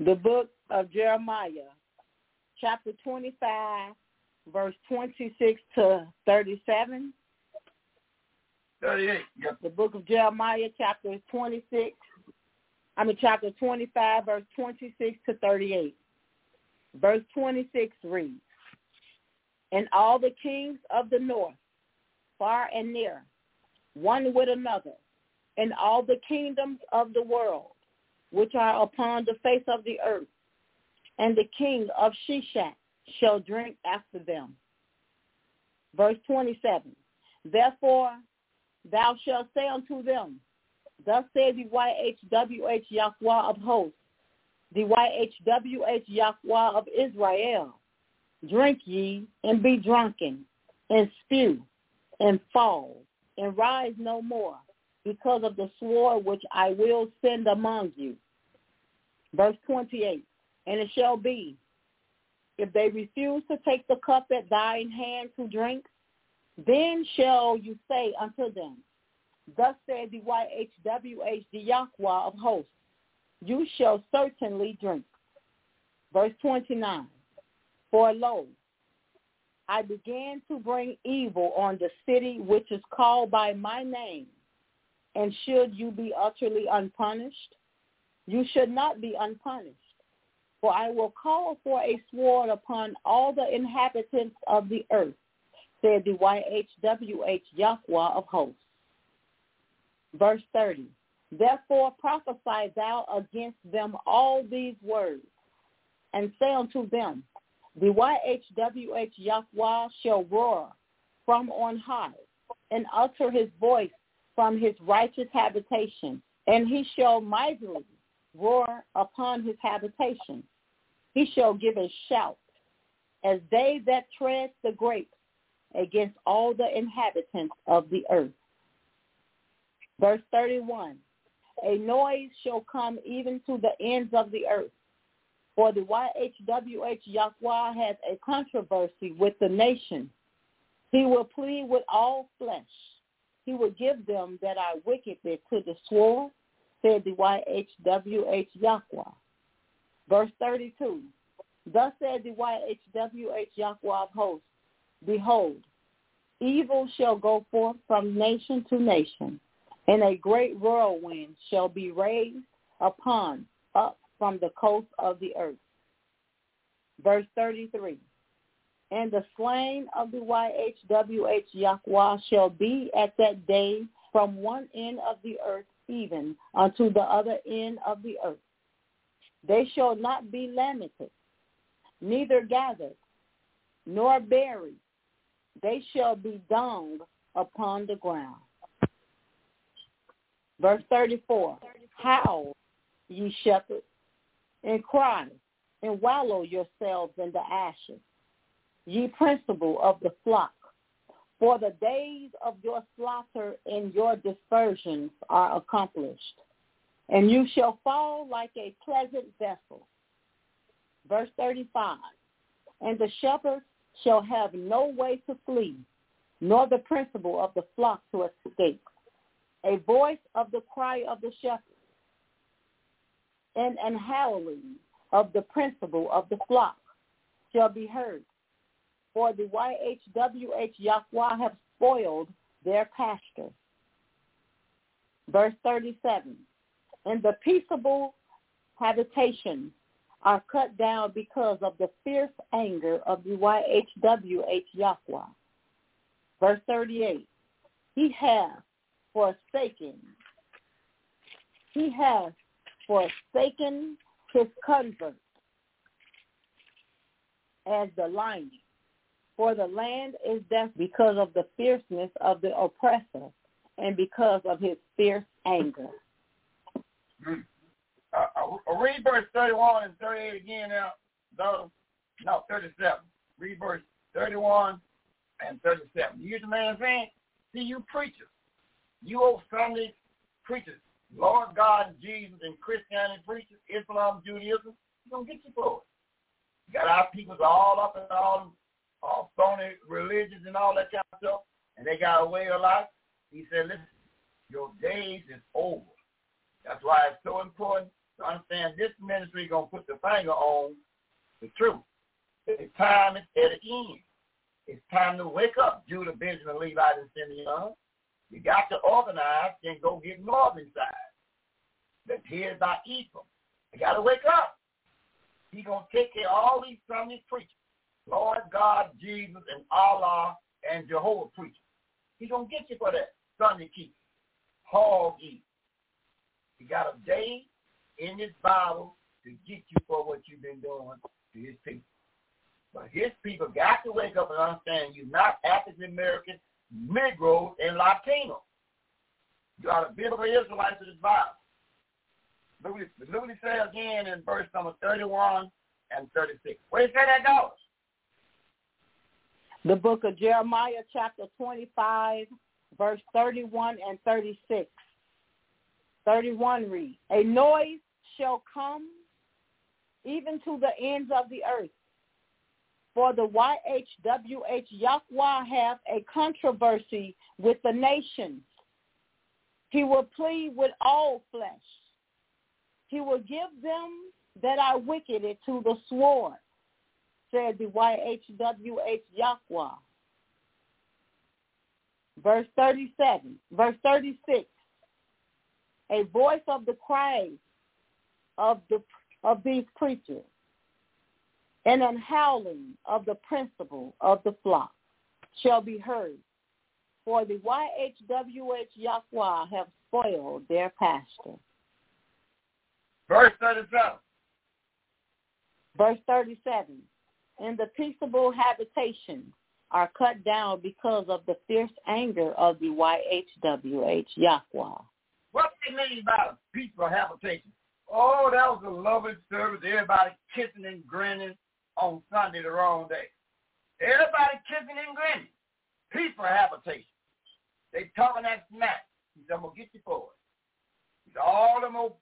The book of Jeremiah, chapter twenty-five, verse twenty-six to thirty-seven. Thirty-eight. Yep. The book of Jeremiah, chapter twenty-six. I mean, chapter twenty-five, verse twenty-six to thirty-eight. Verse twenty-six reads, "And all the kings of the north, far and near." One with another, and all the kingdoms of the world, which are upon the face of the earth, and the king of Sheshach shall drink after them. Verse 27, Therefore thou shalt say unto them, Thus saith the YHWH Yahweh of hosts, the YHWH Yahweh of Israel, Drink ye and be drunken, and spew, and fall, and rise no more because of the sword which I will send among you. Verse 28, and it shall be, if they refuse to take the cup at thine hand to drink, then shall you say unto them, Thus said the YHWH, the Yahweh of hosts, you shall certainly drink. Verse 29, for lo, I began to bring evil on the city which is called by my name. And should you be utterly unpunished? You should not be unpunished. For I will call for a sword upon all the inhabitants of the earth, said the YHWH Yahweh of hosts. Verse 30. Therefore prophesy thou against them all these words, and say unto them, the YHWH Yahweh shall roar from on high and utter his voice from his righteous habitation, and he shall mightily roar upon his habitation. He shall give a shout as they that tread the grapes against all the inhabitants of the earth. Verse 31, a noise shall come even to the ends of the earth for the YHWH Yahweh has a controversy with the nation. He will plead with all flesh. He will give them that are wicked to the sword, said the YHWH Yahweh. Verse 32. Thus said the YHWH Yahweh of hosts, Behold, evil shall go forth from nation to nation, and a great whirlwind shall be raised upon up from the coast of the earth. Verse 33. And the slain of the YHWH Yahweh shall be at that day from one end of the earth even unto the other end of the earth. They shall not be lamented, neither gathered, nor buried. They shall be dung upon the ground. Verse 34. Howl, ye shepherds, and cry and wallow yourselves in the ashes, ye principal of the flock. For the days of your slaughter and your dispersions are accomplished, and you shall fall like a pleasant vessel. Verse 35, and the shepherds shall have no way to flee, nor the principal of the flock to escape. A voice of the cry of the shepherds and an howling of the principal of the flock shall be heard. For the YHWH Yahweh have spoiled their pasture. Verse 37. and the peaceable habitation are cut down because of the fierce anger of the YHWH Yahweh. Verse 38, he has forsaken, he has forsaken his convert as the lion. For the land is death because of the fierceness of the oppressor and because of his fierce anger. Mm. Uh, uh, read verse 31 and 38 again now. No, no, 37. Read verse 31 and 37. You hear the man saying? See, you preachers, you old Sunday preachers, Lord God, Jesus, and Christianity preachers, Islam, Judaism, you're going to get you for it. You got our people all up and all, all phony religions and all that kind of stuff, and they got away a way of life. He said, listen, your days is over. That's why it's so important to understand this ministry is going to put the finger on the truth. The time is at the end. It's time to wake up, Judah, Benjamin, Levi, and Simeon. You got to organize and go get northern side. That's here by Ephraim. You got to wake up. He's going to take care of all these Sunday preachers. Lord God, Jesus, and Allah, and Jehovah preachers. He's going to get you for that Sunday keep. Hog eat. He got a day in his Bible to get you for what you've been doing to his people. But his people got to wake up and understand you're not African American, Negroes, and Latinos. You are the biblical Israelites of this Bible. Look what, he says again in verse number 31 and 36. Where you say that goes? The book of Jeremiah, chapter 25, verse 31 and 36. 31 read, A noise shall come even to the ends of the earth. For the YHWH Yahweh have a controversy with the nations. He will plead with all flesh. He will give them that are wicked to the sword, said the YHWH Yahweh. Verse 37, verse 36. A voice of the cry of the of these preachers and an howling of the principal of the flock shall be heard. For the YHWH Yahweh have spoiled their pasture. Verse 37. Verse 37. And the peaceable habitation are cut down because of the fierce anger of the YHWH Yahweh. What do you mean by peaceful habitation? Oh, that was a lovely service. Everybody kissing and grinning on Sunday the wrong day. Everybody kissing and grinning. Peaceful habitation. They talking that smack. He said, I'm going to get you for it. He said, all them old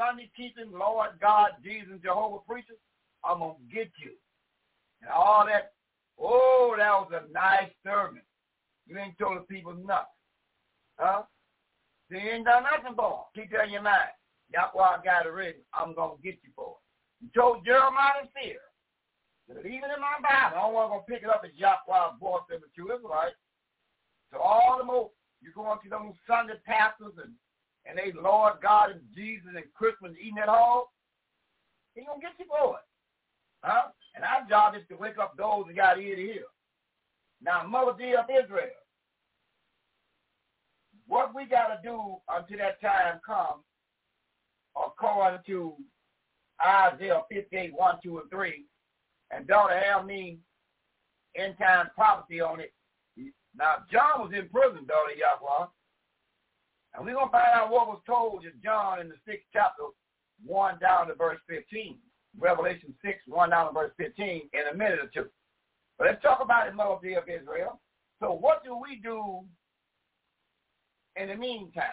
Sunday keeping Lord God, Jesus, Jehovah preachers, I'm going to get you. And all that, oh, that was a nice sermon. You ain't told the people nothing. Huh? They ain't done nothing for them. Keep that in your mind. Yahweh got it written. I'm going to get you for it. He told Jeremiah and Fear. But even in my Bible, I don't want to pick it up as Yahweh voice of the true Israelite. So all the more, you go into those Sunday pastors and, and they Lord God and Jesus and Christmas eating at home, he to get you for it. Huh? And our job is to wake up those that got ear to hear. Now, Mother dear of Israel, what we got to do until that time comes, according to Isaiah 58, 1, 2, and 3, and don't have me end time prophecy on it. Now, John was in prison, daughter Yahweh. And we're going to find out what was told to John in the sixth chapter, 1 down to verse 15. Revelation 6, 1 down to verse 15 in a minute or two. But let's talk about the melody of Israel. So what do we do in the meantime?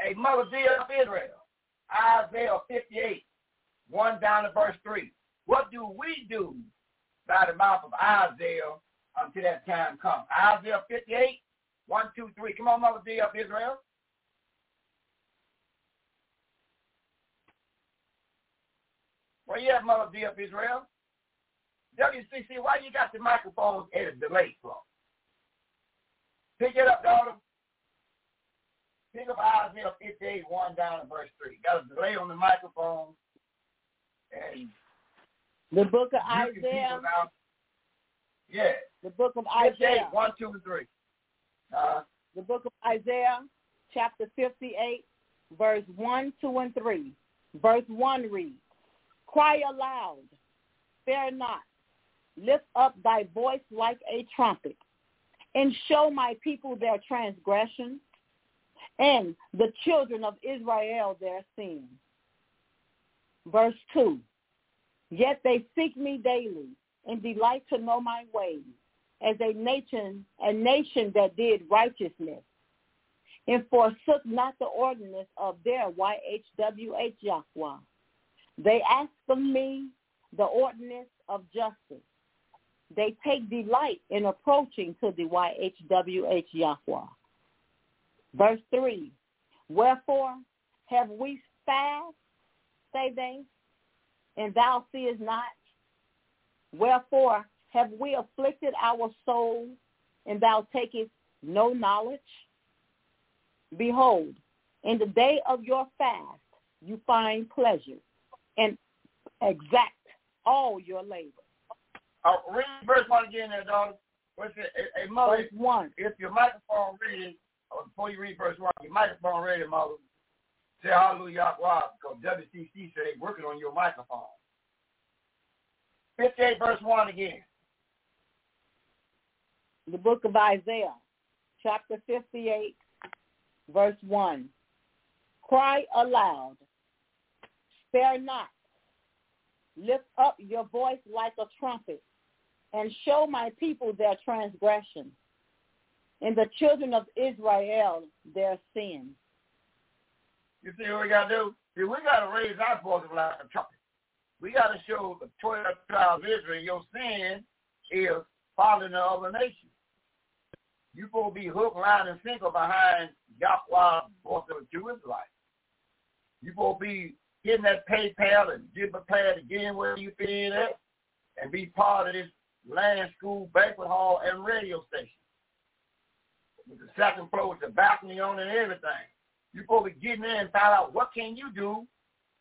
A melody of Israel. Isaiah 58, 1 down to verse 3. What do we do by the mouth of Isaiah until that time comes? Isaiah 58, 1, 2, 3. Come on, Mother D of Israel. Where you at, Mother D of Israel? WCC, why you got the microphones at a delay from? Pick it up, daughter. Pick up Isaiah 58, 1 down to verse 3. Got a delay on the microphone. And the book of Isaiah. Yeah. The book of Isaiah. 1, 2, and 3. Uh, The book of Isaiah, chapter 58, verse 1, 2, and 3. Verse 1 reads, Cry aloud, fear not, lift up thy voice like a trumpet, and show my people their transgression, and the children of Israel their sin. Verse 2, Yet they seek me daily, and delight to know my ways, as a nation, a nation that did righteousness, and forsook not the ordinance of their YHWH Yahweh. They ask of me the ordinance of justice. They take delight in approaching to the YHWH Yahweh. Verse 3, Wherefore have we fast, say they, and thou seest not? Wherefore have we afflicted our soul, and thou takest no knowledge? Behold, in the day of your fast you find pleasure, and exact all your labor. uh, read verse 1 again there, daughter. What's it? Hey, mother, Verse 1. if your microphone ready, before you read verse 1, your microphone ready, mother, say hallelujah, Yahweh, because WCC said they working on your microphone. 58 verse 1 again. The book of Isaiah, chapter 58, verse 1. Cry aloud, spare not, lift up your voice like a trumpet, and show my people their transgression, and the children of Israel their sin. You see what we got to do? See, we got to raise our voice like a trumpet. We got to show the 12 tribes of Israel your sin is following the other nations. You supposed to be hook, line, and sinker behind Yahweh, voice of the Jewish life. You supposed to be getting that PayPal and get prepared again where you fit in at and be part of this land school banquet hall and radio station. With the second floor with the balcony on and everything. You're supposed to getting in and find out what can you do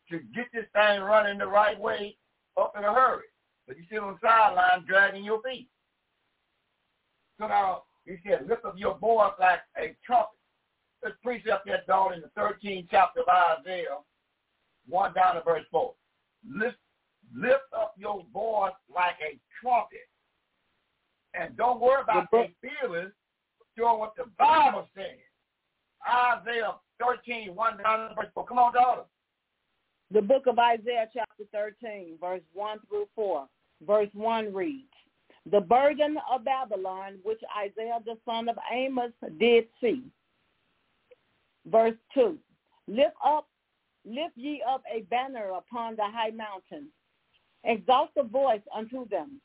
to get this thing running the right way up in a hurry. But you sit on the sideline dragging your feet. So now he said, lift up your voice like a trumpet. Let's precept that daughter in the 13th chapter of Isaiah, 1 down to verse 4. Lift, lift up your voice like a trumpet. And don't worry about their feelings. Show what the Bible says. Isaiah 13, 1 down to verse 4. Come on, daughter. The book of Isaiah chapter 13, verse 1 through 4. Verse 1 reads, The burden of Babylon, which Isaiah the son of Amos did see. Verse 2, Lift up, lift ye up a banner upon the high mountain. Exalt the voice unto them.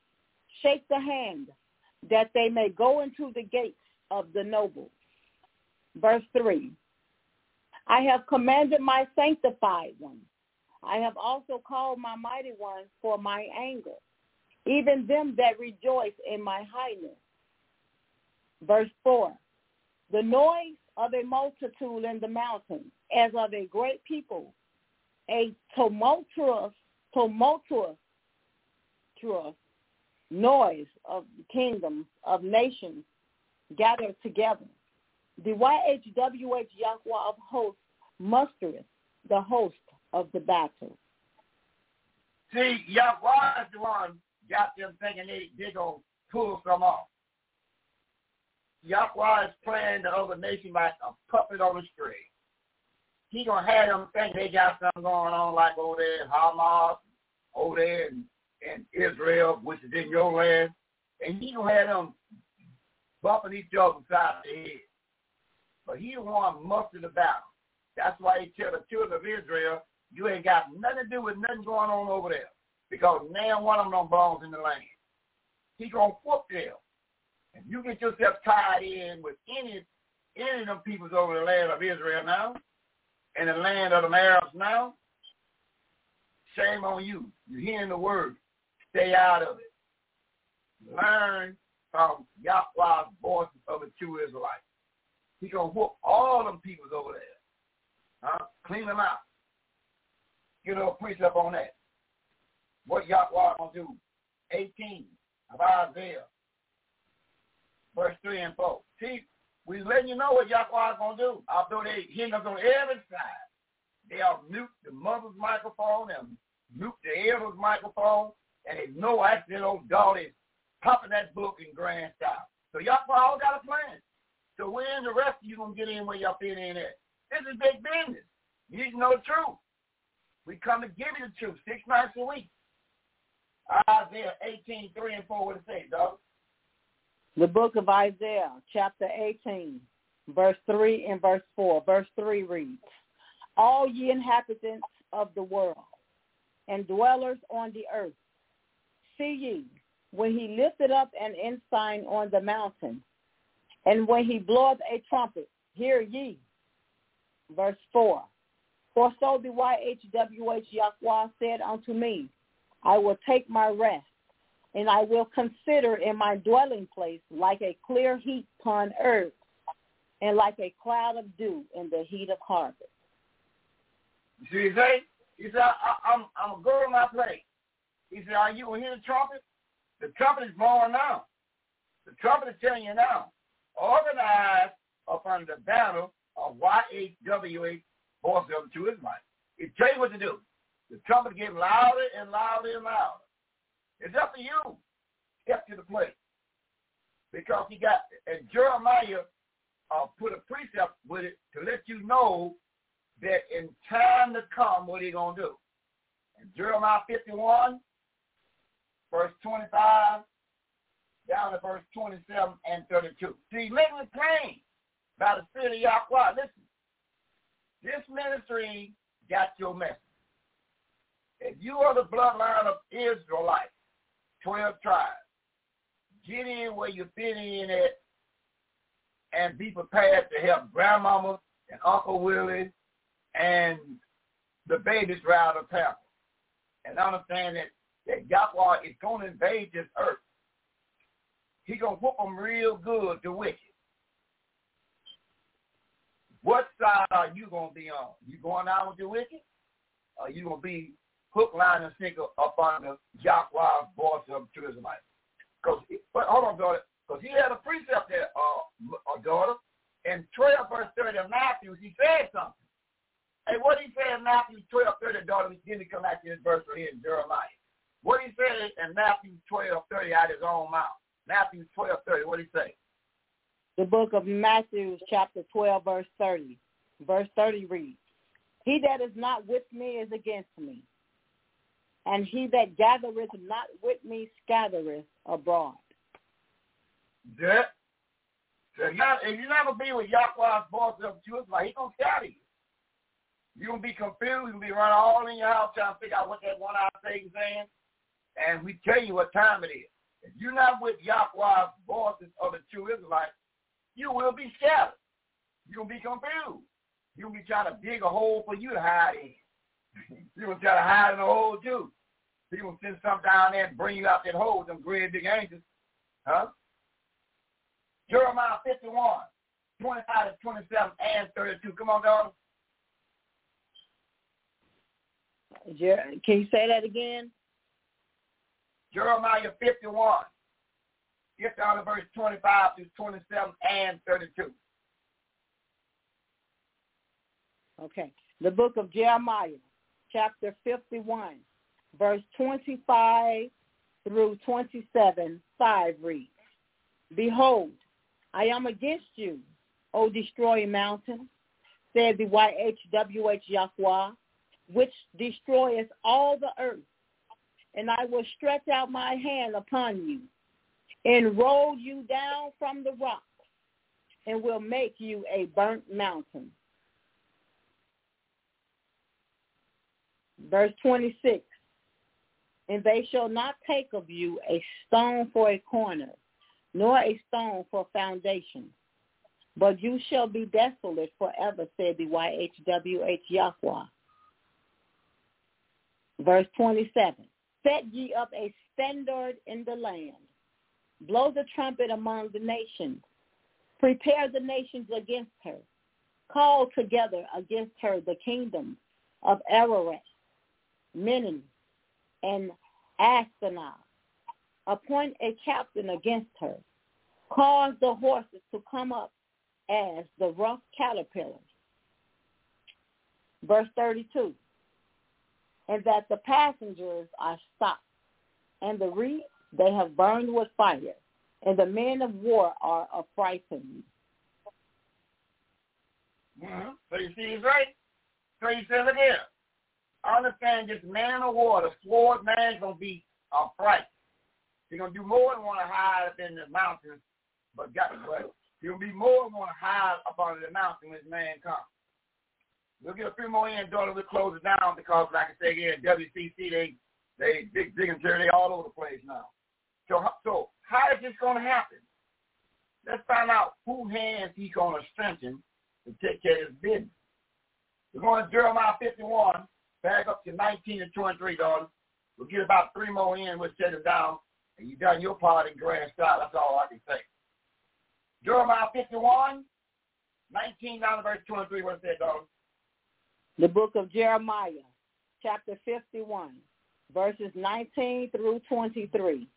Shake the hand, that they may go into the gates of the noble. Verse 3, I have commanded my sanctified one. I have also called my mighty ones for my anger, even them that rejoice in my highness. Verse 4, the noise of a multitude in the mountains, as of a great people, a tumultuous, tumultuous tumultuous noise of kingdoms, of nations gathered together. The YHWH Yahweh of hosts mustereth the host of the battle. See, Yahweh is the one got them thinking they, they going to pull some off. Yahweh is playing the other nation like a puppet on a string. He to have them think they got something going on like over there in Hamas, over there in, in Israel, which is in your land. And he to have them bumping each other side the head. But he the one mustered the battle. That's why he tell the children of Israel, you ain't got nothing to do with nothing going on over there. Because now one of them don't in the land. He gonna whoop them. If you get yourself tied in with any any of them peoples over the land of Israel now, and the land of the Arabs now, shame on you. You're hearing the word. Stay out of it. Learn from Yahweh's voice of the true Israelites. He gonna whoop all them peoples over there. Huh? Clean them out. Get a little precept on that. What Yahweh gonna do? 18 of Isaiah, verse 3 and 4. See, we letting you know what Yahweh is gonna do. Although they hinders on every side, they'll mute the mother's microphone and mute the elder's microphone, and they know actually old daughter popping that book in grand style. So Yahweh all got a plan. So when the rest of you gonna get in where y'all fit in at? This is big business. You need to know the truth. We come to give you the truth six nights a week. Isaiah 18, 3 and 4, what it say, dog? The book of Isaiah, chapter 18, verse 3 and verse 4. Verse 3 reads, All ye inhabitants of the world and dwellers on the earth, see ye, when he lifted up an ensign on the mountain, and when he bloweth a trumpet, hear ye. Verse 4. For so the YHWH Yahweh said unto me, I will take my rest, and I will consider in my dwelling place like a clear heat upon earth, and like a cloud of dew in the heat of harvest. You see he say? He said, I, I'm, I'm a girl in my place. He said, are you going to hear the trumpet? The trumpet is blowing now. The trumpet is telling you now. Organize upon the battle of YHWH, of the true Israelite. It tell you what to do. The trumpet getting louder and louder and louder. It's up to you. Step to the plate. Because he got, and Jeremiah uh, put a precept with it to let you know that in time to come, what he going to do. Jeremiah 51, verse 25, down to verse 27 and 32. See, making it plain by the Spirit of Yahweh. Listen, this ministry got your message. If you are the bloodline of Israelites, 12 tribes, get in where you fit in at and be prepared to help grandmama and Uncle Willie and the babies around the temple. And understand that, that Yahweh is going to invade this earth. He going to whoop them real good, the wicked. What side are you going to be on? You going out with the wicked? Or you going to be hook, line, and sinker up the Yahweh's voice of true Israelite. Because, but hold on, daughter, because he had a precept there, uh, daughter. In 12 verse 30 of Matthew, he said something. Hey, what he said in Matthew 12, 30, daughter, we didn't come back to this verse right here in Jeremiah. What he said in Matthew 12, 30 out of his own mouth. Matthew 12, 30, what did he say? The book of Matthew, chapter 12, verse 30. Verse 30 reads, He that is not with me is against me, and he that gathereth not with me scattereth abroad. Yeah. So if you're not going to be with Yahweh's voice of truth, like he's going to scatter you. You're going to be confused. To be running all in your house trying to figure out what that one-eyed thing's saying. And we tell you what time it is. If you're not with Yahweh's voices of the true Israelites, you will be scattered. To be confused. To be trying to dig a hole for you to hide in. You're try to hide in a hole too. Going send something down there and bring you out that hole them great big angels. Huh? Jeremiah 51, 25 to 27 and 32. Come on, daughter. Can you say that again? Jeremiah 51. Get down to verse 25 to 27 and 32. Okay. The book of Jeremiah, chapter 51, verse 25 through 27, 5 reads, Behold, I am against you, O destroying mountain, said the YHWH Yahweh, which destroyeth all the earth. And I will stretch out my hand upon you and roll you down from the rocks and will make you a burnt mountain. Verse 26, and they shall not take of you a stone for a corner, nor a stone for a foundation, but you shall be desolate forever, said the YHWH Yahweh. Verse 27, set ye up a standard in the land, blow the trumpet among the nations, Prepare the nations against her. Call together against her the kingdoms of Ararat, Menin, and Aspenah. Appoint a captain against her. Cause the horses to come up as the rough caterpillars. Verse 32. And that the passengers are stopped, and the reeds they have burned with fire, and the men of war are affrighted. Mm-hmm. So you see, he's right. So he says again, understand this man of war, the sword man's to be afraid. He's going to do more than want to hide up in the mountains, but got but he'll be more than want to hide up under the mountain when this man comes. We'll get a few more in, daughter. We'll close it down because, like I say again, WCC, they, they, big, and they all over the place now. So, so how is this to happen? Let's find out who hands he's going to strengthen to take care of his business. We're going to Jeremiah 51, back up to 19 and 23, daughter. We'll get about three more in. We'll set it down. And you've done your part in grand style. That's all I can say. Jeremiah 51, 19 down to verse 23. What's that, daughter? The book of Jeremiah, chapter 51, verses 19 through 23.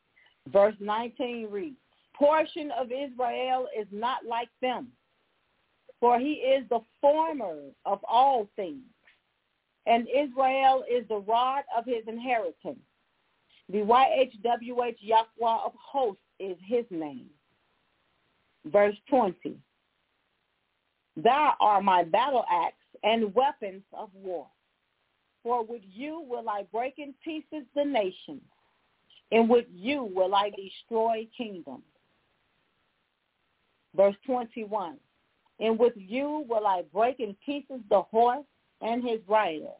Verse 19 reads, Portion of Israel is not like them, for he is the former of all things, and Israel is the rod of his inheritance. The YHWH Yahweh of hosts is his name. Verse 20. Thou art my battle axe and weapons of war. For with you will I break in pieces the nations, and with you will I destroy kingdoms. Verse 21. And with you will I break in pieces the horse and his rider,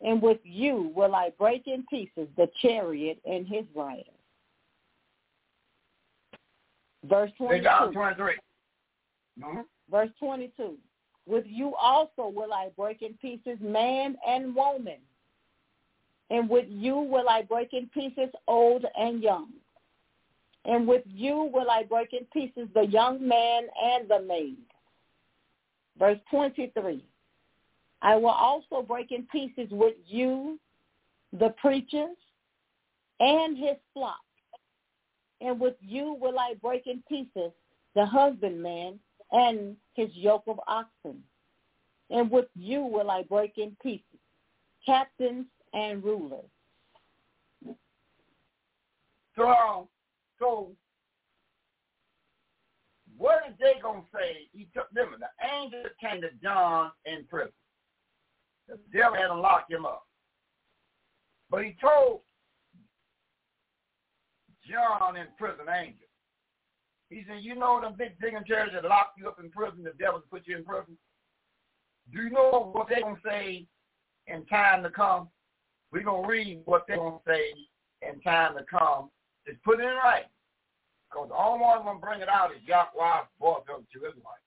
and with you will I break in pieces the chariot and his rider. Verse 22. 23. Mm-hmm. Verse 22. With you also will I break in pieces man and woman, and with you will I break in pieces old and young. And with you will I break in pieces the young man and the maid. Verse 23. I will also break in pieces with you the preachers and his flock. And with you will I break in pieces the husbandman and his yoke of oxen. And with you will I break in pieces captains and rulers. So, so what is they gonna say? He took them. The angel came to John in prison. The devil had to lock him up, but he told John in prison, angel. He said, "You know them big dignitaries that locked you up in prison. The devil put you in prison. Do you know what they're gonna say in time to come? We're gonna read what they're gonna say in time to come. Just put it in writing." Because the only one going to bring it out is Yahweh's voice the Israelites.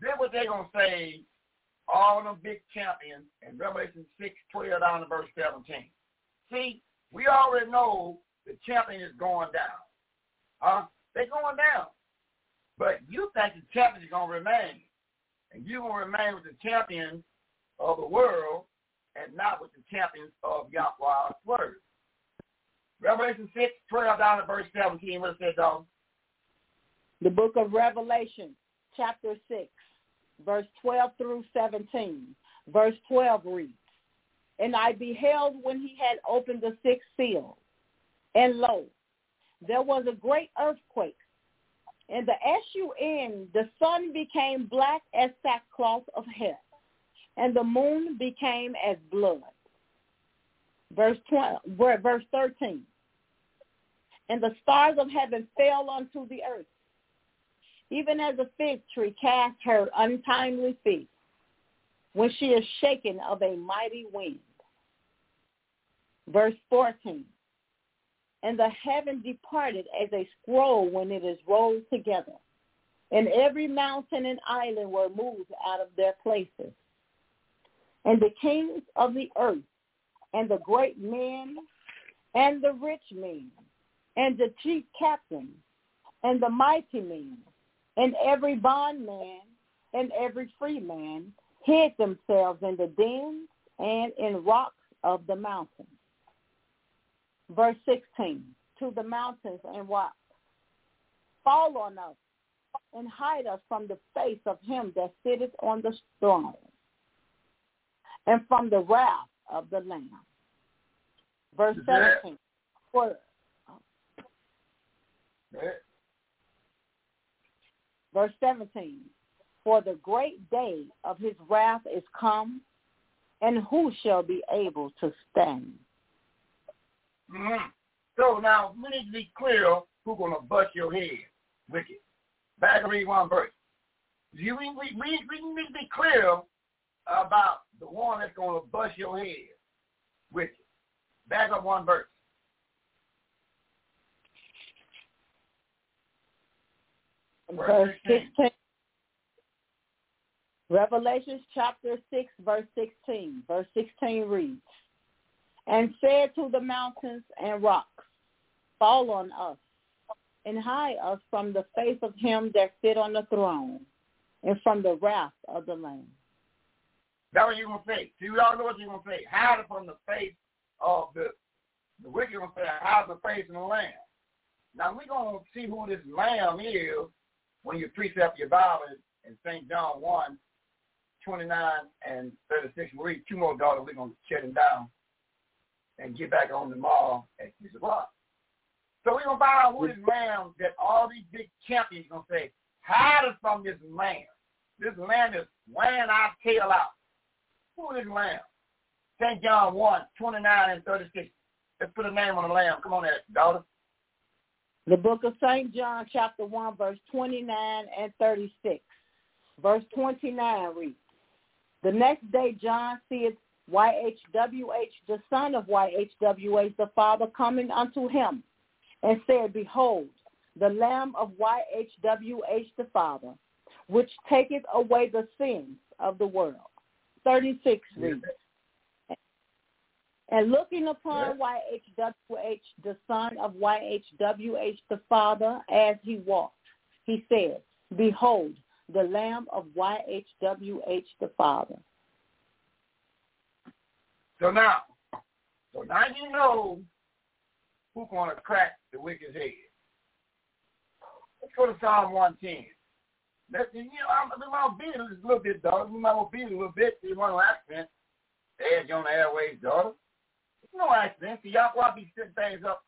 Then what they're going to say, all them big champions in Revelation 6, 12 down to verse 17. See, we already know the champion is going down. Huh? They're going down. But you think the champion is going to remain. And you're going to remain with the champions of the world and not with the champions of Yahweh's word. Revelation 6, 12 down to verse 17. What it says, dog? The book of Revelation, chapter 6, verse 12 through 17. Verse 12 reads, And I beheld when he had opened the sixth seal, and lo, there was a great earthquake. And the S-U-N, the sun became black as sackcloth of hair, and the moon became as blood. Verse 12, verse 13 and the stars of heaven fell unto the earth, even as a fig tree cast her untimely fig, when she is shaken of a mighty wind. Verse 14, and the heaven departed as a scroll when it is rolled together, and every mountain and island were moved out of their places. And the kings of the earth, and the great men, and the rich men, and the chief captains, and the mighty men, And every bondman and every free man hid themselves in the dens and in rocks of the mountains. Verse 16, to the mountains and rocks. Fall on us and hide us from the face of him that sitteth on the throne and from the wrath of the Lamb. Verse 17. For, verse 17. For the great day of his wrath is come, and who shall be able to stand? Mm-hmm. So now we need to be clear who's going to bust your head, wicked. Back and read one verse. You, we, we, we, need to be clear about the one that's going to bust your head, wicked. Back up one verse. Verse 16. Revelations chapter 6, verse 16. Verse 16 reads, And said to the mountains and rocks, Fall on us, and hide us from the face of him that sit on the throne, and from the wrath of the Lamb. That's what you're going to say. See, we all know what you're going to say. Hide from the face of the, the wicked going to say, hide the face of the Lamb. Now, we're going to see who this Lamb is when you precept your Bible in St. John 1, 29 and 36. We'll read two more daughters. We're going to shut them down and get back on tomorrow at 6 o'clock. So we're going to find out who lamb that all these big champions going to say, hide us from this lamb. This lamb is wearing our tail out. Who is this lamb? St. John 1, 29 and 36. Let's put a name on the lamb. Come on there, daughter. The book of St. John, chapter 1, verse 29 and 36. Verse 29 reads, The next day John seeth YHWH, the son of YHWH, the father, coming unto him, and said, Behold, the Lamb of YHWH, the father, which taketh away the sins of the world. 36 reads, and looking upon YHWH, the son of YHWH, the father, as he walked, he said, Behold, the Lamb of YHWH, the father. So now, so now you know who's going to crack the wicked head. Let's go to Psalm 110. Let's, you know, I'm, might beat a little bit, daughter. We might beat it a little bit. You want to accent. Edge on the airways, daughter. No accident. See, Yahweh be setting things up.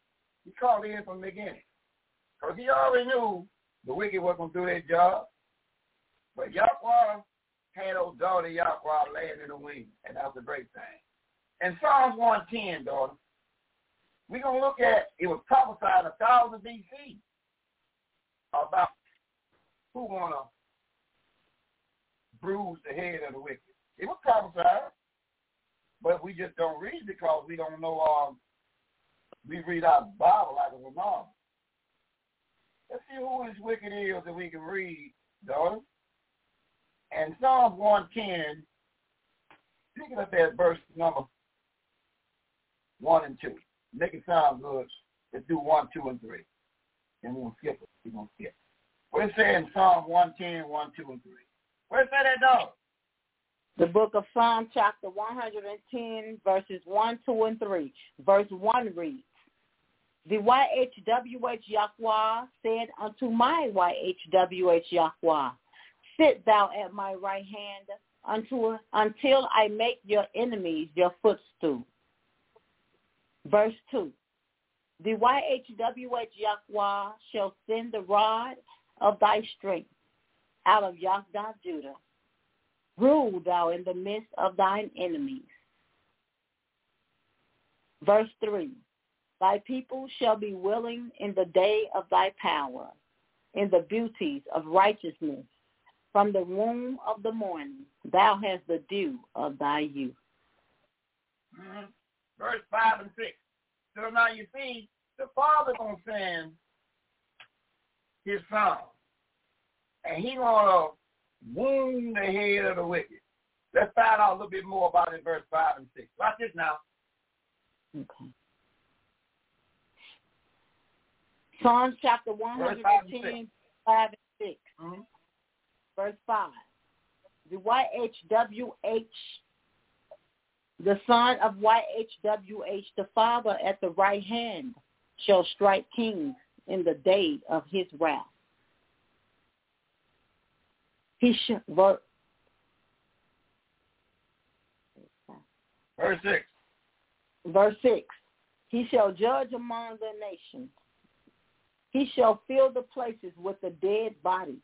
He called in from the beginning. Because he already knew the wicked was going to do their job. But Yahweh had old daughter Yahweh laying in the wing, and that was a great thing. In Psalms 110, daughter, we're going to look at, it was prophesied a 1000 BC about who to bruise the head of the wicked. It was prophesied, but we just don't read because we don't know, um, we read our Bible like a novel. Let's see who this wicked is that we can read, daughter. And Psalms 110, pick it up at verse number 1 and 2. Make it sound good. Let's do 1, 2, and 3. And we'll skip it. We're going to skip. What it say in Psalm 110, 1, 2, and 3? Where it say that, dog? The book of Psalm chapter 110, verses 1, 2, and 3. Verse 1 reads, The YHWH Yahweh said unto my YHWH Yahweh, Sit thou at my right hand until, until I make your enemies your footstool. Verse 2. The YHWH Yahweh shall send the rod of thy strength out of Yahdah Judah. Rule thou in the midst of thine enemies. Verse 3. Thy people shall be willing in the day of thy power, in the beauties of righteousness. From the womb of the morning, thou hast the dew of thy youth. Mm-hmm. Verse 5 and 6. So now you see, the Father going to send his son. And he going to wound the head of the wicked. Let's find out a little bit more about it verse 5 and 6. Watch this now. Okay. Psalms chapter 110, 5 and 6. Mm-hmm. Verse 5. The YHWH, the son of YHWH, the father at the right hand, shall strike kings in the day of his wrath. He shall, ver, Verse 6. verse 6. He shall judge among the nations. He shall fill the places with the dead bodies.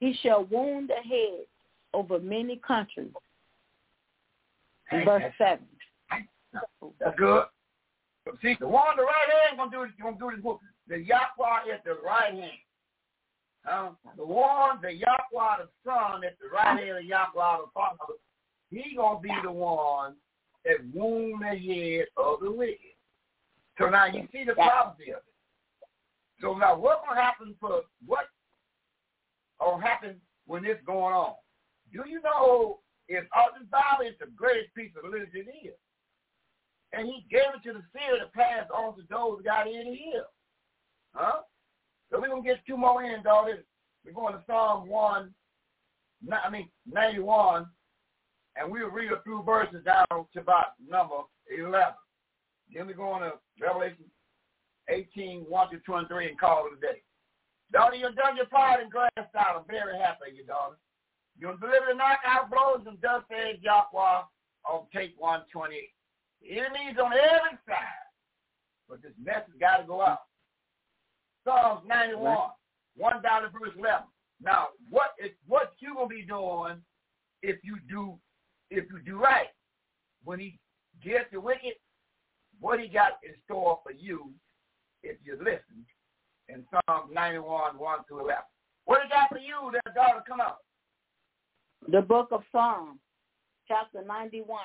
He shall wound the heads over many countries. And verse 7. That's good. See, the one on the right hand gonna do this, gonna do this. The Yahweh at the right hand. Uh, the one, the Yahweh, the son at the right hand of Yahweh, the father, he gonna be the one that wound the head of the wicked. So now you see the prophecy of it. So now what gonna happen for what gonna happen when this going on? Do you know if this Bible is the greatest piece of literature it is? And he gave it to the seer to pass on to those who got in here. Huh? So we're gonna get two more in, daughter. We're going to Psalm one, I mean ninety-one, and we'll read a few verses down to about number eleven. Then we're going to Revelation 18, 1 to 23 and call it a day. Daughter, you've done your part in glass out. I'm very happy, you daughter. You'll deliver the knockout blows and dust edge Yahweh on tape 128. The enemy's on every side. But this message got to go out. Psalms 91, right. 1 down to verse 11. Now, what is what you gonna be doing if you do if you do right? When he gets the wicked, what he got in store for you if you listen in Psalm 91, 1 to 11. What he got for you that daughter come out? The book of Psalms, chapter 91,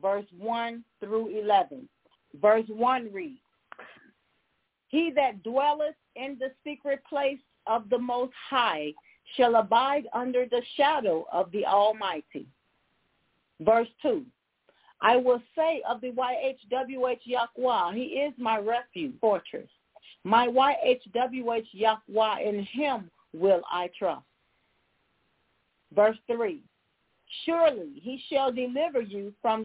verse 1 through 11. Verse 1 reads, He that dwelleth in the secret place of the Most High shall abide under the shadow of the Almighty. Verse 2, I will say of the YHWH Yahweh, he is my refuge, fortress. My YHWH Yahweh, in him will I trust. Verse 3, surely he shall deliver you from